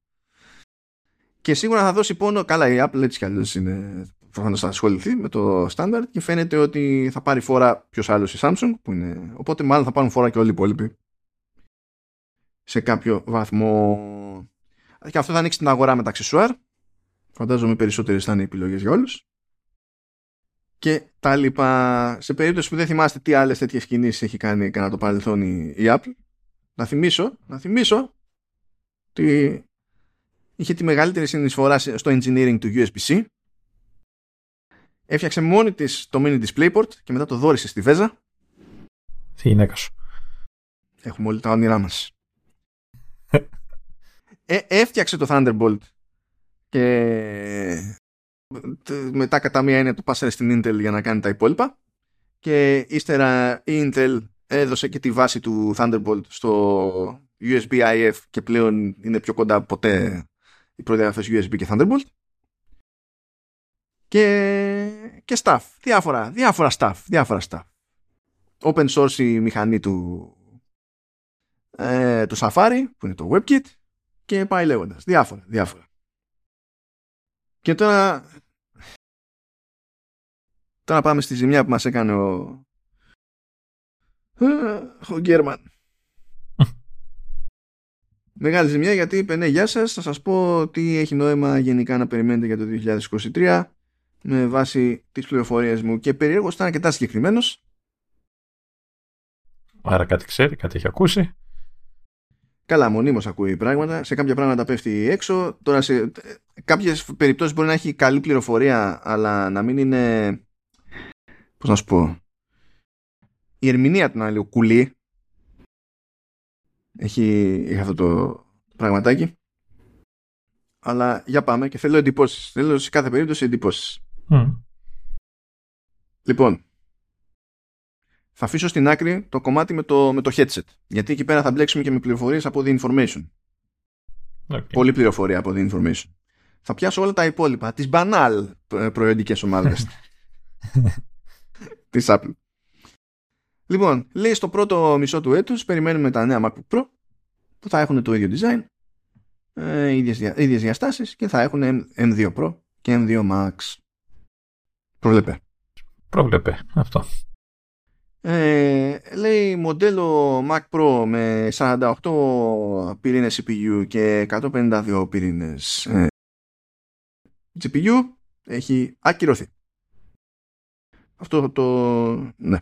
Και σίγουρα θα δώσει πόνο. Καλά, η Apple έτσι κι αλλιώς είναι. Προφανώς θα ασχοληθεί με το standard και φαίνεται ότι θα πάρει φόρα ποιος άλλος η Samsung. Που είναι, οπότε μάλλον θα πάρουν φόρα και όλοι οι υπόλοιποι. Σε κάποιο βαθμό. Και αυτό θα ανοίξει την αγορά με τα αξεσουάρ. Φαντάζομαι περισσότερε θα είναι επιλογές για όλους. Και τα λοιπά. Σε περίπτωση που δεν θυμάστε τι άλλες τέτοιες κινήσεις έχει κάνει κατά το παρελθόν η, η Apple, να θυμίσω, να θυμίσω ότι είχε τη μεγαλύτερη συνεισφορά στο engineering του USB-C. Έφτιαξε μόνη της το mini DisplayPort και μετά το δόρισε στη Βέζα. Τι γυναίκα σου. Έχουμε όλοι τα όνειρά μας. ε, έφτιαξε το Thunderbolt και μετά κατά μία έννοια το πάσαρε στην Intel για να κάνει τα υπόλοιπα και ύστερα η Intel έδωσε και τη βάση του Thunderbolt στο USB-IF και πλέον είναι πιο κοντά από ποτέ οι προδιαγραφές USB και Thunderbolt και, και stuff, διάφορα, διάφορα stuff, διάφορα stuff. Open source η μηχανή του, ε, του Safari που είναι το WebKit και πάει λέγοντας, διάφορα, διάφορα. Και τώρα τώρα πάμε στη ζημιά που μας έκανε ο ο Γκέρμαν Μεγάλη ζημιά γιατί είπε ναι γεια σας, θα σας πω τι έχει νόημα γενικά να περιμένετε για το 2023 με βάση τις πληροφορίες μου και περίεργος ήταν αρκετά συγκεκριμένος. Άρα κάτι ξέρει, κάτι έχει ακούσει. Καλά, μονίμως ακούει πράγματα. Σε κάποια πράγματα πέφτει έξω. Τώρα σε κάποιες περιπτώσεις μπορεί να έχει καλή πληροφορία αλλά να μην είναι πώς να σου πω η ερμηνεία του να λέει κουλή έχει, έχει αυτό το πραγματάκι. Αλλά για πάμε και θέλω εντυπώσεις. Θέλω σε κάθε περίπτωση εντυπώσεις. Λοιπόν, θα αφήσω στην άκρη το κομμάτι με το, με το headset. Γιατί εκεί πέρα θα μπλέξουμε και με πληροφορίες από the information. Okay. Πολύ πληροφορία από the information. Θα πιάσω όλα τα υπόλοιπα, τις banal προϊόντικες ομάδες της Apple. Λοιπόν, λέει στο πρώτο μισό του έτους περιμένουμε τα νέα MacBook Pro που θα έχουν το ίδιο design, ε, ίδιες, ίδιες διαστάσεις και θα έχουν M2 Pro και M2 Max. Προβλέπε. Προβλέπε αυτό. Ε, λέει μοντέλο Mac Pro με 48 πυρήνες CPU και 152 πυρήνες ε, GPU έχει ακυρωθεί. Αυτό το... ναι.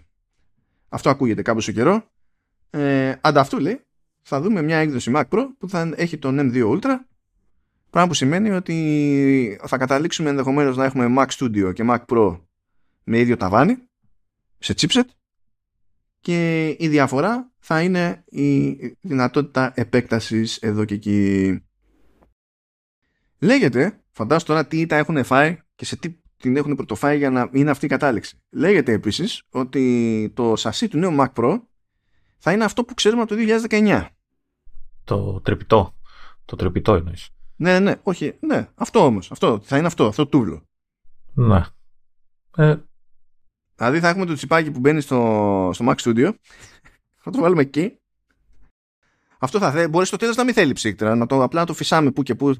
Αυτό ακούγεται κάπου σε καιρό. Ε, ανταυτού λέει, θα δούμε μια έκδοση Mac Pro που θα έχει τον M2 Ultra. Πράγμα που σημαίνει ότι θα καταλήξουμε ενδεχομένως να έχουμε Mac Studio και Mac Pro με ίδιο ταβάνι σε chipset και η διαφορά θα είναι η δυνατότητα επέκτασης εδώ και εκεί. Λέγεται, φαντάσου τώρα τι τα έχουν φάει και σε τι την έχουν πρωτοφάει για να είναι αυτή η κατάληξη. Λέγεται επίσης ότι το σασί του νέου Mac Pro θα είναι αυτό που ξέρουμε από το 2019. Το τρεπιτό. Το τρεπιτό εννοείς. Ναι, ναι, όχι, ναι, αυτό όμως. Αυτό, θα είναι αυτό, αυτό το τούβλο. Ναι. Ε... Δηλαδή θα έχουμε το τσιπάκι που μπαίνει στο, στο Mac Studio. θα το βάλουμε εκεί. Αυτό θα θέλει. Μπορείς στο τέλος να μην θέλει ψύκτρα, να το απλά να το φυσάμε που και που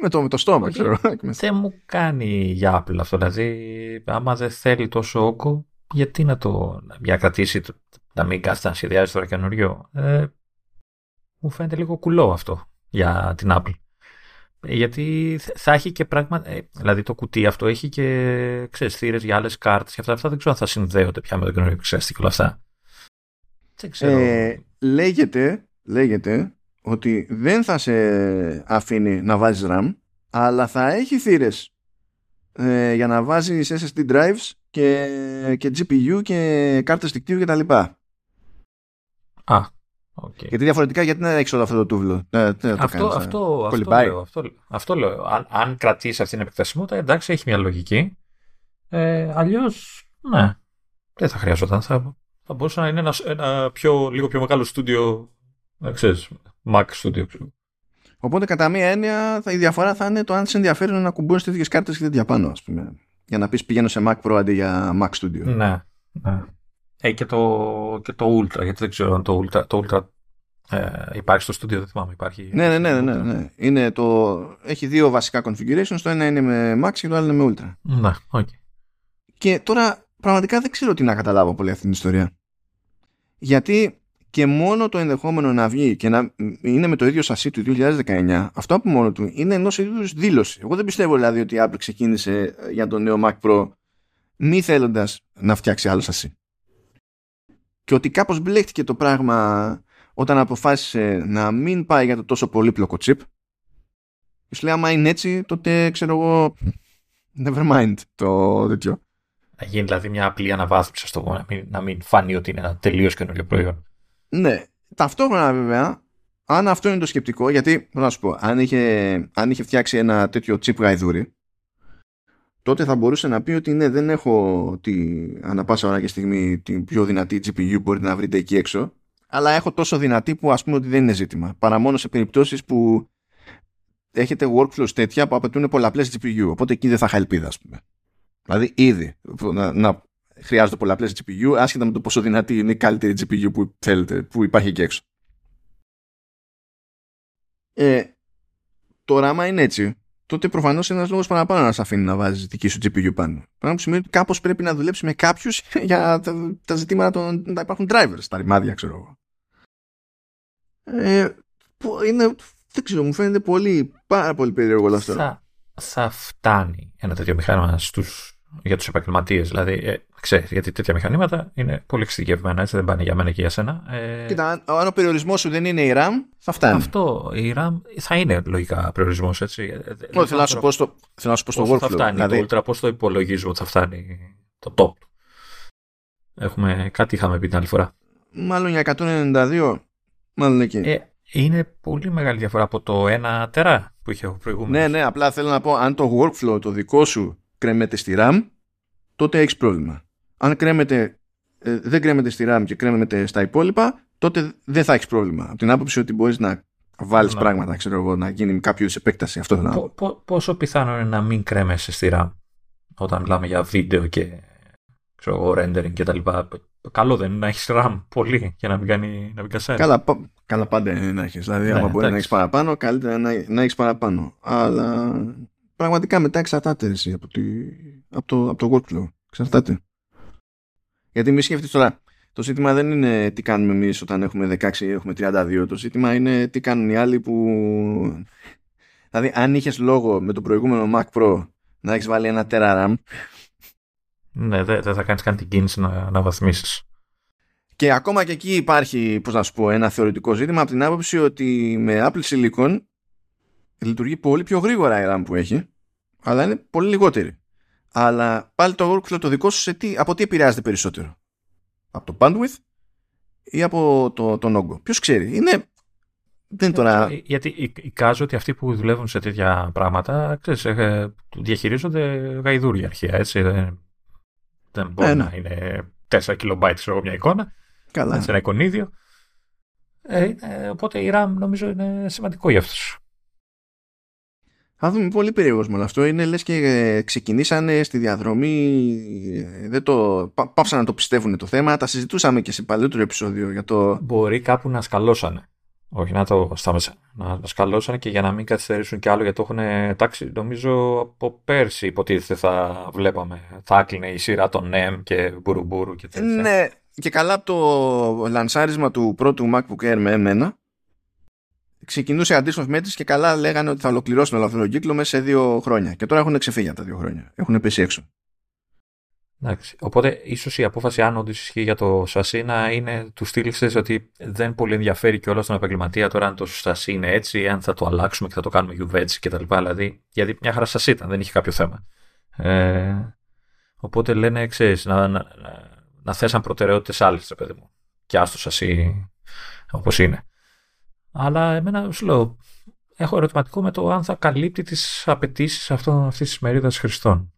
με το, με το στόμα, ξέρω. Δεν μου κάνει για Apple αυτό. Δηλαδή, άμα δεν θέλει τόσο όγκο, γιατί να το για κρατήσει, να μην κάθεται να σχεδιάζει τώρα καινούριο. Ε, μου φαίνεται λίγο κουλό αυτό για την Apple. Γιατί θα έχει και πράγμα. Ε, δηλαδή το κουτί αυτό έχει και ξέρεις, για άλλες κάρτες και αυτά, αυτά δεν ξέρω αν θα συνδέονται πια με το καινούριο επεξεργαστή και όλα αυτά. Δεν ξέρω. Ε, λέγεται, λέγεται ότι δεν θα σε αφήνει να βάζεις RAM αλλά θα έχει θύρες ε, για να βάζεις SSD drives και, και GPU και κάρτες δικτύου και τα λοιπά. Α, okay. Γιατί διαφορετικά γιατί να έχεις όλο αυτό το τούβλο; Ε, αυτό, αυτό, αυτό, αυτό, λέω, αυτό, αυτό λέω. Αν, αν κρατήσει αυτή την επεκτασιμότητα, εντάξει, έχει μια λογική. Ε, Αλλιώς, ναι, δεν θα χρειαζόταν. Θα, θα μπορούσε να είναι ένα, ένα πιο, λίγο πιο μεγάλο στούντιο, να ξέρεις, Mac Studio. Οπότε κατά μία έννοια θα, η διαφορά θα είναι το αν σε ενδιαφέρει να κουμπώνεις τέτοιε κάρτες και τέτοια πάνω, ας πούμε. Για να πεις πηγαίνω σε Mac Pro αντί για Mac Studio. Ναι. ναι. Ε, και, το, και το Ultra, γιατί δεν ξέρω αν το Ultra, το Ultra ε, υπάρχει στο στούντιο, δεν θυμάμαι. Υπάρχει, ναι, ναι, ναι, ναι, ναι. Είναι το, έχει δύο βασικά configurations. Το ένα είναι με Max και το άλλο είναι με Ultra. Ναι, okay. Και τώρα πραγματικά δεν ξέρω τι να καταλάβω πολύ αυτή την ιστορία. Γιατί και μόνο το ενδεχόμενο να βγει και να είναι με το ίδιο σασί του 2019, αυτό από μόνο του είναι ενός είδους δήλωση. Εγώ δεν πιστεύω δηλαδή ότι η Apple ξεκίνησε ε, για το νέο Mac Pro μη θέλοντας να φτιάξει άλλο σασί. Και ότι κάπως μπλέχτηκε το πράγμα όταν αποφάσισε να μην πάει για το τόσο πολύπλοκο chip. Και σου λέει, άμα είναι έτσι, τότε ξέρω εγώ. Never mind το τέτοιο. Να γίνει δηλαδή μια απλή αναβάθμιση, στο να μην, να μην φανεί ότι είναι ένα τελείως καινούριο προϊόν. Ναι. Ταυτόχρονα βέβαια, αν αυτό είναι το σκεπτικό, γιατί να σου πω, αν είχε, αν είχε φτιάξει ένα τέτοιο chip γαϊδούρι, τότε θα μπορούσε να πει ότι ναι, δεν έχω τη, ανά πάσα ώρα και στιγμή την πιο δυνατή GPU που μπορείτε να βρείτε εκεί έξω, αλλά έχω τόσο δυνατή που ας πούμε ότι δεν είναι ζήτημα. Παρά μόνο σε περιπτώσεις που έχετε workflows τέτοια που απαιτούν πολλαπλές GPU, οπότε εκεί δεν θα είχα ελπίδα, ας πούμε. Δηλαδή ήδη να, να χρειάζονται πολλαπλές GPU, άσχετα με το πόσο δυνατή είναι η καλύτερη GPU που θέλετε, που υπάρχει εκεί έξω. Ε, τώρα, άμα είναι έτσι, τότε προφανώς είναι ένας λόγος παραπάνω να σε αφήνει να βάζεις δική σου GPU πάνω. Πράγμα που σημαίνει ότι κάπως πρέπει να δουλέψει με κάποιους για τα, τα ζητήματα των, να υπάρχουν drivers, τα ρημάδια, ξέρω εγώ. Ε, είναι, δεν ξέρω, μου φαίνεται πολύ, πάρα πολύ περίεργο όλο αυτό. Θα, θα φτάνει ένα τέτοιο μηχάνημα στους, για τους επαγγελματίες. Δηλαδή, ε, ξέρεις, γιατί τέτοια μηχανήματα είναι πολύ εξειδικευμένα, έτσι δεν πάνε για μένα και για σένα. Ε... Κοίτα, αν ο περιορισμός σου δεν είναι η RAM, θα φτάνει. Αυτό, η RAM θα είναι λογικά περιορισμός, έτσι. Ε, Όχι, θέλω να σου πω στο, θέλω στο workflow. Θα φτάνει δηλαδή... το Ultra, πώς το υπολογίζουμε ότι θα φτάνει το top. Έχουμε, κάτι είχαμε πει την άλλη φορά. Μάλλον για 192, μάλλον εκεί. Ε, είναι πολύ μεγάλη διαφορά από το 1 τερά που είχε ο προηγούμενος. Ναι, ναι, απλά θέλω να πω, αν το workflow το δικό σου κρέμεται στη RAM, τότε έχεις πρόβλημα αν κρέμεται, ε, δεν κρέμεται στη RAM και κρέμεται στα υπόλοιπα, τότε δεν θα έχεις πρόβλημα. Από την άποψη ότι μπορείς να βάλεις ναι. πράγματα, ξέρω εγώ, να γίνει κάποιο επέκταση. Αυτό θέλω πο, πόσο πιθανό είναι να μην κρέμεσαι στη RAM όταν μιλάμε για βίντεο και ξέρω εγώ, rendering και τα λοιπά. Καλό δεν είναι να έχεις RAM πολύ για να μην κάνει να μην κασάρεις. Καλά, καλά πάντα είναι να έχεις. Δηλαδή, ναι, άμα μπορεί να έχεις παραπάνω, καλύτερα να, να έχεις παραπάνω. Αλλά πραγματικά μετά εξαρτάται από, τη, από, το, από το workflow. Εξαρτάται. Γιατί μη σκέφτεσαι τώρα, το ζήτημα δεν είναι τι κάνουμε εμείς όταν έχουμε 16 ή έχουμε 32. Το ζήτημα είναι τι κάνουν οι άλλοι που. Δηλαδή, αν είχες λόγο με το προηγούμενο Mac Pro να έχεις βάλει ένα Tera RAM. Ναι, δεν θα κάνεις καν την κίνηση να, να βαθμίσεις. Και ακόμα και εκεί υπάρχει, πώς να σου πω, ένα θεωρητικό ζήτημα από την άποψη ότι με Apple Silicon λειτουργεί πολύ πιο γρήγορα η RAM που έχει, αλλά είναι πολύ λιγότερη. Αλλά πάλι το workflow το δικό σου σε τι, από τι επηρεάζεται περισσότερο; Από το bandwidth ή από το, τον όγκο; Ποιος ξέρει; Είναι. Δεν τώρα... Ε, γιατί εικάζω ότι αυτοί που δουλεύουν σε τέτοια πράγματα ξέρεις, ε, διαχειρίζονται γαϊδούρια αρχεία. Έτσι. Δεν, δεν μπορεί ε, ναι. να είναι 4 KB σε μια εικόνα. Καλά. Σε ένα εικονίδιο. Ε, οπότε η RAM νομίζω είναι σημαντικό για αυτούς. Θα δούμε πολύ περίεργος με όλο αυτό. Είναι λες και ε, ξεκινήσανε στη διαδρομή, ε, δεν το, πάψαν να το πιστεύουν το θέμα. Τα συζητούσαμε και σε παλαιότερο επεισόδιο για το... Μπορεί κάπου να σκαλώσανε. Όχι, να το στάμεσα. Να το σκαλώσανε και για να μην καθυστερήσουν κι άλλο, γιατί το έχουν τάξει. Νομίζω από πέρσι υποτίθεται θα βλέπαμε. Θα άκλεινε η σειρά των NEM και μπουρουμπουρου και τέτοια. Ναι, και καλά από το λανσάρισμα του πρώτου MacBook Air με εμένα ξεκινούσε αντίστοιχο μέτρηση και καλά λέγανε ότι θα ολοκληρώσουν όλο αυτό το κύκλο μέσα σε δύο χρόνια. Και τώρα έχουν ξεφύγει από τα δύο χρόνια. Έχουν πέσει έξω. Εντάξει. Οπότε, ίσως η απόφαση, αν όντως ισχύει για το σασί, να είναι του στυλ ότι δεν πολύ ενδιαφέρει και όλα στον επαγγελματία τώρα αν το σασί είναι έτσι, αν θα το αλλάξουμε και θα το κάνουμε γιουβέτσι κτλ. Δηλαδή, γιατί μια χαρά σασί ήταν, δεν είχε κάποιο θέμα. Ε, οπότε λένε, ξέρεις, να, να, να, να θέσαν προτεραιότητες άλλες, παιδί μου. Και άστο σασί όπως είναι. Αλλά εμένα σου λέω, έχω ερωτηματικό με το αν θα καλύπτει τις απαιτήσεις αυτής της μερίδας χρηστών.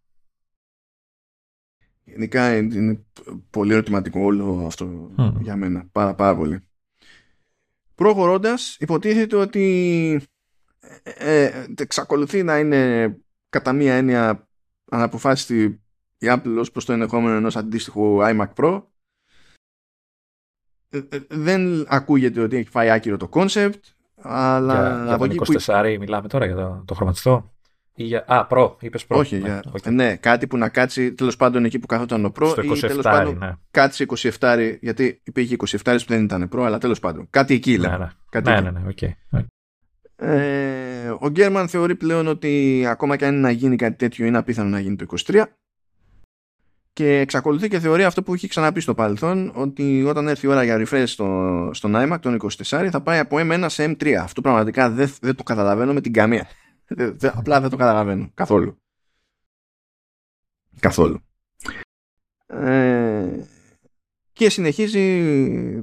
Γενικά είναι πολύ ερωτηματικό όλο αυτό για μένα. Πάρα πάρα πολύ. Προχωρώντας, υποτίθεται ότι ε, ε, εξακολουθεί να είναι κατά μία έννοια αναποφάσιστη η Apple ως προς το ενδεχόμενο ενός αντίστοιχου iMac Pro. Ε, ε, δεν ακούγεται ότι έχει φάει άκυρο το concept, αλλά... Για, για τον 24 μιλάμε τώρα για το, το χρωματιστό. Ή για... Α, προ, είπες προ. Όχι, ναι, για... ναι, κάτι που να κάτσει τέλος πάντων εκεί που καθόταν ο προ. ή τέλος πάντων ναι. κάτσει 27, γιατί υπήρχε 27 που δεν ήταν προ, αλλά τέλος πάντων. Κάτι εκεί λέμε. Ναι, ναι, κάτι ναι, ναι, ναι, okay. Ε, ο Γκέρμαν θεωρεί πλέον ότι ακόμα και αν είναι να γίνει κάτι τέτοιο είναι απίθανο να γίνει το 23 και εξακολουθεί και θεωρεί αυτό που έχει ξαναπεί στο παρελθόν ότι όταν έρθει η ώρα για refresh στο, στον iMac τον 24 θα πάει από M1 σε M3 αυτό πραγματικά δεν, δεν το καταλαβαίνω με την καμία Απλά δεν το καταλαβαίνω καθόλου. Καθόλου. Ε, και συνεχίζει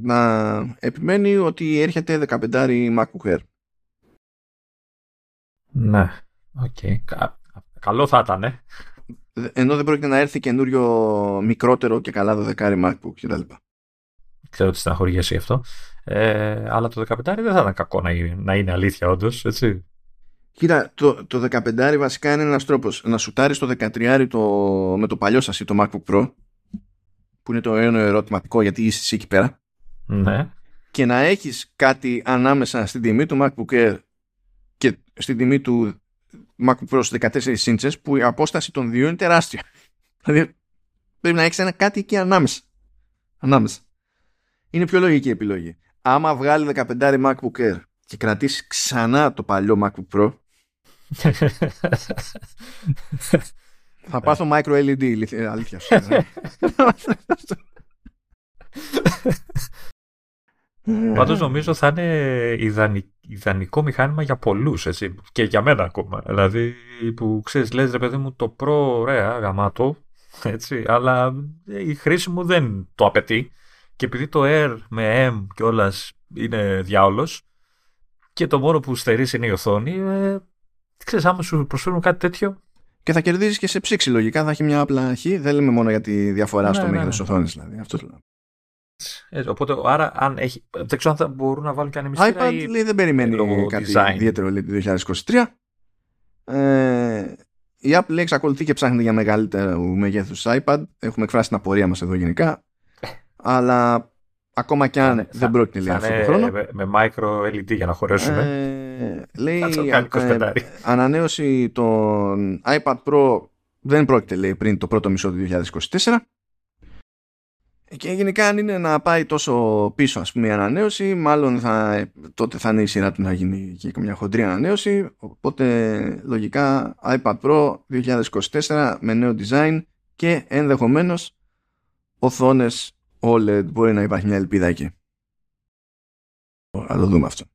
να επιμένει ότι έρχεται 15 MacBook Air. Ναι, οκ. Καλό θα ήταν, ε. Ενώ δεν πρόκειται να έρθει καινούριο μικρότερο και καλά 12 MacBook κτλ. Ξέρω ότι στεναχωριέσαι αυτό. Ε, αλλά το 15 δεν θα ήταν κακό να, να είναι αλήθεια όντως, έτσι. Κοίτα, το, το 15 βασικά είναι ένας τρόπος να σουτάρεις το 13 το, με το παλιό σας ή το MacBook Pro που είναι το ένα ερωτηματικό γιατί είσαι εσύ εκεί πέρα ναι. και να έχεις κάτι ανάμεσα στην τιμή του MacBook Air και στην τιμή του MacBook Pro στους 14 inches που η απόσταση των δύο είναι τεράστια. Δηλαδή πρέπει να έχεις ένα κάτι εκεί ανάμεσα. Ανάμεσα. Είναι πιο λογική επιλογή. Άμα βγάλει 15 MacBook Air και κρατήσει ξανά το παλιό MacBook Pro θα πάθω micro LED, αλήθεια σου. Πάντως νομίζω θα είναι ιδανικό μηχάνημα για πολλούς έτσι, και για μένα ακόμα. Δηλαδή που ξέρεις λες ρε παιδί μου το προ ωραία γαμάτο έτσι, αλλά η χρήση μου δεν το απαιτεί και επειδή το Air με M και όλας είναι διάολος και το μόνο που στερείς είναι η οθόνη ε, ξέρεις, άμα σου προσφέρουν κάτι τέτοιο. Και θα κερδίζεις και σε ψήξη λογικά, θα έχει μια απλά χ. Δεν λέμε μόνο για τη διαφορά ναι, στο ναι, μέγεθος ναι. οθόνης. Δηλαδή. Αυτό λέω. Έτσι, οπότε, άρα, αν έχει, δεν ξέρω αν θα μπορούν να βάλουν και ανεμιστήρα. iPad ή... λέει, δεν περιμένει κάτι design. ιδιαίτερο λέει, το 2023. Ε, η Apple λέει, εξακολουθεί και ψάχνει για μεγαλύτερο μέγεθο iPad. Έχουμε εκφράσει την απορία μας εδώ γενικά. Αλλά ακόμα και αν δεν πρόκειται λέει αυτό το χρόνο. Με, με micro LED για να χωρέσουμε. Ε, λέει ε, ανανέωση των iPad Pro δεν πρόκειται λέει πριν το πρώτο μισό του 2024. Και γενικά αν είναι να πάει τόσο πίσω ας πούμε η ανανέωση μάλλον θα, τότε θα είναι η σειρά του να γίνει και μια χοντρή ανανέωση οπότε λογικά iPad Pro 2024 με νέο design και ενδεχομένως οθόνες OLED μπορεί να υπάρχει μια ελπίδα εκεί. Θα το δούμε αυτό.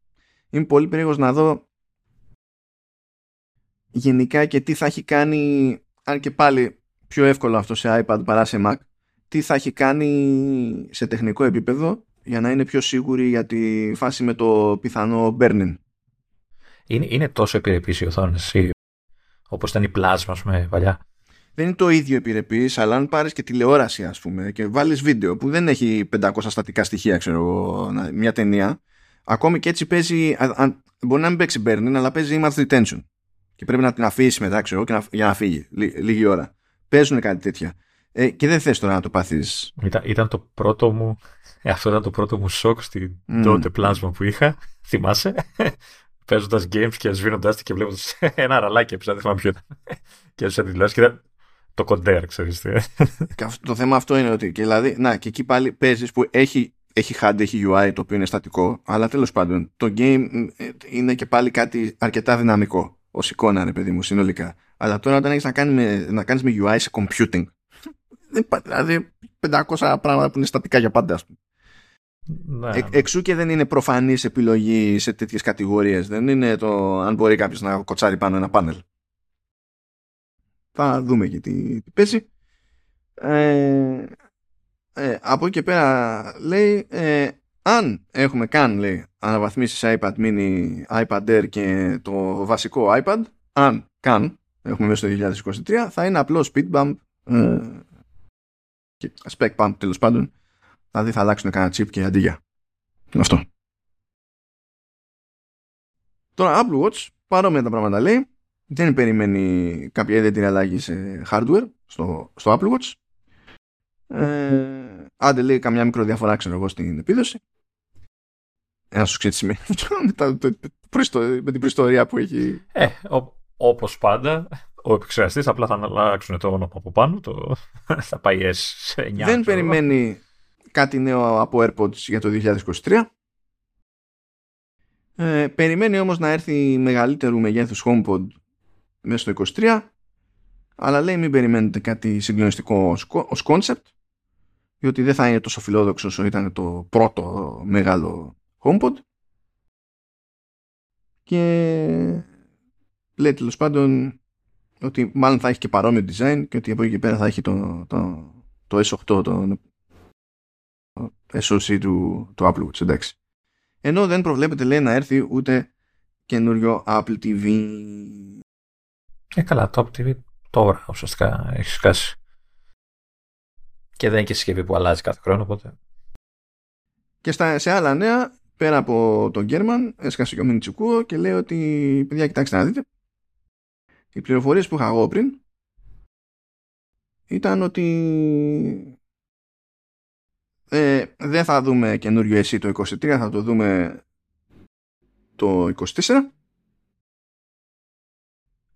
Είμαι πολύ περίεργος να δω γενικά και τι θα έχει κάνει, αν και πάλι πιο εύκολο αυτό σε iPad παρά σε Mac, τι θα έχει κάνει σε τεχνικό επίπεδο για να είναι πιο σίγουροι για τη φάση με το πιθανό burning. Είναι, είναι τόσο επιρρεπής η οθόνη, όπως ήταν η πλάσμα, πούμε, παλιά; Δεν είναι το ίδιο επιρρεπής, αλλά αν πάρεις και τηλεόραση, ας πούμε, και βάλεις βίντεο που δεν έχει 500 στατικά στοιχεία, ξέρω εγώ, μια ταινία, ακόμη και έτσι παίζει. Α, μπορεί να μην παίξει burning, αλλά παίζει image retention. Και πρέπει να την αφήσεις μετά, ξέρω και να, για να φύγει λίγη ώρα. Παίζουν κάτι τέτοια. Ε, και δεν θες τώρα να το πάθεις. Ήταν, ήταν το πρώτο μου. Ε, αυτό ήταν το πρώτο μου σοκ στην mm. τότε πλάσμα που είχα. Θυμάσαι; Παίζοντας games και σβήνοντα και βλέποντας ένα ραλάκι δεν θυμάμαι ποιο ήταν. και έζησα τη τηλεόραση και το κοντέρ, ξέρεις τι. το θέμα αυτό είναι ότι, και δηλαδή, να, και εκεί πάλι παίζεις που έχει έχει HUD, έχει UI το οποίο είναι στατικό, αλλά τέλος πάντων το game ε, είναι και πάλι κάτι αρκετά δυναμικό ως εικόνα ρε παιδί μου συνολικά. Αλλά τώρα όταν έχεις να, κάνεις με, να κάνεις με UI σε computing, δηλαδή 500 πράγματα που είναι στατικά για πάντα ας πούμε. Ναι. Ε, εξού και δεν είναι προφανής επιλογή σε τέτοιες κατηγορίες. Δεν είναι το αν μπορεί κάποιος να κοτσάρει πάνω ένα πάνελ. Θα δούμε και τι, τι παίζει. Ε, ε, από εκεί και πέρα λέει ε, αν έχουμε καν λέει αναβαθμίσεις iPad mini, iPad Air και το βασικό iPad αν καν έχουμε μέσα στο 2023 θα είναι απλό speed bump ε, και spec bump τέλο πάντων δηλαδή θα αλλάξουν κανένα chip και αντίγεια αυτό τώρα Apple Watch παρόμοια τα πράγματα λέει δεν περιμένει κάποια ιδιαίτερη αλλαγή σε hardware στο, στο Apple Watch ε, άντε λέει καμιά μικροδιαφορά ξέρω εγώ στην επίδοση. Ένα σου ξέρει σημαίνει με την προϊστορία που έχει. Ε, όπω πάντα, ο επεξεργαστής απλά θα αλλάξουν το όνομα από πάνω. Το, θα πάει S9. Δεν περιμένει κάτι νέο από AirPods για το 2023. Ε, περιμένει όμως να έρθει μεγαλύτερου μεγέθους HomePod μέσα στο 23 αλλά λέει μην περιμένετε κάτι συγκλονιστικό ως concept διότι δεν θα είναι τόσο φιλόδοξο όσο ήταν το πρώτο μεγάλο HomePod και λέει τέλος πάντων ότι μάλλον θα έχει και παρόμοιο design και ότι από εκεί και πέρα θα έχει το, το, το S8 το, SoC του, του Apple Watch εντάξει. ενώ δεν προβλέπεται λέει να έρθει ούτε καινούριο Apple TV ε καλά το Apple TV τώρα ουσιαστικά έχει σκάσει και δεν είναι και συσκευή που αλλάζει κάθε χρόνο, οπότε. Και στα, σε άλλα νέα, πέρα από τον Γκέρμαν, έσκασε και ο Μιντσουκούο και λέει ότι, παιδιά, κοιτάξτε να δείτε, οι πληροφορίες που είχα εγώ πριν ήταν ότι ε, δεν θα δούμε καινούριο εσύ το 23, θα το δούμε το 24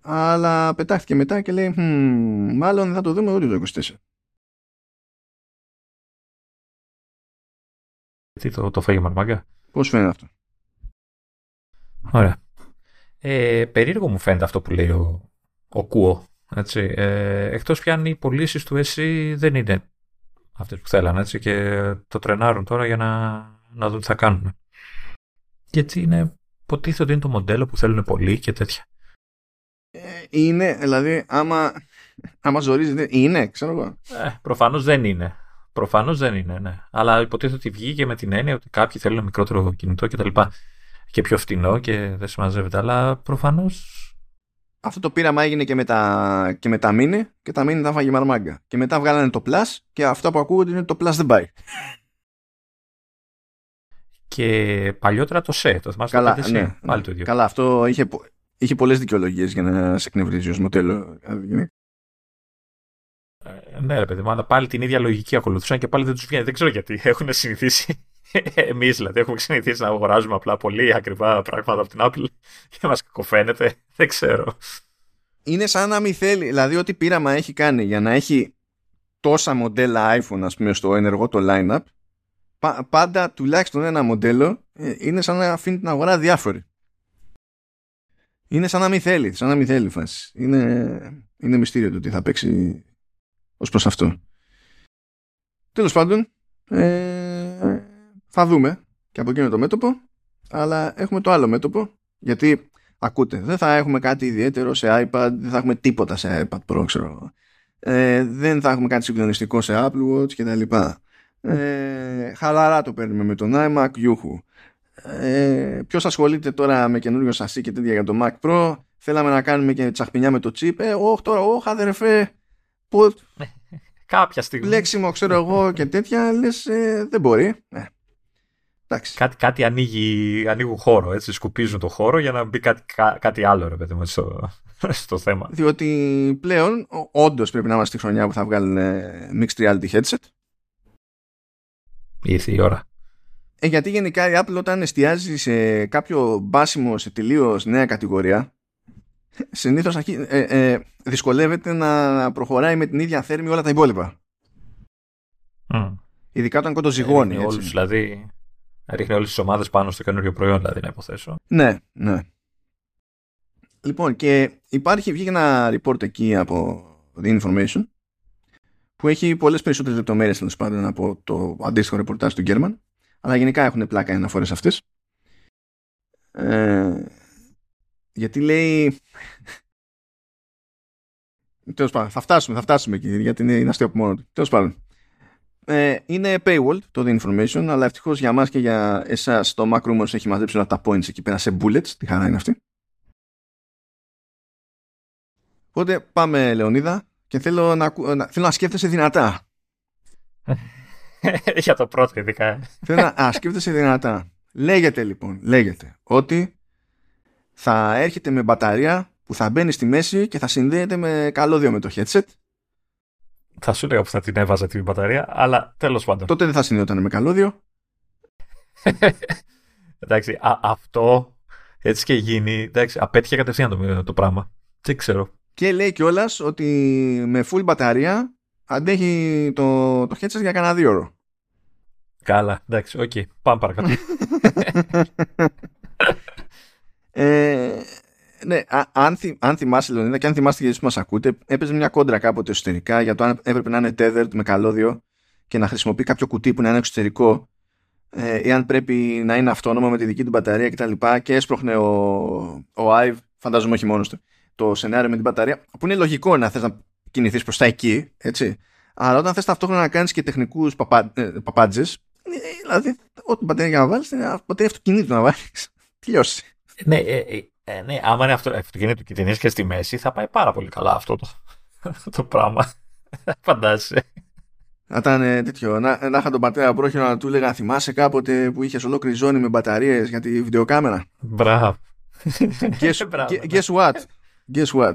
αλλά πετάχτηκε μετά και λέει μάλλον δεν θα το δούμε ούτε το 24 Τι το, το φάγε μαρμάγκα; Πώς φαίνεται αυτό; Ωραία. Ε, περίεργο μου φαίνεται αυτό που λέει ο, ο Κουό. Έτσι. Ε, εκτός πια αν οι πωλήσεις του ΕΣΥ δεν είναι αυτές που θέλανε έτσι, και το τρενάρουν τώρα για να, να δουν τι θα κάνουν. Γιατί είναι, υποτίθεται ότι είναι το μοντέλο που θέλουν πολλοί και τέτοια. Ε, είναι, δηλαδή, άμα, άμα ζορίζεται, είναι, ξέρω εγώ. Ε, προφανώς δεν είναι. Προφανώς δεν είναι, ναι. Αλλά υποτίθεται ότι βγήκε με την έννοια ότι κάποιοι θέλουν ένα μικρότερο κινητό κτλ. Και, και πιο φτηνό και δεν συμμαζεύεται. Αλλά προφανώς. Αυτό το πείραμα έγινε και με τα, και με τα Mini και τα Mini τα φάγει μαρμάγκα. Και μετά βγάλανε το Plus και αυτό που ακούγονται είναι το Plus δεν πάει. Και παλιότερα το ΣΕ, το θυμάσαι Καλά, το ναι, πάλι ναι. το ίδιο. Καλά, αυτό είχε, είχε πολλές δικαιολογίες για να σε εκνευρίζει ως μοντέλο. Ε, ναι, ρε παιδί μου, αλλά πάλι την ίδια λογική ακολουθούσαν και πάλι δεν τους βγαίνει. Δεν ξέρω γιατί. Έχουν συνηθίσει. Εμείς δηλαδή έχουμε συνηθίσει να αγοράζουμε απλά πολύ ακριβά πράγματα από την Apple και μας κακοφαίνεται. Δεν ξέρω. Είναι σαν να μην θέλει. Δηλαδή, ό,τι πείραμα έχει κάνει για να έχει τόσα μοντέλα iPhone, ας πούμε, στο ενεργό το lineup, πάντα τουλάχιστον ένα μοντέλο ε, είναι σαν να αφήνει την αγορά διάφορη. Είναι σαν να μην θέλει, σαν να μην θέλει φάση. Είναι, είναι μυστήριο το ότι θα παίξει ως προς αυτό. Τέλος πάντων, ε, θα δούμε και από εκείνο το μέτωπο, αλλά έχουμε το άλλο μέτωπο, γιατί ακούτε, δεν θα έχουμε κάτι ιδιαίτερο σε iPad, δεν θα έχουμε τίποτα σε iPad Pro, ξέρω ε, δεν θα έχουμε κάτι συγκλονιστικό σε Apple Watch κτλ. Ε, χαλαρά το παίρνουμε με τον iMac, γιούχου. Ε, Ποιος ασχολείται τώρα με καινούριο σασί και τέτοια για το Mac Pro, θέλαμε να κάνουμε και τσαχπινιά με το chip. Ε, όχι τώρα, όχι αδερφέ, που Κάποια στιγμή. Λέξιμο, ξέρω εγώ και τέτοια, λες, ε, δεν μπορεί. Ε, κάτι, κάτι ανοίγει, ανοίγουν χώρο, έτσι, σκουπίζουν το χώρο για να μπει κάτι, κάτι άλλο, ρε παιδί μου, στο, στο θέμα. Διότι πλέον, όντως πρέπει να είμαστε στη χρονιά που θα βγάλουν ε, mixed reality headset. Ήρθε η ώρα. Ε, γιατί γενικά η Apple όταν εστιάζει σε κάποιο μπάσιμο σε τελείως νέα κατηγορία, συνήθως ε, ε, δυσκολεύεται να προχωράει με την ίδια θέρμη όλα τα υπόλοιπα. Ειδικά όταν κοντοζυγώνει. Ρίχνει όλους, δηλαδή, ρίχνει όλες τις ομάδες πάνω στο καινούριο προϊόν, δηλαδή, να υποθέσω. Ναι, ναι. Λοιπόν, και υπάρχει, βγήκε ένα report εκεί από The Information που έχει πολλές περισσότερες λεπτομέρειες τέλος πάντων από το αντίστοιχο ρεπορτάζ του Γκέρμαν. Αλλά γενικά έχουν πλάκα οι αναφορές αυτές. Ε, γιατί λέει. Τέλος πάντων, θα φτάσουμε, θα φτάσουμε εκεί, γιατί είναι, είναι αστείο από μόνο του. Τέλος πάντων. Ε, είναι paywall το The Information, αλλά ευτυχώς για μας και για εσάς το Mac Rumors έχει μαζέψει όλα τα points εκεί πέρα σε bullets. Τι χαρά είναι αυτή. Οπότε πάμε, Λεωνίδα, και θέλω να, να, θέλω να σκέφτεσαι δυνατά. Για το πρώτο ειδικά. Θέλω να α, σκέφτεσαι δυνατά. Λέγεται λοιπόν, λέγεται ότι θα έρχεται με μπαταρία που θα μπαίνει στη μέση και θα συνδέεται με καλώδιο με το headset. Θα σου λέγα που θα την έβαζα την μπαταρία, αλλά τέλος πάντων. Τότε δεν θα συνδέονταν με καλώδιο. εντάξει, α, αυτό έτσι και γίνει, εντάξει, απέτυχε κατευθείαν το, το πράγμα. Δεν ξέρω. Και λέει κιόλας ότι με full μπαταρία αντέχει το, το headset για κανένα δίωρο. Καλά, εντάξει, OK. Okay. Πάμε παρακάτω. ε, ναι, αν, θυ, αν θυμάσαι, Λεωνίδα, και αν θυμάστε γιατί που μας ακούτε, έπαιζε μια κόντρα κάποτε εσωτερικά για το αν έπρεπε να είναι tethered με καλώδιο και να χρησιμοποιεί κάποιο κουτί που να είναι εξωτερικό ε, ή αν πρέπει να είναι αυτόνομο με τη δική του μπαταρία κτλ. Και, και έσπροχνε ο, ο Ive, φαντάζομαι όχι μόνος του, το σενάριο με την μπαταρία, που είναι λογικό να θες να κινηθείς προς τα εκεί, έτσι. Αλλά όταν θες ταυτόχρονα να κάνεις και τεχνικούς παπά, ε, παπάντζες, ε, δηλαδή, ό,τι μπαταρία για να βάλεις, είναι μπαταρία αυτοκινήτου να βάλεις. Τελειώσει. Ναι, ε, ε, ε, ναι, άμα είναι αυτό, αυτοκίνητο και την και στη μέση, θα πάει πάρα πολύ καλά αυτό το, το πράγμα. Φαντάζεσαι. Να ήταν ε, τέτοιο, να, να είχα τον πατέρα πρόχειρο να του έλεγα θυμάσαι κάποτε που είχες ολόκληρη ζώνη με μπαταρίες για τη βιντεοκάμερα. Μπράβο. Guess, guess what? Guess what?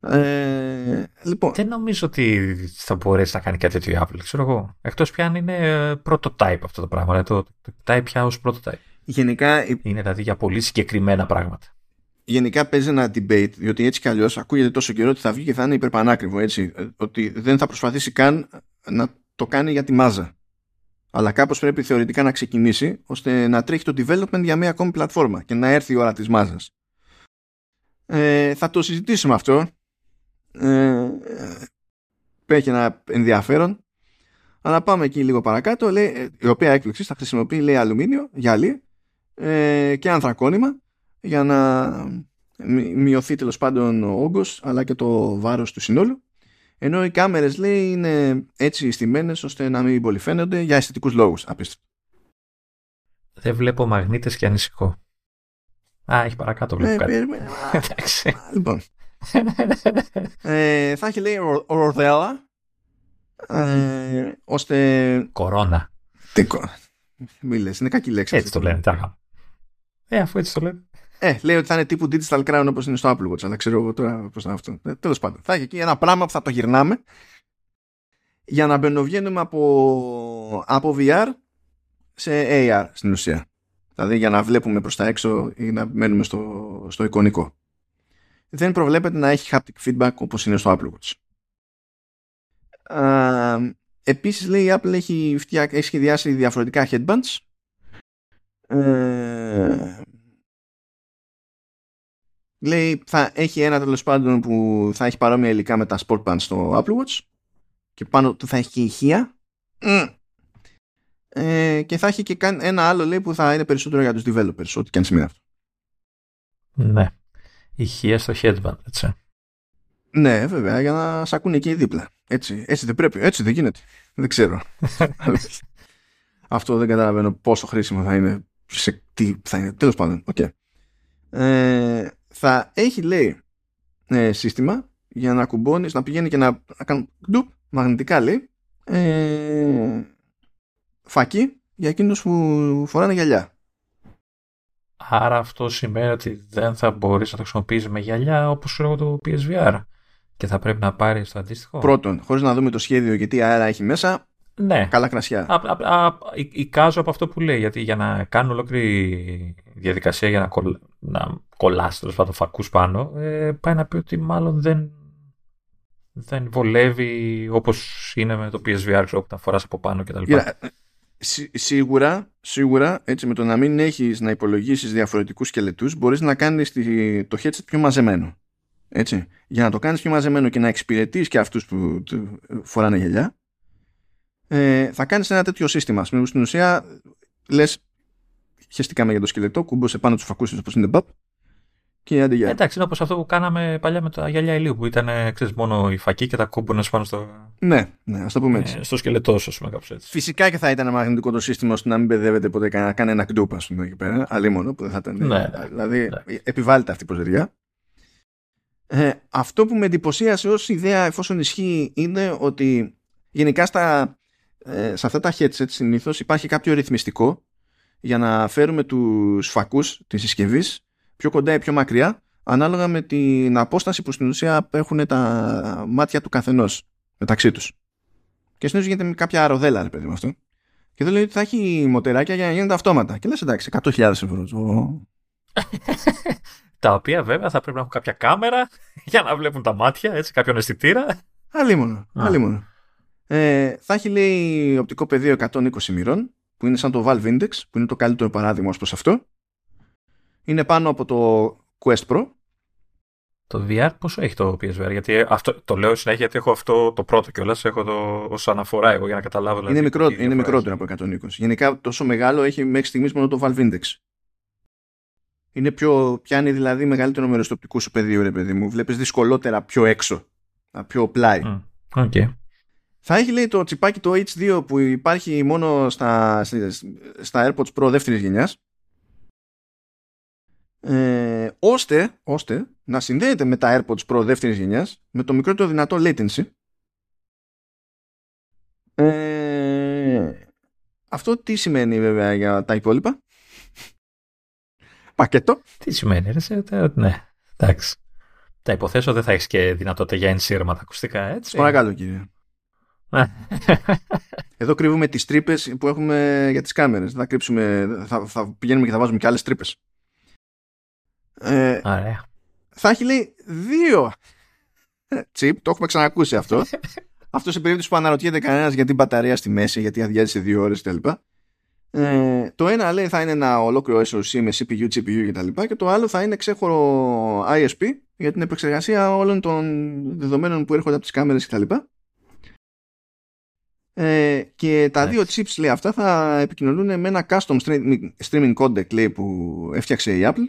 Ε, λοιπόν. Δεν νομίζω ότι θα μπορέσει να κάνει κάτι τέτοιο η Apple, ξέρω εγώ. Εκτός πια αν είναι ε, prototype αυτό το πράγμα. Το, το, το πια ως prototype. Γενικά. Είναι δηλαδή για πολύ συγκεκριμένα πράγματα. Γενικά παίζει ένα debate, διότι έτσι κι αλλιώς ακούγεται τόσο καιρό ότι θα βγει και θα είναι υπερπανάκριβο. Έτσι, ότι δεν θα προσπαθήσει καν να το κάνει για τη μάζα. Αλλά κάπως πρέπει θεωρητικά να ξεκινήσει ώστε να τρέχει το development για μια ακόμη πλατφόρμα και να έρθει η ώρα της μάζας. Ε, θα το συζητήσουμε αυτό. Ε, έχει ένα ενδιαφέρον. Αλλά πάμε εκεί λίγο παρακάτω. Λέει, η οποία έκπληξη θα χρησιμοποιεί λέει, αλουμίνιο, γυαλί ε, και ανθρακόνημα για να μειωθεί τέλος πάντων ο όγκος αλλά και το βάρος του συνόλου. Ενώ οι κάμερες λέει είναι έτσι στημένες ώστε να μην πολύ φαίνονται για αισθητικούς λόγους. Απίστευτο. Δεν βλέπω μαγνήτες και ανησυχώ. Α, έχει παρακάτω βλέπω κάτι. Εντάξει. Λοιπόν. ε, θα έχει λέει ροδέλα ε, ώστε... Κορώνα. Τι Μη λες, είναι κακή λέξη. Έτσι το λένε, τάχα. Ε, αφού έτσι το λένε. Ε, λέει ότι θα είναι τύπου digital crown όπως είναι στο Apple Watch, αλλά ξέρω εγώ τώρα πώς θα είναι αυτό. Ε, τέλος πάντων, θα έχει εκεί ένα πράγμα που θα το γυρνάμε για να μπαινοβγαίνουμε από, από VR σε AR στην ουσία. Δηλαδή για να βλέπουμε προς τα έξω ή να μένουμε στο, στο εικονικό. Δεν προβλέπεται να έχει haptic feedback όπως είναι στο Apple Watch. Α, επίσης λέει η Apple έχει, έχει σχεδιάσει διαφορετικά headbands ε, λέει θα έχει ένα τέλος πάντων που θα έχει παρόμοια υλικά με τα sport bands στο Apple Watch και πάνω του θα έχει και ηχεία. Ε, και θα έχει και ένα άλλο λέει που θα είναι περισσότερο για τους developers ό,τι και αν σημαίνει αυτό. Ναι. Ηχεία στο headband έτσι. Ναι βέβαια για να σε ακούνε εκεί δίπλα. Έτσι, έτσι δεν πρέπει, έτσι δεν γίνεται. Δεν ξέρω. Αυτό δεν καταλαβαίνω πόσο χρήσιμο θα είναι σε τι θα είναι τέλος πάντων okay. ε, θα έχει λέει ε, σύστημα για να κουμπώνεις να πηγαίνει και να, να κάνει ντουπ μαγνητικά λέει ε, φακή για εκείνους που φοράνε γυαλιά. Άρα αυτό σημαίνει ότι δεν θα μπορείς να το χρησιμοποιήσεις με γυαλιά όπως ξέρω το PSVR και θα πρέπει να πάρεις το αντίστοιχο. Πρώτον, χωρίς να δούμε το σχέδιο και τι αέρα έχει μέσα, ναι. καλά κρασιά. Α, α, εικάζω από αυτό που λέει, γιατί για να κάνω ολόκληρη διαδικασία για να, κολλ, να κολλάσει το φακούς πάνω, ε, πάει να πει ότι μάλλον δεν δεν βολεύει όπως είναι με το PSVR, ξέρω, που τα φοράς από πάνω κτλ. σίγουρα, σίγουρα, έτσι με το να μην έχεις να υπολογίσεις διαφορετικούς σκελετούς, μπορείς να κάνεις το headset πιο μαζεμένο. Έτσι. Για να το κάνεις πιο μαζεμένο και να εξυπηρετείς και αυτούς που φοράνε γελιά, ε, θα κάνεις ένα τέτοιο σύστημα. Στην ουσία, λες, χεστήκαμε για το σκελετό, κούμπωσε πάνω τους φακούς όπως είναι μπαπ, και άντε για. Εντάξει, είναι όπως αυτό που κάναμε παλιά με τα γυαλιά ηλίου που ήταν ξέρεις, μόνο η φακή και τα κούμπονε πάνω στο. Ναι, ναι, ας το πούμε έτσι. Ε, στο σκελετό, ας πούμε, κάπως έτσι. Φυσικά και θα ήταν μαγνητικό το σύστημα ώστε να μην μπεδεύεται ποτέ κανένα, κάνει ένα κτούπ, ας πούμε εκεί πέρα. Αλλήμον που δεν θα ήταν. Ναι, δηλαδή, ναι. επιβάλλεται αυτή η προσδεριά. Ε, αυτό που με εντυπωσίασε ως ιδέα, εφόσον ισχύει, είναι ότι γενικά στα, ε, σε αυτά τα headset συνήθως υπάρχει κάποιο ρυθμιστικό για να φέρουμε τους φακούς της συσκευής πιο κοντά ή πιο μακριά ανάλογα με την απόσταση που στην ουσία έχουν τα μάτια του καθενός μεταξύ τους. Και συνήθως γίνεται με κάποια αροδέλα, ρε παιδί με αυτό. Και εδώ λέει ότι θα έχει μοτεράκια για να γίνονται αυτόματα. Και λες εντάξει, 100.000 ευρώ. τα οποία βέβαια θα πρέπει να έχουν κάποια κάμερα για να βλέπουν τα μάτια, έτσι, κάποιον αισθητήρα. Αλλήμον. Αλλήμον. Ε, θα έχει λέει οπτικό πεδίο 120 μοιρών, που είναι σαν το Valve Index, που είναι το καλύτερο παράδειγμα ως προς αυτό είναι πάνω από το Quest Pro. Το VR πόσο έχει το PSVR, γιατί αυτό, το λέω συνέχεια γιατί έχω αυτό το πρώτο κιόλας, έχω το ως αναφορά εγώ για να καταλάβω. Δηλαδή, είναι, μικρό, είναι μικρότερο από 120. Γενικά τόσο μεγάλο έχει μέχρι στιγμής μόνο το Valve Index. Είναι πιο, πιάνει δηλαδή μεγαλύτερο μέρος του οπτικού σου πεδίου, ρε παιδί μου. Βλέπεις δυσκολότερα πιο έξω, πιο πλάι. Mm. Okay. Θα έχει λέει το τσιπάκι το H2 που υπάρχει μόνο στα, στα AirPods Pro δεύτερης γενιάς. Ε, ώστε, ώστε να συνδέεται με τα AirPods Pro δεύτερης γενιάς με το μικρότερο δυνατό latency. Ε, αυτό τι σημαίνει βέβαια για τα υπόλοιπα; Πακέτο. Τι σημαίνει ρε, ναι εντάξει. Τα υποθέσω δεν θα έχεις και δυνατότητα για ενσύρματα ακουστικά έτσι. Παρακαλώ κύριε. ναι. Εδώ κρύβουμε τις τρύπες που έχουμε για τις κάμερες. Θα, κρύψουμε, θα, θα πηγαίνουμε και θα βάζουμε και άλλες τρύπες. Ε, θα έχει λέει δύο τσιπ, το έχουμε ξανακούσει αυτό. αυτό σε περίπτωση που αναρωτιέται κανένας γιατί μπαταρία στη μέση, γιατί αδειάζει σε δύο ώρες κτλ. Ε, το ένα λέει θα είναι ένα ολόκληρο SoC με CPU, GPU κτλ. Και, και το άλλο θα είναι ξέχωρο ISP για την επεξεργασία όλων των δεδομένων που έρχονται από τις κάμερες κτλ. Ε, και τα δύο chips λέει αυτά θα επικοινωνούν με ένα custom streaming codec λέει, που έφτιαξε η Apple.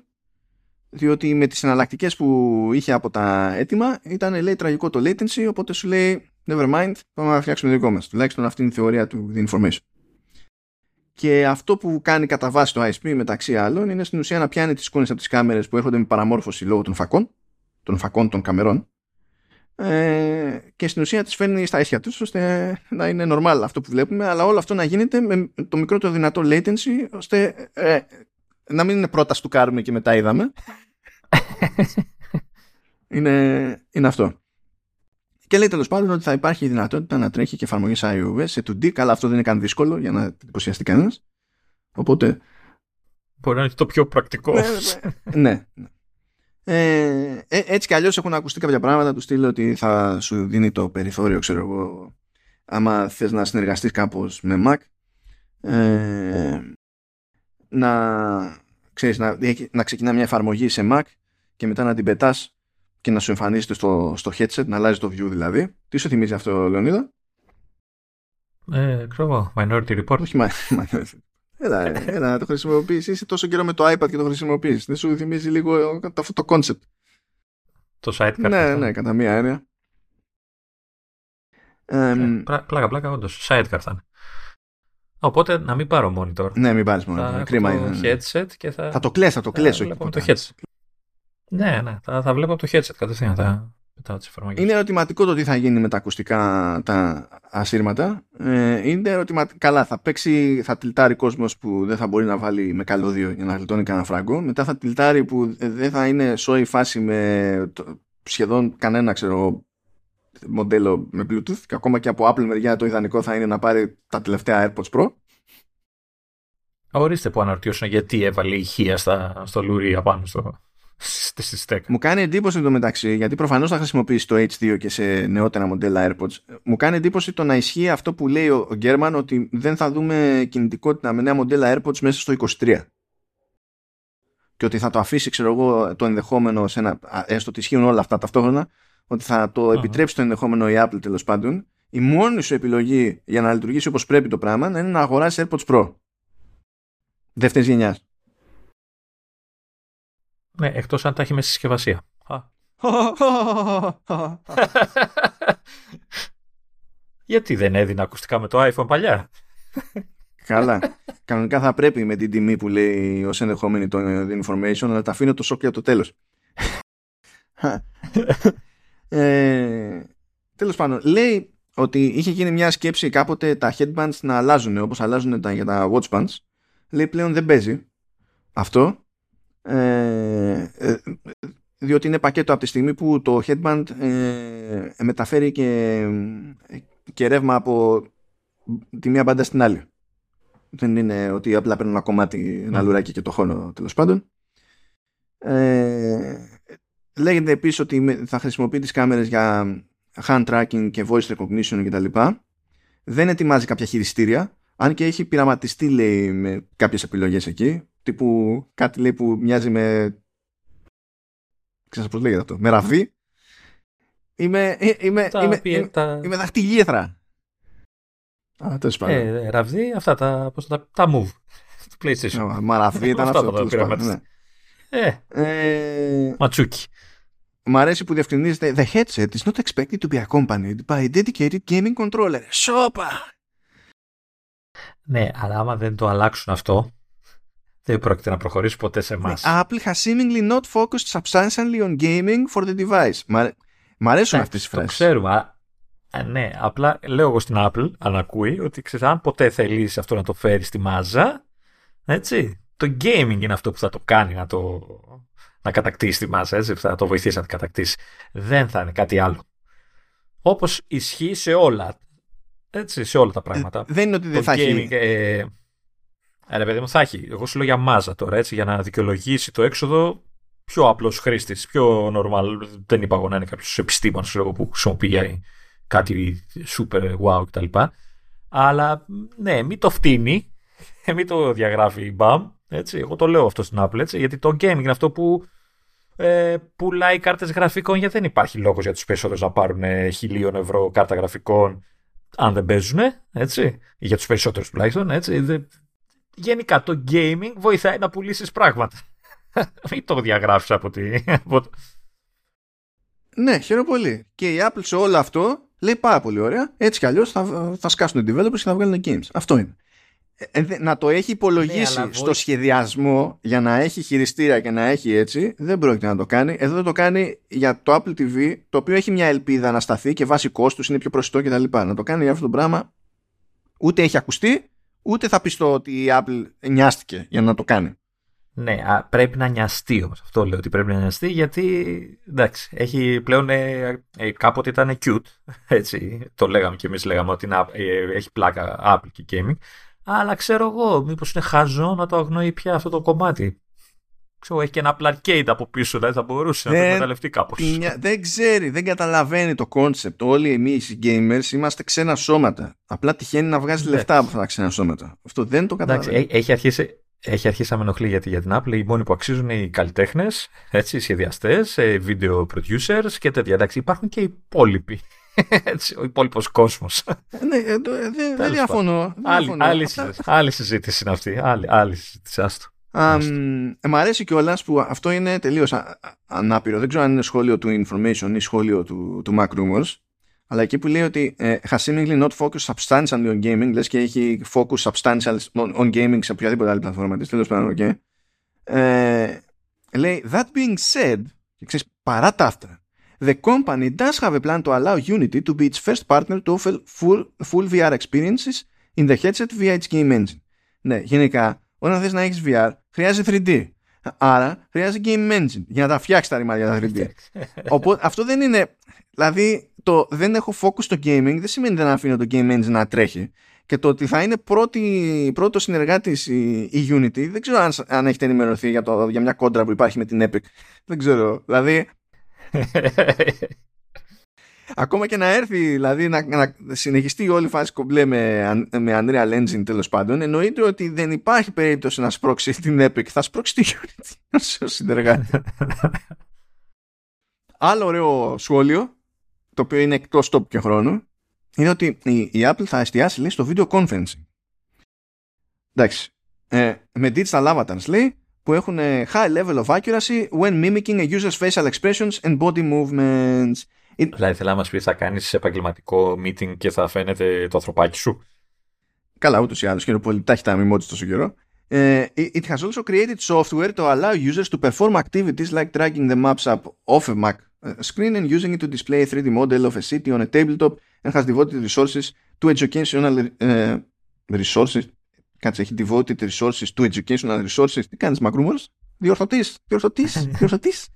Διότι με τις εναλλακτικές που είχε από τα έτοιμα ήταν λέει τραγικό το latency οπότε σου λέει never mind πάμε να φτιάξουμε το δικό μας. Τουλάχιστον αυτή είναι η θεωρία του The Information. Και αυτό που κάνει κατά βάση το ISP μεταξύ άλλων είναι στην ουσία να πιάνει τις εικόνες από τις κάμερες που έρχονται με παραμόρφωση λόγω των φακών των φακών των καμερών ε, και στην ουσία τις φέρνει στα ίσια τους ώστε να είναι normal αυτό που βλέπουμε αλλά όλο αυτό να γίνεται με το μικρότερο δυνατό latency ώστε ε, να μην είναι πρώτα του κάρουμε και μετά είδαμε είναι, είναι αυτό. Και λέει τέλος πάντων ότι θα υπάρχει η δυνατότητα να τρέχει και εφαρμογή iOS σε 2D. Καλά, αυτό δεν είναι καν δύσκολο για να εντυπωσιαστεί κανένας. Οπότε. Μπορεί να είναι το πιο πρακτικό. ναι. ναι. ναι. Ε, ε, έτσι κι αλλιώς έχουν ακουστεί κάποια πράγματα τους στείλω ότι θα σου δίνει το περιθώριο, ξέρω εγώ, άμα θες να συνεργαστείς κάπως με Mac, ε, να, ξέρεις, να, να ξεκινά μια εφαρμογή σε Mac και μετά να την πετάς και να σου εμφανίζεται στο, στο headset, να αλλάζει το view δηλαδή. Τι σου θυμίζει αυτό, Λεωνίδα; Ε, ξέρω εγώ, Minority Report. Όχι, Minority Έλα, έλα, να το χρησιμοποιήσει. Είσαι τόσο καιρό με το iPad και το χρησιμοποιείς. Δεν σου θυμίζει λίγο αυτό το concept. Το sidecar. Ναι, ναι, κατά μία έννοια. Ε, πλάκα, πλάκα, όντως. Sidecar θα είναι. Οπότε να μην πάρω monitor. Ναι, μην πάρεις monitor. Κρίμα είναι. Το headset και θα. Θα το κλέσω, θα το κλέσω. Θα το headset. Ναι, ναι, θα, θα βλέπω από το headset κατευθείαν. Θα, μετά τις εφαρμογές. Είναι ερωτηματικό το τι θα γίνει με τα ακουστικά τα ασύρματα. Ε, είναι ερωτηματικό. Καλά, θα παίξει, θα τυλτάρει κόσμος που δεν θα μπορεί να βάλει με καλώδιο για να γλιτώνει κανένα φράγκο. Μετά θα τυλτάρει που δεν θα είναι σόη φάση με το, σχεδόν κανένα ξέρω μοντέλο με Bluetooth και ακόμα και από Apple μεριά το ιδανικό θα είναι να πάρει τα τελευταία AirPods Pro. Ορίστε που αναρωτιώσουν γιατί έβαλε ηχεία στα, στο λουρί απάνω στο, στη στέκα. Μου κάνει εντύπωση το μεταξύ, γιατί προφανώς θα χρησιμοποιήσει το H2 και σε νεότερα μοντέλα AirPods. Μου κάνει εντύπωση το να ισχύει αυτό που λέει ο Γκέρμαν ότι δεν θα δούμε κινητικότητα με νέα μοντέλα AirPods μέσα στο 23. Και ότι θα το αφήσει, ξέρω εγώ, το ενδεχόμενο σε ένα. έστω ότι ισχύουν όλα αυτά ταυτόχρονα, ότι θα το επιτρέψει το ενδεχόμενο η Apple τέλος πάντων. Η μόνη σου επιλογή για να λειτουργήσει όπως πρέπει το πράγμα είναι να αγοράσεις AirPods Pro. Δεύτερης γενιάς. Ναι, εκτός αν τα έχει με συσκευασία. Γιατί δεν έδινε ακουστικά με το iPhone παλιά; Καλά. Κανονικά θα πρέπει με την τιμή που λέει ως ενδεχόμενη το information, αλλά τα αφήνω το σοκ για το τέλος. ε, τέλος πάντων, λέει ότι είχε γίνει μια σκέψη κάποτε τα headbands να αλλάζουν όπως αλλάζουν τα, για τα watch bands. Λέει πλέον δεν παίζει αυτό ε, ε, διότι είναι πακέτο από τη στιγμή που το headband ε, μεταφέρει και, και ρεύμα από τη μία μπάντα στην άλλη. Δεν είναι ότι απλά παίρνουν ένα κομμάτι, ένα ναι. λουράκι και το χώνο τέλος πάντων. Ε, λέγεται επίσης ότι θα χρησιμοποιεί τις κάμερες για hand tracking και voice recognition κτλ. Δεν ετοιμάζει κάποια χειριστήρια, αν και έχει πειραματιστεί λέει με κάποιες επιλογές εκεί τύπου κάτι λέει που μοιάζει με ξέρω πώς λέγεται αυτό με ραβή είμαι, ε, είμαι, τα, είμαι, είμαι, τα... είμαι δαχτυλίθρα Α, τέλος πάντων. Ε, ραβδί, αυτά τα, πώς, τα, τα move του PlayStation. Μα ραβδί ήταν αυτό. αυτό ναι. Ε, ε, ματσούκι. Μ' αρέσει που διευκρινίζεται The headset is not expected to be accompanied by a dedicated gaming controller. Σόπα! Ναι, αλλά άμα δεν το αλλάξουν αυτό, δεν πρόκειται να προχωρήσει ποτέ σε εμάς. Apple has seemingly not focused substantially on gaming for the device. Μ' αρέσουν αυτές οι φράσει. Το ξέρουμε. Α, ναι, απλά λέω εγώ στην Apple, αν ακούει, ότι ξέρεις, αν ποτέ θελήσει αυτό να το φέρει στη μάζα, έτσι, το gaming είναι αυτό που θα το κάνει να το να κατακτήσει τη μάζα, έτσι, θα το βοηθήσει να την κατακτήσει. Δεν θα είναι κάτι άλλο. Όπως ισχύει σε όλα. Έτσι, σε όλα τα πράγματα. Ε, δεν είναι ότι δεν θα gaming, έχει. Ε, ε, παιδί μου, θα έχει. Εγώ σου λέω για μάζα τώρα, έτσι, για να δικαιολογήσει το έξοδο πιο απλός χρήστης, πιο normal. Δεν είπα εγώ να είναι κάποιος επιστήμονας που χρησιμοποιεί κάτι super wow κτλ. Αλλά ναι, μην το φτύνει, μην το διαγράφει μπαμ. Έτσι, εγώ το λέω αυτό στην Apple, έτσι, γιατί το gaming είναι αυτό που ε, πουλάει κάρτες γραφικών γιατί δεν υπάρχει λόγος για τους περισσότερους να πάρουν χιλίων ευρώ κάρτα γραφικών αν δεν παίζουν, έτσι, για τους περισσότερους τουλάχιστον, έτσι, γενικά το gaming βοηθάει να πουλήσεις πράγματα. Μην το διαγράφεις από τη... Ναι, χαίρομαι πολύ. Και η Apple σε όλο αυτό λέει πάρα πολύ ωραία. Έτσι κι αλλιώς θα, θα σκάσουν οι developers και θα βγάλουν games. Αυτό είναι. Ε, ε, να το έχει υπολογίσει ναι, στο σχεδιασμό για να έχει χειριστήρια και να έχει έτσι δεν πρόκειται να το κάνει εδώ το κάνει για το Apple TV το οποίο έχει μια ελπίδα να σταθεί και βάσει κόστους είναι πιο προσιτό κτλ να το κάνει για αυτό το πράγμα ούτε έχει ακουστεί ούτε θα πειστώ ότι η Apple νοιάστηκε για να το κάνει. Ναι, πρέπει να νοιαστεί όμως. Αυτό λέω ότι πρέπει να νοιαστεί γιατί εντάξει, έχει πλέον ε, ε, κάποτε ήταν cute. Έτσι, το λέγαμε και εμείς λέγαμε ότι ε, έχει πλάκα Apple και gaming. Αλλά ξέρω εγώ, μήπως είναι χαζό να το αγνοεί πια αυτό το κομμάτι ξέρω, έχει και ένα Apple Arcade από πίσω, δηλαδή θα μπορούσε δεν, να το εκμεταλλευτεί κάπως. Δεν ξέρει, δεν καταλαβαίνει το κόνσεπτ. Όλοι εμείς οι gamers είμαστε ξένα σώματα. Απλά τυχαίνει να βγάζει λεφτά από αυτά τα ξένα σώματα. Αυτό δεν το καταλαβαίνει. Εντάξει, έχει αρχίσει, έχει αρχίσει να με ενοχλεί γιατί για την Apple οι μόνοι που αξίζουν είναι οι καλλιτέχνες, οι σχεδιαστές, ε, video producers και τέτοια. Εντάξει, υπάρχουν και οι υπόλοιποι. Έτσι, ο υπόλοιπος κόσμος. ναι, ε, δεν διαφωνώ. Άλλη, συζήτηση είναι αυτή. Άλλη, άλλη συζήτηση. Άστο. Um, μ' αρέσει κιόλα που αυτό είναι τελείω ανάπηρο. Δεν ξέρω αν είναι σχόλιο του Information ή σχόλιο του, του Mac Rumors. Αλλά εκεί που λέει ότι ε, has seemingly not focused substantially on gaming, λες και έχει focus substantial on gaming σε οποιαδήποτε άλλη πλατφόρμα της, τέλος πάντων, okay. ε, λέει, that being said, και ξέρεις, παρά τα αυτά, the company does have a plan to allow Unity to be its first partner to offer full, full VR experiences in the headset via its game engine. Ναι, γενικά, όταν θες να έχεις VR, χρειάζεται 3D. Άρα χρειάζεται game engine για να τα φτιάξεις τα ρημάδια τα 3D. Οπότε αυτό δεν είναι. Δηλαδή το δεν έχω focus στο gaming δεν σημαίνει δεν αφήνω το game engine να τρέχει. και το ότι θα είναι πρώτη, πρώτο συνεργάτης η, η Unity δεν ξέρω αν, αν έχετε ενημερωθεί για, το, για μια κόντρα που υπάρχει με την Epic δεν ξέρω δηλαδή ακόμα και να έρθει δηλαδή να, να συνεχιστεί όλη η φάση κομπλέ με, με Unreal Engine τέλος πάντων εννοείται ότι δεν υπάρχει περίπτωση να σπρώξει την Epic θα σπρώξει τη Unity ως συνεργάτης άλλο ωραίο σχόλιο το οποίο είναι εκτός τόπου και χρόνου είναι ότι η, η Apple θα εστιάσει λέει, στο video conferencing. Εντάξει. Ε, με digital avatars λέει που έχουν high level of accuracy when mimicking a user's facial expressions and body movements. Δηλαδή θέλω να μας πει θα κάνεις επαγγελματικό meeting και θα φαίνεται το ανθρωπάκι σου. Καλά ούτως ή άλλως και πολύ τα έχει τα μιμότης τόσο καιρό. Uh, it has also created software to allow users to perform activities like dragging the maps up off a Mac screen and using it to display a 3D model of a city on a tabletop and has devoted resources to educational uh, resources. Κάτσε, έχει devoted resources to educational resources. Τι κάνεις μακρούμορος? Διορθωτής, διορθωτής, διορθωτής.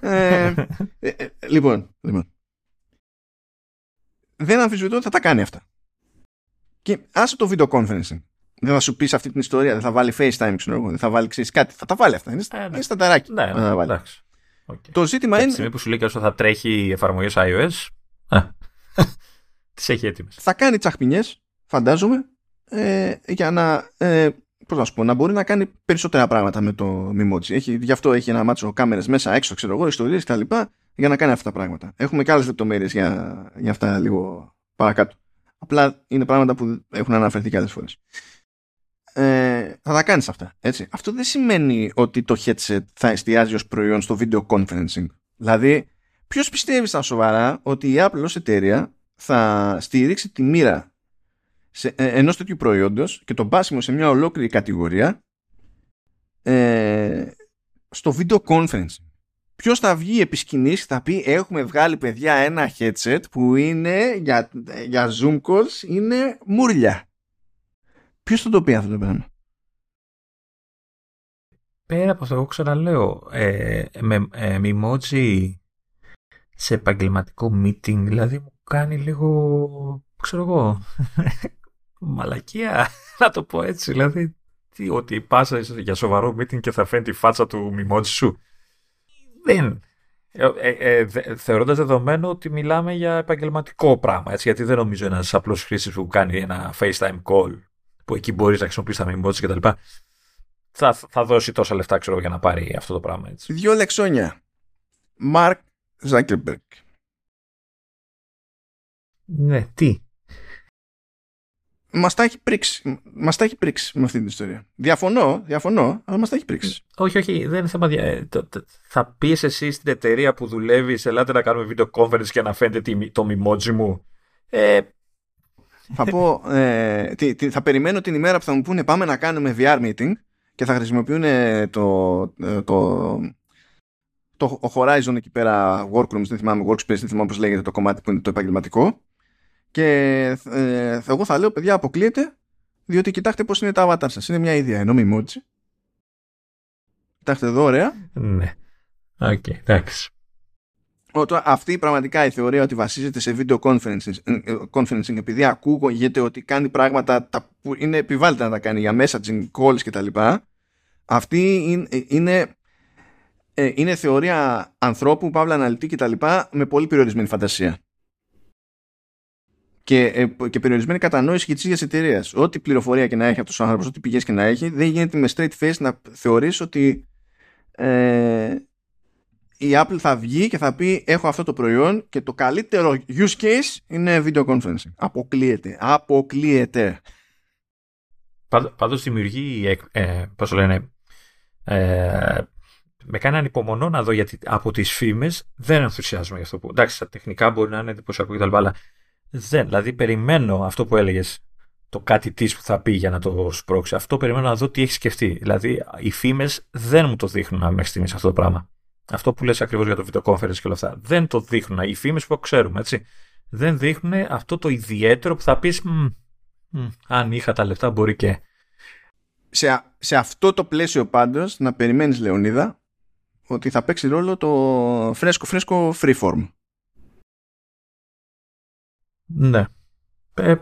ε, ε, ε, λοιπόν, λοιπόν. Δεν αμφισβητώ ότι θα τα κάνει αυτά. Και άσε το video conferencing. Δεν θα σου πεις αυτή την ιστορία, δεν θα βάλει FaceTime, ξέρω εγώ, δεν θα βάλει ξέρεις, κάτι. Θα τα βάλει αυτά. Είναι, ε, ναι. είναι στανταράκι. Ναι, ναι, εντάξει. Okay. Το ζήτημα είναι. Τη στιγμή που σου λέει και όσο θα τρέχει εφαρμογέ iOS. Τις έχει έτοιμες. Θα κάνει τσαχπινιές, φαντάζομαι, ε, για να. Ε, πώς να σου πω, να μπορεί να κάνει περισσότερα πράγματα με το Mimoji. Έχει, γι' αυτό έχει ένα μάτσο κάμερες μέσα, έξω, ξέρω εγώ, ιστορίες κτλ. Για να κάνει αυτά τα πράγματα. Έχουμε και άλλες λεπτομέρειες για, για αυτά λίγο παρακάτω. Απλά είναι πράγματα που έχουν αναφερθεί και άλλες φορές ε, θα τα κάνεις αυτά. Έτσι. Αυτό δεν σημαίνει ότι το headset θα εστιάζει ως προϊόν στο video conferencing. Δηλαδή, ποιος πιστεύει στα σοβαρά ότι η Apple ως εταιρεία θα στηρίξει τη μοίρα σε, ε, ενός τέτοιου προϊόντος και τον πάσιμο σε μια ολόκληρη κατηγορία ε, στο video conferencing; Ποιος θα βγει επί σκηνής, θα πει έχουμε βγάλει παιδιά ένα headset που είναι για, για zoom calls είναι μουρλια. Ποιος θα το πει αυτό το πράγμα; Πέρα από αυτό, εγώ ξαναλέω, ε, με ε, μιμότζι σε επαγγελματικό meeting, δηλαδή μου κάνει λίγο, ξέρω εγώ, μαλακία, να το πω έτσι, δηλαδή, τι, ότι πας για σοβαρό meeting και θα φαίνει τη φάτσα του μιμότζι σου. Δεν. Ε, ε, ε θεωρώντας δεδομένο ότι μιλάμε για επαγγελματικό πράγμα, έτσι, γιατί δεν νομίζω ένας απλός χρήστη που κάνει ένα FaceTime call που εκεί μπορείς να χρησιμοποιήσει τα meme κτλ. Θα, θα δώσει τόσα λεφτά, ξέρω, για να πάρει αυτό το πράγμα. Έτσι. Δύο λεξόνια. Μαρκ Ζάκερμπεργκ. Ναι, τι; Μας τα έχει πρίξει. Μας τα έχει πρίξει με αυτή την ιστορία. Διαφωνώ, διαφωνώ, αλλά μας τα έχει πρίξει. Όχι, όχι, δεν είναι θέμα. Δια... Θα πεις εσύ στην εταιρεία που δουλεύεις, ελάτε να κάνουμε video conference και να φαίνεται το μιμότζι μου. Ε, θα πω, ε, τι, τι, θα περιμένω την ημέρα που θα μου πούνε πάμε να κάνουμε VR meeting και θα χρησιμοποιούν το, ε, το, το, Horizon εκεί πέρα workrooms, δεν θυμάμαι workspace, δεν θυμάμαι πώς λέγεται το κομμάτι που είναι το επαγγελματικό και ε, εγώ θα λέω παιδιά αποκλείεται διότι κοιτάξτε πώς είναι τα avatar σας. Είναι μια ίδια ενώ Memoji. Κοιτάξτε εδώ ωραία. Ναι. OK, okay, εντάξει αυτή πραγματικά η θεωρία ότι βασίζεται σε video conferencing, ε, conferencing επειδή ακούγεται ότι κάνει πράγματα τα που είναι επιβάλλεται να τα κάνει για messaging calls κτλ. Αυτή είναι, είναι, ε, είναι θεωρία ανθρώπου, παύλα αναλυτή κτλ. με πολύ περιορισμένη φαντασία. Και, ε, και περιορισμένη κατανόηση και της ίδιας εταιρείας. Ό,τι πληροφορία και να έχει αυτός ο άνθρωπος, ό,τι πηγές και να έχει, δεν γίνεται με straight face να θεωρήσει ότι ε, η Apple θα βγει και θα πει έχω αυτό το προϊόν και το καλύτερο use case είναι video conferencing. Αποκλείεται. Αποκλείεται. Πάντως δημιουργεί, ε, πώς λένε, ε, με κάνει ανυπομονώ να δω γιατί από τις φήμες δεν ενθουσιάζομαι για αυτό που. Εντάξει, τα τεχνικά μπορεί να είναι εντυπωσιακό κτλ. Αλλά δεν. Δηλαδή, περιμένω αυτό που έλεγες, το κάτι της που θα πει για να το σπρώξει. Αυτό περιμένω να δω τι έχει σκεφτεί. Δηλαδή, οι φήμες δεν μου το δείχνουν μέχρι στιγμής αυτό το πράγμα αυτό που λες ακριβώς για το video conference και όλα αυτά, δεν το δείχνουν. Οι φήμες που ξέρουμε, έτσι. Δεν δείχνουν αυτό το ιδιαίτερο που θα πεις, αν είχα τα λεφτά μπορεί και... Σε, σε αυτό το πλαίσιο πάντως, να περιμένεις Λεωνίδα, ότι θα παίξει ρόλο το φρέσκο φρέσκο freeform. Ναι. Ε,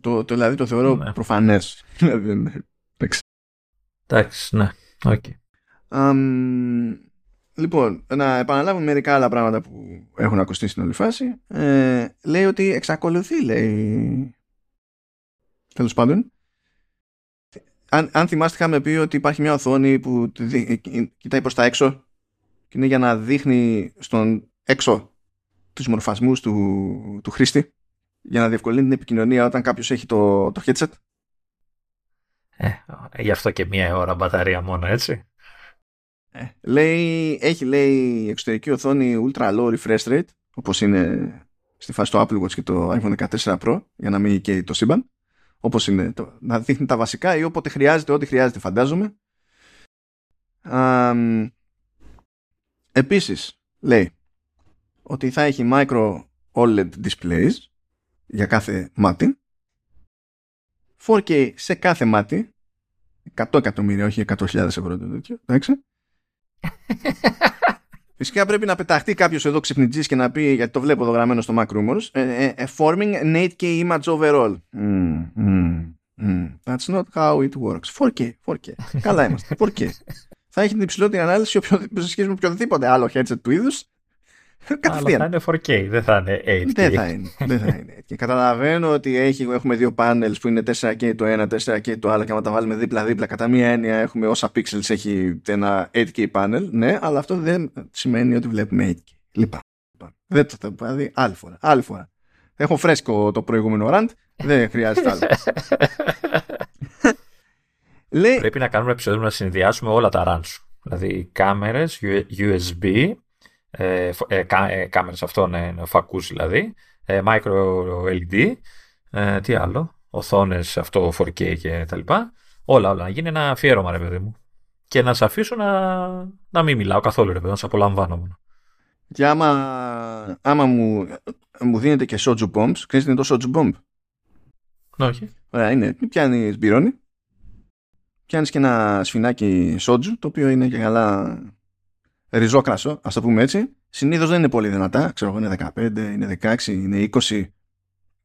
Το, το, δηλαδή το θεωρώ Ναι. προφανές. Δηλαδή, ναι. Εντάξει. Εντάξει, ναι. Okay. Αμ, λοιπόν, να επαναλάβουμε μερικά άλλα πράγματα που έχουν ακουστεί στην όλη φάση. Ε, λέει ότι εξακολουθεί, λέει. Τέλος πάντων. Αν, αν θυμάστε, είχαμε πει ότι υπάρχει μια οθόνη που δι- κοιτάει προς τα έξω και είναι για να δείχνει στον έξω τους μορφασμούς του, του χρήστη για να διευκολύνει την επικοινωνία όταν κάποιος έχει το, το headset. Ε, γι' αυτό και μία ώρα μπαταρία μόνο, έτσι. Ε, λέει, έχει λέει εξωτερική οθόνη ultra low refresh rate όπως είναι στη φάση του Apple Watch και το iPhone 14 Pro για να μην καίει το σύμπαν όπως είναι το, να δείχνει τα βασικά ή όποτε χρειάζεται ό,τι χρειάζεται φαντάζομαι Αμ, επίσης λέει ότι θα έχει micro OLED displays για κάθε μάτι 4K σε κάθε μάτι 100 εκατομμύρια όχι 100.000 ευρώ το τέτοιο εντάξει Φυσικά πρέπει να πεταχτεί κάποιος εδώ ξυπνητζής και να πει, γιατί το βλέπω εδώ γραμμένο στο Mac Rumors, ε, ε, ε, forming an 8K image overall. Mm, mm, mm. That's not how it works. 4K, 4K. Καλά είμαστε. 4K. θα έχει την υψηλότερη ανάλυση οποιοδήποτε- σε σχέση με οποιοδήποτε άλλο headset του είδους. Αλλά Κατευθείαν. θα είναι 4K, δεν θα είναι 8K. Δεν θα είναι. δεν θα είναι. Και καταλαβαίνω ότι έχει, έχουμε δύο panels που είναι 4K το ένα, 4K το άλλο και άμα τα βάλουμε δίπλα-δίπλα κατά μία έννοια έχουμε όσα pixels έχει ένα 8K panel. Ναι, αλλά αυτό δεν σημαίνει ότι βλέπουμε 8K. Λοιπόν, δεν το θα δηλαδή άλλη φορά. Άλλη φορά. Έχω φρέσκο το προηγούμενο rant. Δεν χρειάζεται άλλο. Λέει, Πρέπει να κάνουμε επεισόδιο να συνδυάσουμε όλα τα runs σου. Δηλαδή κάμερες, USB, ε, φ- ε, κά, ε, κάμερες αυτών, ε, φακούς δηλαδή, ε, micro LED, ε, τι άλλο, οθόνες αυτό 4K και τα λοιπά. Όλα, όλα. Να γίνει ένα αφιέρωμα, ρε παιδί μου. Και να σε αφήσω να, να μην μιλάω καθόλου, ρε παιδί, να σε απολαμβάνω μόνο. και άμα, άμα μου, μου δίνετε και soju bombs, ξέρεις τι είναι το soju bomb; Ναι, όχι. Ωραία, είναι. Πιάνεις μπυρόνι, πιάνεις και ένα σφινάκι σότζου, το οποίο είναι και καλά ριζόκρασο, ας το πούμε έτσι. Συνήθως δεν είναι πολύ δυνατά. Ξέρω εγώ, είναι 15, είναι 16, είναι 20,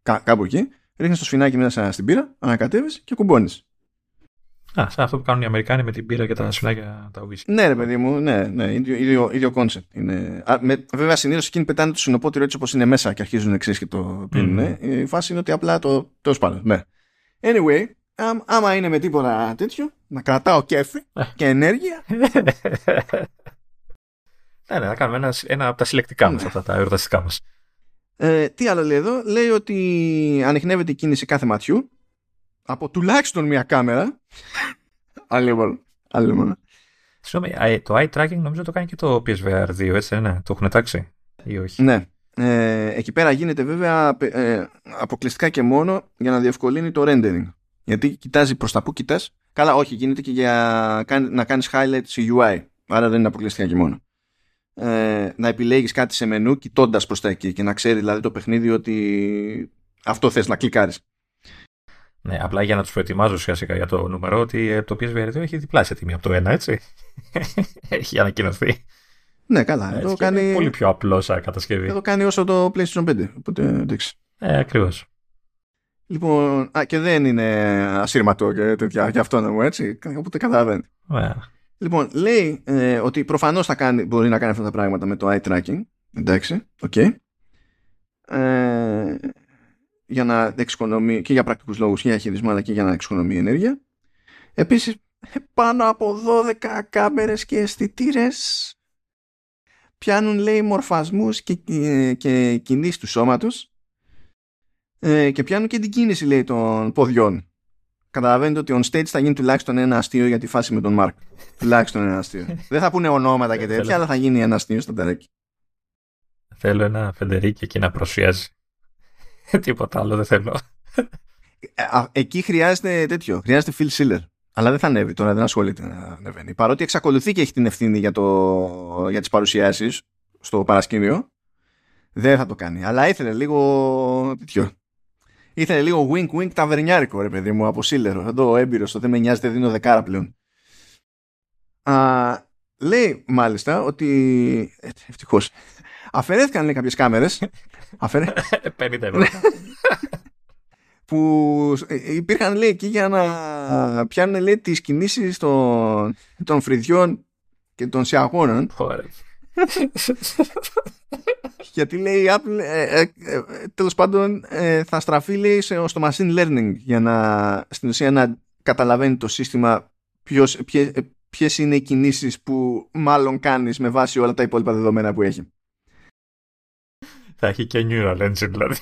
κά- κάπου εκεί. Ρίχνεις το σφινάκι μέσα στην πύρα, ανακατεύεις και κουμπώνεις. Α, σαν αυτό που κάνουν οι Αμερικάνοι με την πύρα και τα σφινάκια τα whisky. Ναι, ρε παιδί μου, ναι, ναι, ίδιο, ίδιο, ίδιο concept. Είναι. Α, με, βέβαια, συνήθως εκείνοι πετάνε το συνοπότηρο έτσι όπως είναι μέσα και αρχίζουν εξή και το πίνουν. Η φάση είναι ότι απλά το. Τέλος πάντων, ναι. Anyway, άμ- άμα είναι με τίποτα τέτοιο, να κρατάω κέφι και ενέργεια. ναι, ναι, θα κάνουμε ένα, ένα από τα συλλεκτικά μας, Ναι. αυτά τα εορταστικά μας. Ε, τι άλλο λέει εδώ, λέει ότι ανοιχνεύεται η κίνηση κάθε ματιού από τουλάχιστον μία κάμερα. Άλλη μόνο. Άλλη μόνο. Συγγνώμη, α, ε, το eye tracking νομίζω το κάνει και το PSVR 2, έτσι, ναι, το έχουν τάξει ή όχι; Ναι. Ε, εκεί πέρα γίνεται βέβαια ε, αποκλειστικά και μόνο για να διευκολύνει το rendering. Γιατί κοιτάζει προς τα που κοιτάς. Καλά, όχι, γίνεται και για κάν- να κάνεις highlight σε UI. Άρα δεν είναι αποκλειστικά και μόνο. Ε, να επιλέγεις κάτι σε μενού κοιτώντας προς τα εκεί και να ξέρει δηλαδή το παιχνίδι ότι αυτό θες να κλικάρεις. Ναι, απλά για να τους προετοιμάζω ουσιαστικά για το νούμερο ότι ε, το PSVR 2 έχει διπλάσια τιμή από το 1, έτσι. έχει ανακοινωθεί. Ναι, καλά. Έτσι, Εδώ και είναι κάνει, πολύ πιο απλό σαν κατασκευή. εδώ κάνει όσο το PlayStation 5. Οπότε εντάξει. Ε, ακριβώς. Λοιπόν, α, και δεν είναι ασύρματο και τέτοια για αυτό να μου έτσι. Οπότε καταλαβαίνει. Ναι. Λοιπόν, λέει ε, ότι προφανώς θα κάνει, μπορεί να κάνει αυτά τα πράγματα με το eye tracking. Εντάξει, οκ. Ε, για να εξοικονομεί και για πρακτικούς λόγους και για χειρισμό αλλά και για να εξοικονομεί ενέργεια. Επίσης, πάνω από 12 κάμερες και αισθητήρες πιάνουν λέει μορφασμούς και, και, και κινήσεις του σώματος ε, και πιάνουν και την κίνηση λέει των ποδιών. Καταλαβαίνετε ότι on stage θα γίνει τουλάχιστον ένα αστείο για τη φάση με τον Μάρκ. τουλάχιστον ένα αστείο. Δεν θα πούνε ονόματα και τέτοια, αλλά θα γίνει ένα αστείο στο τερέκι. Θέλω ένα Φεντερίκι εκεί να προσφιάζει. Τίποτα άλλο δεν θέλω. Ε, α, εκεί χρειάζεται τέτοιο. Χρειάζεται Phil Schiller. Αλλά δεν θα ανέβει τώρα, δεν ασχολείται να ανεβαίνει. Παρότι εξακολουθεί και έχει την ευθύνη για, το, για τις παρουσιάσεις στο παρασκήνιο, δεν θα το κάνει. Αλλά ήθελε λίγο τέτοιο. Ήθελε λίγο wink wink ταβερνιάρικο ρε παιδί μου από Σίλερο. Εδώ έμπειρος, το δεν με νοιάζει, δεν δίνω δεκάρα πλέον. Α, λέει μάλιστα ότι. Ευτυχώς. Αφαιρέθηκαν λέει κάποιες κάμερες. Αφαιρέ... 50 ευρώ. που υπήρχαν λέει εκεί για να πιάνουν λέει τις κινήσεις των, των φρυδιών και των σιαγόνων γιατί λέει η Apple ε, ε, ε, τέλος πάντων ε, θα στραφεί λέει στο machine learning για να στην ουσία να καταλαβαίνει το σύστημα ποιος, ποιες, ποιες είναι οι κινήσεις που μάλλον κάνεις με βάση όλα τα υπόλοιπα δεδομένα που έχει. Θα έχει και neural engine δηλαδή.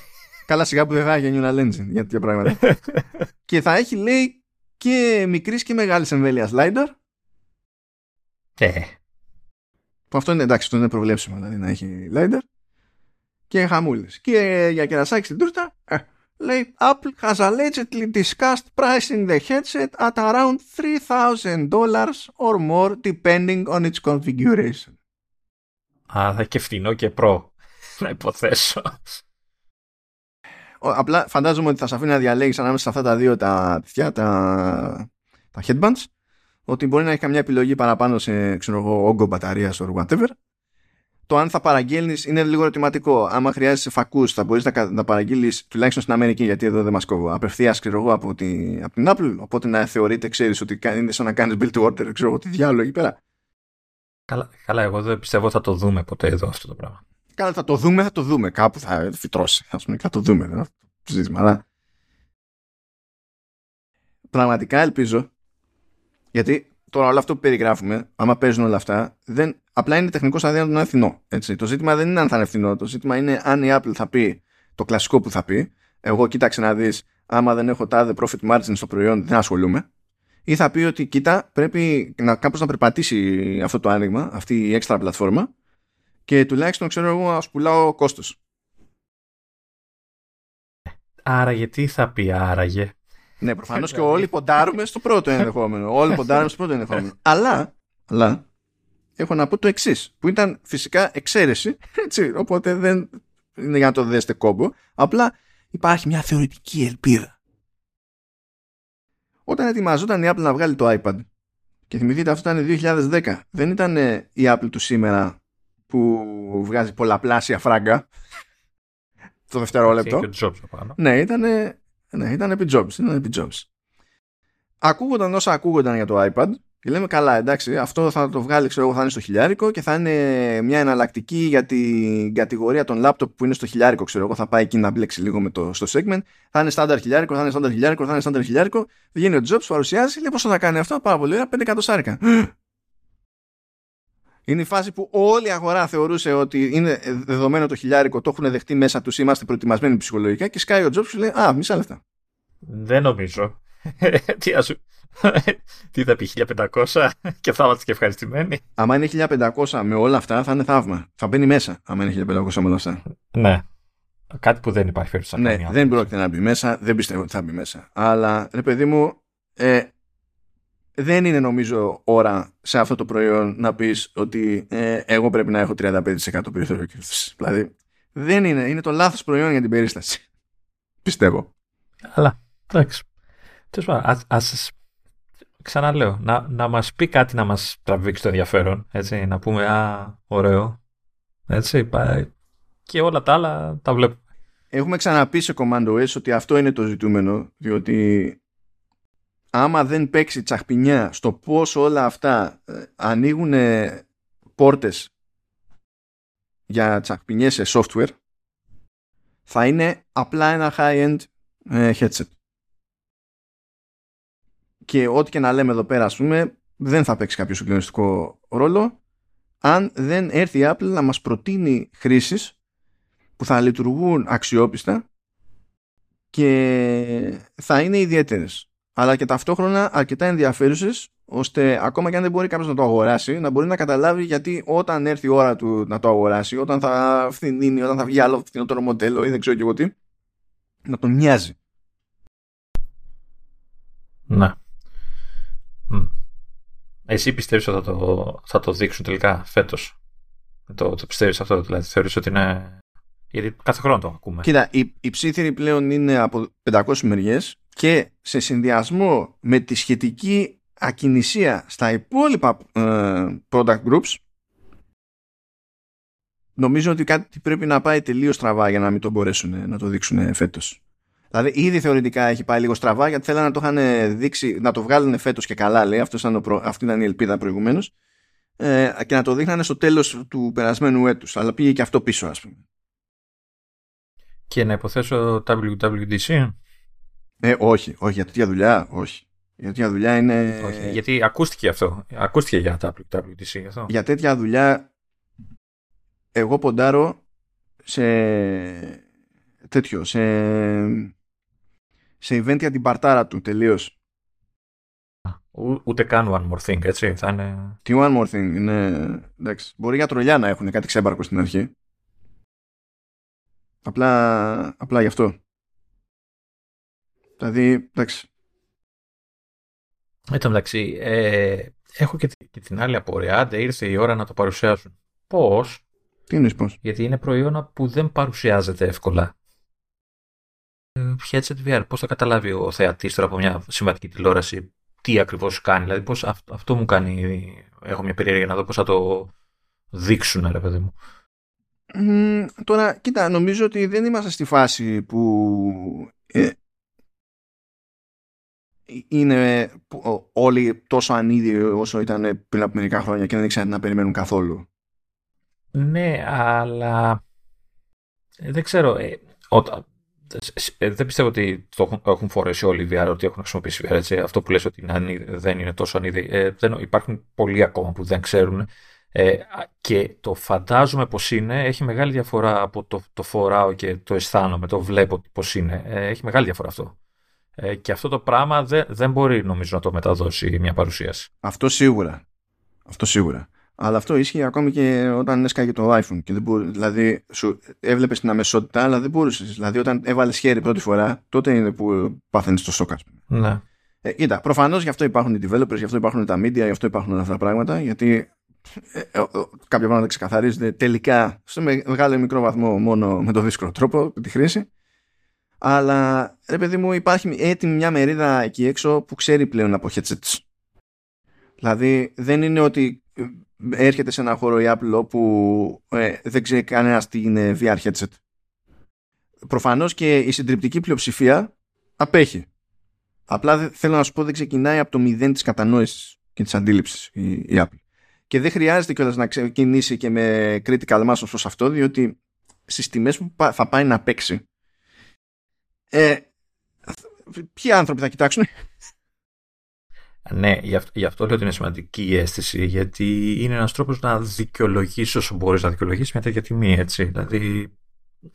Καλά σιγά που δεν θα έχει neural engine για τέτοια πράγματα. και θα έχει λέει και μικρής και μεγάλης εμβέλειας LiDAR. Ε. Που αυτό είναι εντάξει, αυτό είναι προβλέψιμο δηλαδή να έχει LiDAR. Και χαμούλες. Και για κερασάκι στην τούρτα, ε, λέει Apple has allegedly discussed pricing the headset at around $3,000 or more depending on its configuration. Α, θα έχει και φθηνό και προ, να υποθέσω. Απλά φαντάζομαι ότι θα σε αφήνει να διαλέγεις ανάμεσα σε αυτά τα δύο τα, τα, τα headbands ότι μπορεί να έχει καμιά επιλογή παραπάνω σε ξέρω εγώ, όγκο μπαταρίας or whatever το αν θα παραγγέλνεις είναι λίγο ερωτηματικό. Άμα χρειάζεσαι φακούς, θα μπορείς να, να παραγγείλεις τουλάχιστον στην Αμερική, γιατί εδώ δεν μας κόβω. Απευθείας, ξέρω εγώ, από, τη, από την Apple. Οπότε να θεωρείται, ξέρεις ότι είναι σαν να κάνεις build to order, ξέρω εγώ, τι διάλογο εκεί πέρα. Καλά, καλά, εγώ δεν πιστεύω θα το δούμε ποτέ εδώ αυτό το πράγμα. Καλά, θα το δούμε, θα το δούμε. Κάπου θα φυτρώσει. Α πούμε, θα το δούμε. Δεν το ζήτημα. Αλλά... Πραγματικά ελπίζω, γιατί τώρα όλο αυτό που περιγράφουμε, άμα παίζουν όλα αυτά, δεν, απλά είναι τεχνικός αδύνατος να είναι φθηνό. Έτσι. Το ζήτημα δεν είναι αν θα είναι φθηνό. Το ζήτημα είναι αν η Apple θα πει το κλασικό που θα πει. Εγώ κοίταξε να δεις, άμα δεν έχω τάδε profit margin στο προϊόν, δεν ασχολούμαι. Ή θα πει ότι κοίτα, πρέπει να, κάπως να περπατήσει αυτό το άνοιγμα, αυτή η έξτρα πλατφόρμα και τουλάχιστον ξέρω εγώ να πουλάω κόστος. Άρα γιατί θα πει άραγε; Ναι, προφανώς και όλοι ποντάρουμε στο πρώτο ενδεχόμενο. όλοι ποντάρουμε στο πρώτο ενδεχόμενο. αλλά, αλλά, έχω να πω το εξής, που ήταν φυσικά εξαίρεση, έτσι, οπότε δεν είναι για να το δέστε κόμπο. Απλά υπάρχει μια θεωρητική ελπίδα. Όταν ετοιμαζόταν η Apple να βγάλει το iPad, και θυμηθείτε αυτό ήταν 2010, δεν ήταν η Apple του σήμερα που βγάζει πολλαπλάσια φράγκα το δευτερόλεπτο. Ναι, ήταν ναι, ήταν επί Jobs. Ήταν επί Jobs. Ακούγονταν όσα ακούγονταν για το iPad και λέμε καλά εντάξει αυτό θα το βγάλει ξέρω εγώ θα είναι στο χιλιάρικο και θα είναι μια εναλλακτική για την κατηγορία των laptop που είναι στο χιλιάρικο ξέρω εγώ θα πάει εκεί να μπλέξει λίγο με το, στο segment θα είναι στάνταρ χιλιάρικο, θα είναι στάνταρ χιλιάρικο, θα είναι στάνταρ χιλιάρικο βγαίνει ο Jobs, παρουσιάζει λέει πόσο θα κάνει αυτό πάρα πολύ ωραία 5 εκατοσάρικα είναι η φάση που όλη η αγορά θεωρούσε ότι είναι δεδομένο το χιλιάρικο, το έχουν δεχτεί μέσα τους, είμαστε προετοιμασμένοι ψυχολογικά και σκάει ο Τζόμπς σου λέει Α, μισά λεφτά. Δεν νομίζω. Τι, ασου... Τι θα πει 1500 και θα είμαστε και ευχαριστημένοι. Άμα είναι 1500 με όλα αυτά θα είναι θαύμα. Θα μπαίνει μέσα, άμα είναι 1500 με όλα αυτά. Ναι. Κάτι που δεν υπάρχει περίπτωση Ναι, δεν πρόκειται να μπει μέσα, δεν πιστεύω ότι θα μπει μέσα. Αλλά ρε παιδί μου, ε, δεν είναι νομίζω ώρα σε αυτό το προϊόν να πεις ότι ε, εγώ πρέπει να έχω 35% περιθώριο κέρδους. Δηλαδή δεν είναι, είναι το λάθος προϊόν για την περίσταση. Πιστεύω. Αλλά, εντάξει. Ας, ας, ξαναλέω, να, να μας πει κάτι να μας τραβήξει το ενδιαφέρον, έτσι, να πούμε «Α, ωραίο», έτσι, και όλα τα άλλα τα βλέπουμε. Έχουμε ξαναπεί σε Commando S ότι αυτό είναι το ζητούμενο, διότι άμα δεν παίξει τσαχπινιά στο πώς όλα αυτά ε, ανοίγουν πόρτες για τσαχπινιές σε software θα είναι απλά ένα high-end ε, headset. Και ό,τι και να λέμε εδώ πέρα ας πούμε δεν θα παίξει κάποιο συγκλονιστικό ρόλο αν δεν έρθει η Apple να μας προτείνει χρήσεις που θα λειτουργούν αξιόπιστα και θα είναι ιδιαίτερες αλλά και ταυτόχρονα αρκετά ενδιαφέρουσες, ώστε ακόμα και αν δεν μπορεί κάποιος να το αγοράσει, να μπορεί να καταλάβει γιατί όταν έρθει η ώρα του να το αγοράσει, όταν θα φθηνίνει, όταν θα βγει άλλο φθηνότερο μοντέλο ή δεν ξέρω και εγώ τι, να τον μοιάζει. Ναι. Εσύ πιστεύεις ότι θα το, θα το δείξουν τελικά φέτος; Το, το πιστεύεις αυτό, δηλαδή θεωρείς ότι είναι... Γιατί κάθε χρόνο το ακούμε. Κοίτα, η, η ψήθυρη πλέον είναι από 500 μεριές και σε συνδυασμό με τη σχετική ακινησία στα υπόλοιπα ε, product groups νομίζω ότι κάτι πρέπει να πάει τελείως στραβά για να μην το μπορέσουν να το δείξουν φέτος. Δηλαδή ήδη θεωρητικά έχει πάει λίγο στραβά γιατί θέλανε να το είχαν δείξει, να το βγάλουν φέτος και καλά λέει, αυτός ήταν προ, αυτή ήταν η ελπίδα προηγουμένως ε, και να το δείχνανε στο τέλος του περασμένου έτους αλλά πήγε και αυτό πίσω ας πούμε. Και να υποθέσω WWDC. Ε, όχι, όχι, για τέτοια δουλειά, όχι. Για τέτοια δουλειά είναι. Όχι, γιατί ακούστηκε αυτό. Ακούστηκε για WWDC αυτό. Για τέτοια δουλειά, εγώ ποντάρω σε τέτοιο, σε, σε event για την παρτάρα του τελείως. Ούτε καν one more thing, έτσι. Θα είναι... Τι one more thing, είναι. Εντάξει. Μπορεί για τρολιά να έχουν κάτι ξέμπαρκο στην αρχή. Απλά, απλά γι' αυτό. Δηλαδή, εντάξει. Εν τω μεταξύ, ε, έχω και, και, την άλλη απορία. Άντε, ήρθε η ώρα να το παρουσιάσουν. Πώς; Τι είναι πώς; Γιατί είναι προϊόν που δεν παρουσιάζεται εύκολα. Ε, headset VR, πώς θα καταλάβει ο θεατής τώρα από μια συμβατική τηλεόραση τι ακριβώς κάνει; Δηλαδή, πώς, αυτό, αυτό μου κάνει. Έχω μια περίεργεια να δω πώς θα το δείξουν, ρε παιδί μου τώρα, κοίτα, νομίζω ότι δεν είμαστε στη φάση που ε, είναι όλοι τόσο ανίδιοι όσο ήταν πριν από μερικά χρόνια και δεν ήξεραν να περιμένουν καθόλου. Ναι, αλλά ε, δεν ξέρω. Ε, ε, δεν πιστεύω ότι το έχουν, φορέσει όλοι οι VR, ότι έχουν χρησιμοποιήσει VR. Έτσι. Αυτό που λες ότι δεν είναι τόσο ανίδι. Ε, δεν, υπάρχουν πολλοί ακόμα που δεν ξέρουν. Ε, και το φαντάζομαι πως είναι, έχει μεγάλη διαφορά από το, το φοράω και το αισθάνομαι, το βλέπω πως είναι. Ε, έχει μεγάλη διαφορά αυτό. Ε, και αυτό το πράγμα δεν, δεν μπορεί νομίζω να το μεταδώσει μια παρουσίαση. Αυτό σίγουρα. Αυτό σίγουρα. Αλλά αυτό ίσχυε ακόμη και όταν έσκαγε το iPhone. Και δεν μπορεί, δηλαδή, σου έβλεπες την αμεσότητα, αλλά δεν μπορούσες. Δηλαδή, όταν έβαλες χέρι πρώτη φορά, τότε είναι που πάθαινε το σοκ, Ναι. Ε, κοίτα, προφανώς γι' αυτό υπάρχουν οι developers, γι' αυτό υπάρχουν τα media, γι' αυτό υπάρχουν όλα αυτά τα πράγματα, γιατί ε, ε, κάποια πράγματα ξεκαθαρίζονται τελικά σε μεγάλο ή μικρό βαθμό μόνο με το δύσκολο τρόπο τη χρήση αλλά ρε παιδί μου υπάρχει έτοιμη μια μερίδα εκεί έξω που ξέρει πλέον από headsets δηλαδή δεν είναι ότι έρχεται σε ένα χώρο η Apple όπου ε, δεν ξέρει κανένας τι είναι VR headset. Προφανώς και η συντριπτική πλειοψηφία απέχει. Απλά θέλω να σου πω δεν ξεκινάει από το μηδέν της κατανόησης και της αντίληψης η, η Apple. Και δεν χρειάζεται κιόλας να ξεκινήσει και με critical mass ως αυτό διότι στις τιμές που θα πάει να παίξει ε, ποιοι άνθρωποι θα κοιτάξουν; Ναι, γι' αυτό, γι αυτό λέω ότι είναι σημαντική η αίσθηση, γιατί είναι ένας τρόπος να δικαιολογήσει όσο μπορείς να δικαιολογήσει μια τέτοια τιμή, έτσι. Δηλαδή,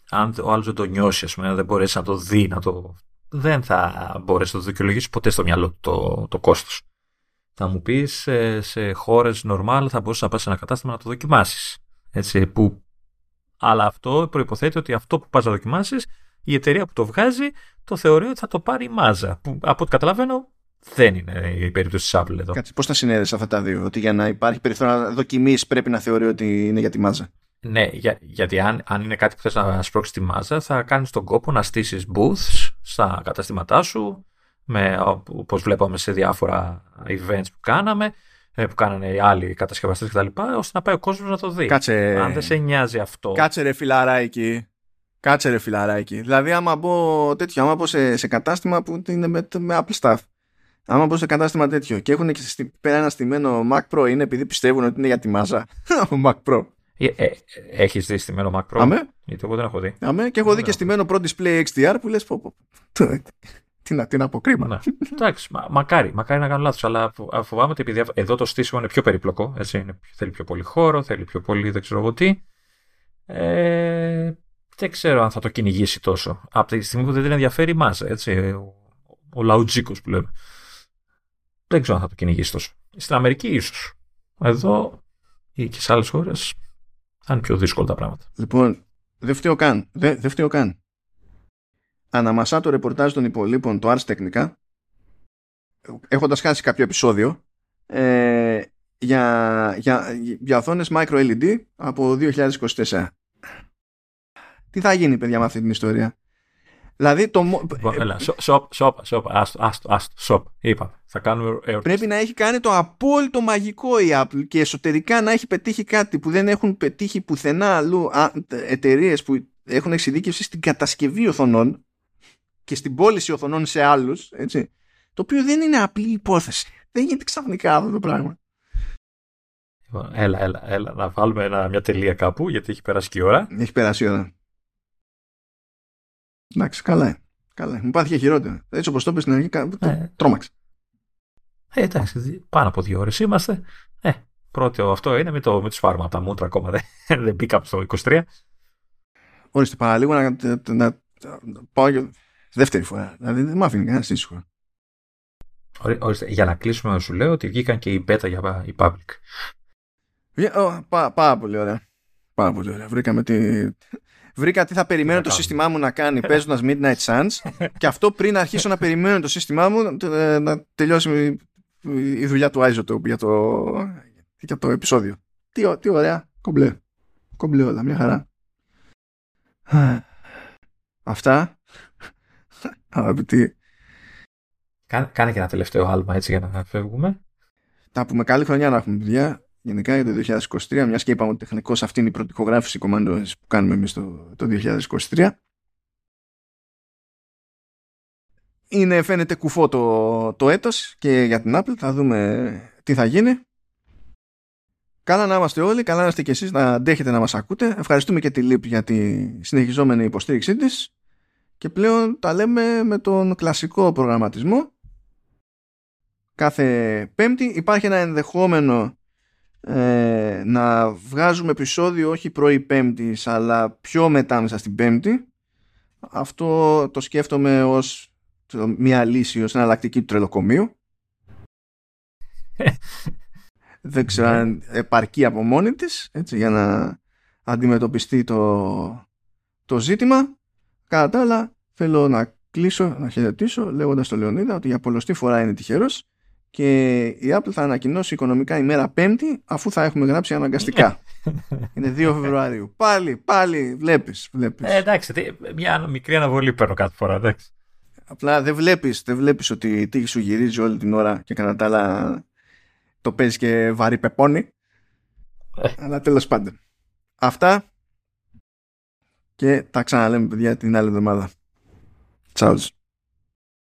αν ο άλλος δεν το νιώσει, πούμε, δεν μπορέσει να το δει, να το... δεν θα μπορέσει να το δικαιολογήσει ποτέ στο μυαλό του το, το κόστος. Θα μου πεις σε, σε χώρες normal θα μπορούσες να πας σε ένα κατάστημα να το δοκιμάσεις. Έτσι, που... Αλλά αυτό προποθέτει ότι αυτό που πας να δοκιμάσεις, η εταιρεία που το βγάζει το θεωρεί ότι θα το πάρει η μάζα. Που από ό,τι καταλαβαίνω δεν είναι η περίπτωση της Apple εδώ. Κάτσε, πώς θα συνέδεσαι αυτά τα δύο, Ότι για να υπάρχει περιθώριο δοκιμή πρέπει να θεωρεί ότι είναι για τη μάζα; Ναι, για, γιατί αν, αν είναι κάτι που θες να σπρώξεις τη μάζα, θα κάνεις τον κόπο να στήσεις booths στα καταστήματά σου, με, όπως βλέπαμε σε διάφορα events που κάναμε, ε, που κάνανε οι άλλοι κατασκευαστές κτλ. ώστε να πάει ο κόσμος να το δει. Κάτσε... Αν δεν σε νοιάζει αυτό. Κάτσε ρε φιλαράκι. Κάτσε ρε φιλαράκι. Δηλαδή άμα μπω τέτοιο, άμα μπω σε, σε κατάστημα που είναι με, με Apple Staff. Άμα μπω σε κατάστημα τέτοιο και έχουν και πέρα ένα στημένο Mac Pro είναι επειδή πιστεύουν ότι είναι για τη μάζα. Ο Mac Pro. Ε, ε, έχεις δει στημένο Mac Pro; Αμέ. Γιατί εγώ δεν έχω δει. Αμέ και έχω δει και στημένο Pro Display XDR που λες πω, πω, τι να, τι να πω, κρίμα. Ναι. Εντάξει, μα, μακάρι, μακάρι να κάνω λάθος. Αλλά φοβάμαι ότι επειδή εδώ το στήσιμο είναι πιο περιπλοκό, έτσι, είναι, θέλει πιο πολύ χώρο, θέλει πιο πολύ δεν ξέρω εγώ τι. Ε, δεν ξέρω αν θα το κυνηγήσει τόσο. Από τη στιγμή που δεν την ενδιαφέρει η μάζα, έτσι, ο, ο λαουτζίκος που λέμε. Δεν ξέρω αν θα το κυνηγήσει τόσο. Στην Αμερική ίσως. Εδώ ή και σε άλλες χώρες θα είναι πιο δύσκολα τα πράγματα. Λοιπόν, δεν φταίω καν. Δεν, δεν φταίω καν αναμασά το ρεπορτάζ των υπολείπων το Ars τεχνικά έχοντας χάσει κάποιο επεισόδιο ε, για, για, για οθόνες micro LED από 2024. Τι θα γίνει παιδιά με αυτή την ιστορία; Δηλαδή το... Λοιπόν, έλα, σοπ, σοπ, σοπ, άστο, άστο, άστο, σοπ, είπα, θα κάνουμε Πρέπει να έχει κάνει το απόλυτο μαγικό η Apple και εσωτερικά να έχει πετύχει κάτι που δεν έχουν πετύχει πουθενά αλλού εταιρείες που έχουν εξειδίκευση στην κατασκευή οθονών και στην πώληση οθονών σε άλλους, έτσι, το οποίο δεν είναι απλή υπόθεση. Δεν γίνεται ξαφνικά αυτό το πράγμα. Λοιπόν, έλα, έλα, έλα, να βάλουμε ένα, μια τελεία κάπου, γιατί έχει περάσει και η ώρα. Έχει περάσει η ώρα. Εντάξει, καλά. Καλά. Μου πάθηκε χειρότερο. Έτσι όπως το είπες στην αρχή, ε. τρόμαξε. Ε, εντάξει, πάνω από δύο ώρες είμαστε. Ε, πρώτο αυτό είναι με, το, με τους φάρμα τα μούτρα ακόμα. Δεν, δεν μπήκα από το 23. Ορίστε, παραλίγο να, να, να, πάω για δεύτερη φορά. Δηλαδή δεν μου αφήνει κανένας ήσυχο. Ορίστε, για να κλείσουμε, σου λέω ότι βγήκαν και η beta για η public. Oh, πά, πάρα πολύ ωραία. Πάρα πολύ ωραία. Βρήκαμε τη... Βρήκα τι θα περιμένω το σύστημά μου να κάνει παίζοντας Midnight Suns και αυτό πριν αρχίσω να περιμένω το σύστημά μου ε, να τελειώσει η δουλειά του Isotope για το, για το επεισόδιο. Τι, τι ωραία. Κομπλέ. Κομπλέ όλα. Μια χαρά. Αυτά. Αγαπητοί. Κάνε και ένα τελευταίο άλμα έτσι για να φεύγουμε. Τα πούμε καλή χρονιά να έχουμε παιδιά γενικά για το 2023, μιας και είπαμε ότι τεχνικώς αυτή είναι η πρώτη ηχογράφηση κομμάτων που κάνουμε εμείς το, το 2023. Είναι φαίνεται κουφό το, το έτος και για την Apple θα δούμε τι θα γίνει. Καλά να είμαστε όλοι, καλά να είστε και εσείς να αντέχετε να μας ακούτε. Ευχαριστούμε και τη ΛΥΠ για τη συνεχιζόμενη υποστήριξή της και πλέον τα λέμε με τον κλασικό προγραμματισμό. Κάθε πέμπτη υπάρχει ένα ενδεχόμενο ε, να βγάζουμε επεισόδιο όχι πρωί πέμπτης αλλά πιο μετά μέσα στην πέμπτη. Αυτό το σκέφτομαι ως μια λύση ως εναλλακτική του τρελοκομείου. Δεν ξέρω αν ναι. επαρκεί από μόνη της έτσι, για να αντιμετωπιστεί το, το ζήτημα. Κατά τα άλλα θέλω να κλείσω, να χαιρετήσω λέγοντας στο Λεωνίδα ότι για πολλωστή φορά είναι τυχερός και η Apple θα ανακοινώσει οικονομικά ημέρα Πέμπτη αφού θα έχουμε γράψει αναγκαστικά. Είναι 2 Φεβρουαρίου. Πάλι, πάλι βλέπεις. βλέπεις. Ε, εντάξει, μια μικρή αναβολή παίρνω κάθε φορά. Εντάξει. Απλά δεν βλέπεις, δεν βλέπεις ότι η τύχη σου γυρίζει όλη την ώρα και κατά τα άλλα το παίζεις και βαρύ πεπόνι. Ε. Αλλά τέλος πάντων. Αυτά και τα ξαναλέμε παιδιά την άλλη εβδομάδα. Τσάουζ.